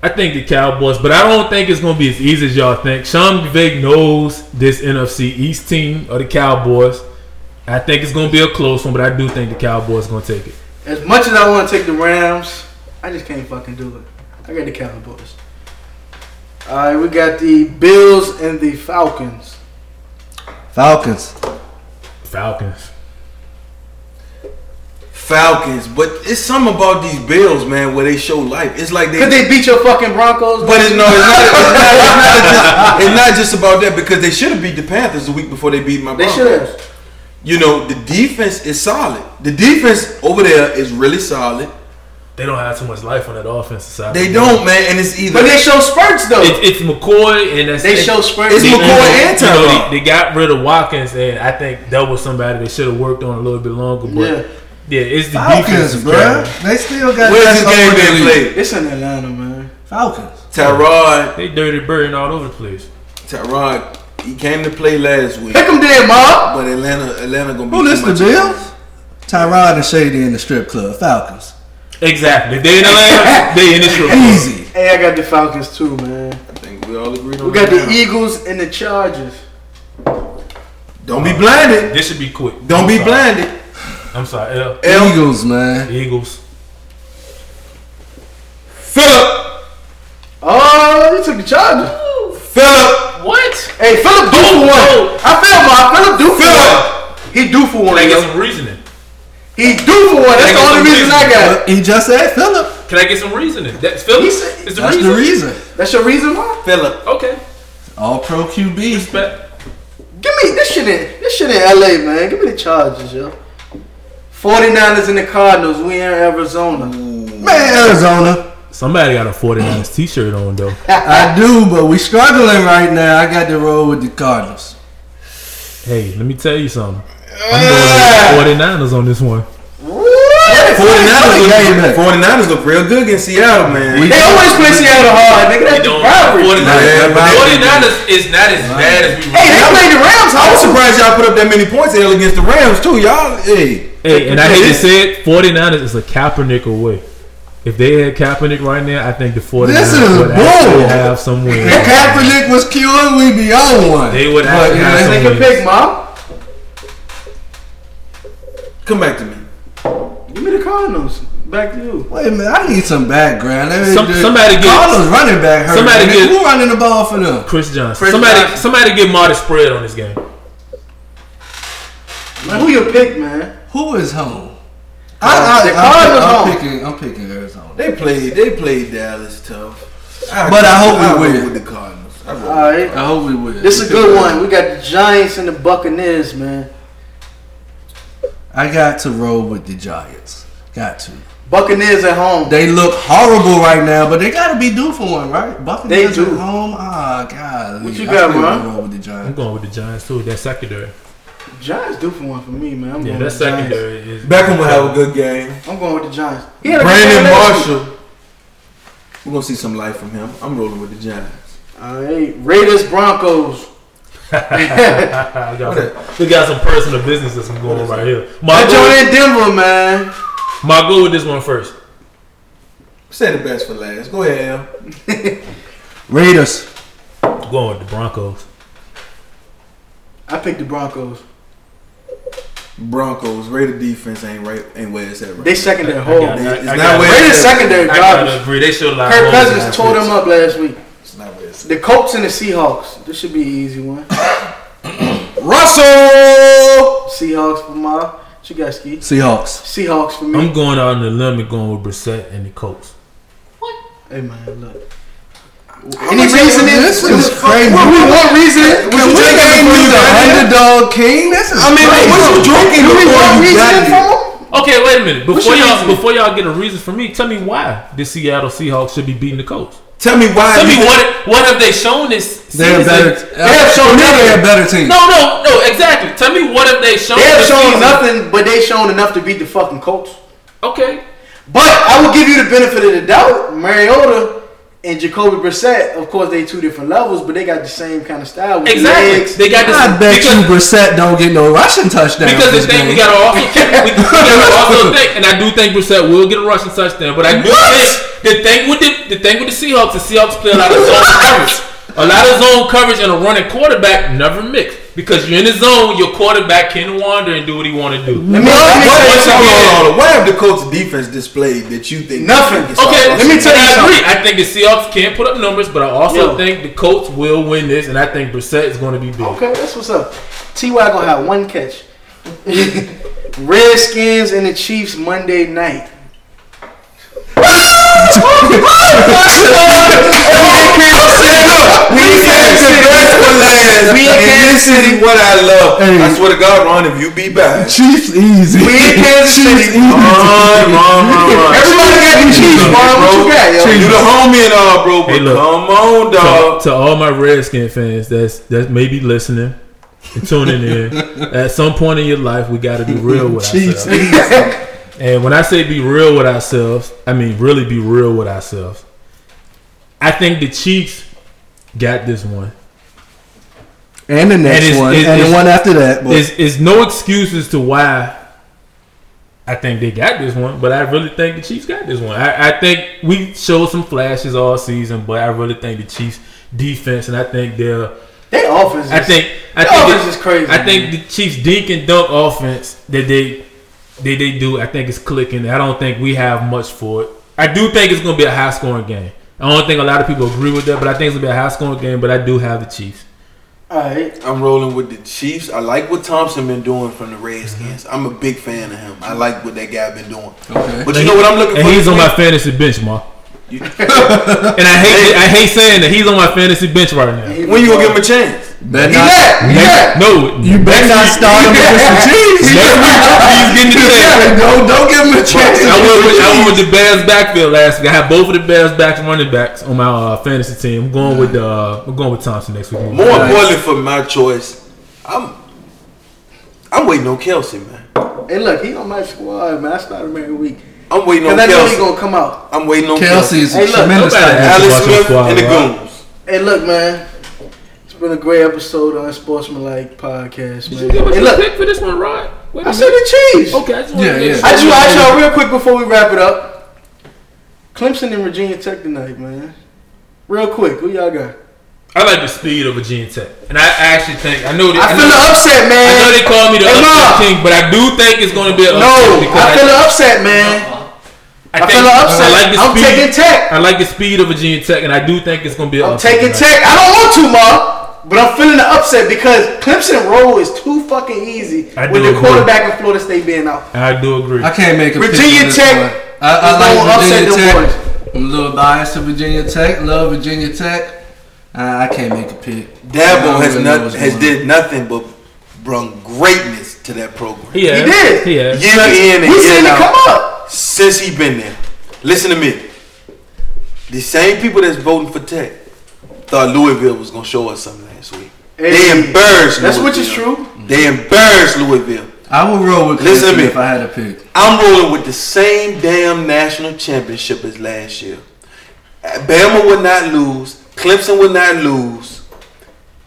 I think the Cowboys, but I don't think it's going to be as easy as y'all think. Sean McVay knows this NFC East team or the Cowboys. I think it's going to be a close one, but I do think the Cowboys going to take it. As much as I want to take the Rams, I just can't fucking do it. I got the Cowboys. All right, we got the Bills and the Falcons. Falcons. Falcons. Falcons, but it's something about these Bills, man, where they show life. It's like they. Could they beat your fucking Broncos? but it's no, it's not, it's, not, it's, not just, it's not just about that because they should have beat the Panthers the week before they beat my they Broncos. should have. You know, the defense is solid. The defense over there is really solid. They don't have too much life on that offensive side. They don't, man, and it's either But they show spurts though. It, it's McCoy and that's they show spurts. It's They- McCoy and you know, Tyrod. they, they got rid of Watkins, and I think that was somebody they should have worked on a little bit longer. But Yeah. yeah, it's the Falcons, defense, bro. They still got Where's that this game over being the played? It's in Atlanta, man. Falcons. Tyrod, They dirty birding all over the place. Tyrod, he came to play last week, Pick him there, Mark. but Atlanta, Atlanta gonna be Who too this the. Bills? Tyrod and Shady in the strip club. Falcons. Exactly. They in Atlanta. they in the strip. Easy. Hey, I got the Falcons too, man. I think we all agreed on that. We got that the now. Eagles and the Chargers. Don't be blinded. This should be quick. Don't I'm be sorry. blinded. I'm sorry. L. L. Eagles, man. Eagles. Philip, Oh, you took the Chargers. Philip, What? Hey, Philip do for one. I feel Mark. Philip do for Phillip. one. He do for one. I get yo. some reasoning? He do for one. That's the only some reason I got. It. He just said Philip. Can I get some reasoning? That's Philip. He said- Is the That's reason? the reason. That's your reason, why, Philip. Okay. All pro QB. Respect. Give me this shit in this shit in LA, man. Give me the Chargers, yo. 49ers and the Cardinals. We in Arizona. Man, Arizona. Somebody got a 49ers t-shirt on though. I do, but we struggling right now. I got to roll with the Cardinals. Hey, let me tell you something. I'm going 49ers on this one. 49ers look, game back. 49ers look real good against Seattle, man. We- They always play Seattle hard, nigga. That's the don't. rivalry. 49ers, Yeah, but they- 49ers is not as bad as we. Hey, they played the Rams I was surprised y'all put up that many points L against the Rams too, y'all. Hey, Hey, and I hate to say it, 49ers is a Kaepernick away. If they had Kaepernick right now, I think the 49ers This is would actually have some wins. If Kaepernick was cured, we'd be on one. They would But, actually you know, have some Take a pick, mom. Come back to me. Give me the Cardinals. Back to you. Wait a minute, I need some background. Let Some- do- somebody get- Cardinals running back hurt. somebody Somebody get- who running the ball for them? Chris Johnson. Chris somebody, Johnson. somebody get Marty spread on this game. Man, who your pick, man? Who is home? The I, Cardinals I'm, picking. I'm picking Arizona. They played. They played Dallas tough. But I hope we roll win. with the Cardinals. I. All right. I hope we win. This is a good one. We got the Giants and the Buccaneers, man. I got to roll with the Giants. Got to. Buccaneers at home. They look horrible right now, but they got to be due for one, right? Buccaneers They do. at home. Ah, God. What you I got, still man? gonna roll with the Giants. I'm going with the Giants too. That secondary. Giants do for one for me, man. I'm Yeah, that with the Giants. secondary is. Beckham will have a good game. I'm going with the Giants. He had a good Brandon game last week. Marshall. We're gonna see some life from him. I'm rolling with the Giants. All right. Raiders Broncos. I got some, we got some personal business that's going on right here. That My joint in Denver, man. my go with this one first. Say the best for last. Go ahead, Al. Raiders. I'm going with the Broncos. I picked the Broncos. Broncos. Raider defense ain't right. Ain't where it's at right. They secondary I horrible. got it. I- It's I not got where it. Raiders it's secondary I gotta garbage. agree. They showed a lot. Kirk Cousins tore them up last week. It's not where it's at. The Colts and the Seahawks. This should be an easy one. Russell. Seahawks for my. What you got, Ski? Seahawks. Seahawks for me. I'm going out on the limb and going with Brissett and the Colts. What? Hey man, look. Any reason This is crazy. What, what, what reason? Was you we drinking name before you you the got here? underdog king? This is I mean, crazy. what you drinking Do before want you got reasoning here? from them? Okay, wait a minute. What's Before your y'all reasoning? before y'all get a reason for me, tell me why the Seattle Seahawks should be beating the Colts. Tell me why. Tell me what what have they shown this They're better. They have uh, shown me, nothing. They're a better team. No, no, no, exactly. Tell me what have they shown They have shown season? nothing, but they shown enough to beat the fucking Colts. Okay. But I will give you the benefit of the doubt. Mariota and Jacoby Brissett, of course, they two different levels, but they got the same kind of style. With Exactly. legs. They got this I bet because, you Brissett don't get no rushing touchdown. because the this thing we gotta also we, we gotta also think, and I do think Brissett will get a rushing touchdown, but I do think the thing with the the thing with the Seahawks, the Seahawks play a lot of zone coverage. A lot of zone coverage and a running quarterback never mix. Because you're in the zone, your quarterback can wander and do what he want to do. Let me, let me What, tell you hold something. on. What have the Colts defense displayed that you think? Nothing. is Okay, awesome? let me tell you I agree. something. I think the Seahawks can't put up numbers, but I also Yo. think the Colts will win this, and I think Brissett is going to be big. Okay, that's what's up. Ty gonna have one catch. Redskins and the Chiefs Monday night. We saved the best for last. We in and Kansas this City. is what I love. Hey. I swear to God, Ron, if you be back. Chiefs easy. We in Kansas City. Run, run, run, run. Everybody got the Chiefs, bro. What you got, yo? You the homie and all, bro. But Hey, look. come on, To, dog. to all my Redskin fans that's that may be listening and tuning in, at some point in your life, we got to be real with Chiefs ourselves. And when I say be real with ourselves, I mean really be real with ourselves. I think the Chiefs got this one. And the next And it's- one. it's- and the one after that. But There's, there's no excuse as to why I think they got this one, but I really think the Chiefs got this one. I, I think we showed some flashes all season, but I really think the Chiefs defense and I think they're They offense. I think I think offense is crazy, I think the Chiefs dink and dunk offense that they they they do. I think it's clicking. I don't think we have much for it. I do think it's going to be a high scoring game. I don't think a lot of people agree with that, but I think it's going to be a high scoring game. But I do have the Chiefs. All right. I'm rolling with the Chiefs. I like what Thompson been doing from the Redskins. Mm-hmm. I'm a big fan of him. I like what that guy been doing. Okay. But you know what I'm looking for. And for? he's this on my fantasy bench, Mark. You- And I hate I hate saying that he's on my fantasy bench right now. when you gonna give him a chance? Better He not, left. He left. No, you better not start him against the Chiefs. Next week he's getting the chance. don't, don't give him a chance. I went, with, I went with the Bears backfield last week. I had both of the Bears back running backs on my uh, fantasy team. I'm going with uh, I'm going with Thompson next week. More importantly for my choice, I'm I'm waiting on Kelce, man. Hey, look, he on my squad, man. I started him every week. I'm waiting on Cause I know he's gonna come out. I'm waiting on Kelce Kelce. is a Hey, look, tremendous nobody tight end. has- Alex Smith and the right? Goons. Hey, look, man. It's been a great episode Unsportsmanlike Podcast, Did man. you give us Hey, a look, pick for this one, Rod? Wait a I said minute. the Chiefs. Okay, I just want Yeah, to yeah. I just want to ask y'all real quick before we wrap it up. Clemson and Virginia Tech tonight, man. Real quick, who y'all got? I like the speed of Virginia Tech, and I actually think I know. That, I know, feel the upset, man. I know they call me the Hey, upset king, but I do think it's going to be an No, upset because I feel the upset, man. I, think- feel the upset. I like the I'm speed. taking Tech. I like the speed of Virginia Tech, and I do think it's going to be. An I'm upset taking tonight. Tech. I don't want to, Ma. But I'm feeling the upset because Clemson roll is too fucking easy I with do the agree. quarterback in Florida State being out. I do agree. I can't make a Virginia on Tech. I, is I like Virginia them Tech. boys. I'm a little biased to Virginia Tech. Love Virginia Tech. I, I can't make a pick. I Dabo has really not has did nothing but brung greatness to that program. He, has. He did. He has. Year in and We year seen out. come up. since he been there. Listen to me. The same people that's voting for Tech thought Louisville was gonna show us something last week. They Hey, embarrassed. That's Louisville. which is true. They embarrassed Louisville. I would roll with Listen to Clemson me. if I had a pick. I'm rolling with the same damn national championship as last year. Bama would not lose. Clemson would not lose.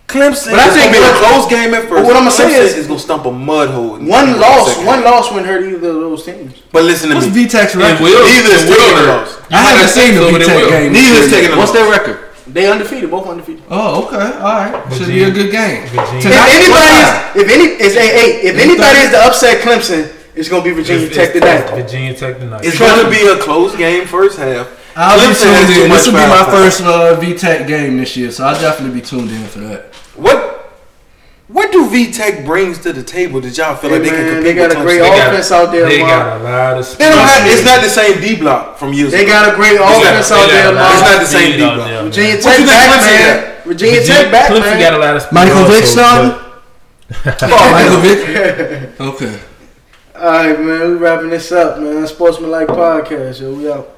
Clemson. But I is think gonna be a close game at first. what I'm gonna say Clemson is- is gonna stump a mud hole. in- One loss, one loss wouldn't hurt either of those teams. But listen to What's me. VTech's record? Neither is and Will taking a hurt. loss. I haven't seen the so, VTech game. Neither is taking a What's their record? They undefeated, both undefeated. Oh, okay, all right. Should be a good game. Virginia. If anybody what is, time? if any, is a hey, if anybody is to upset Clemson, it's gonna be Virginia It's- Tech tonight. Virginia Tech tonight. It's gonna be a close game first half. I'll be Clemson has tuned in. This will be my first uh, VTech game this year, so I'll definitely be tuned in for that. What what do VTech brings to the table that y'all feel Hey, like they can man, compete they got with a great They got- offense out there, They Mark. got a lot of. They don't have, it's not the same D block from years They ago. got a great not- offense They out there, Mark. It's not the same speed deep out block. Virginia man. What Tech you think back, man. Virginia Virginia- Tech back, Clemson man. got a lot of speed. Michael Vick but- Oh, Michael Vick? Okay. All right, man. We wrapping this up, man. Sportsmanlike podcast, yo. We out.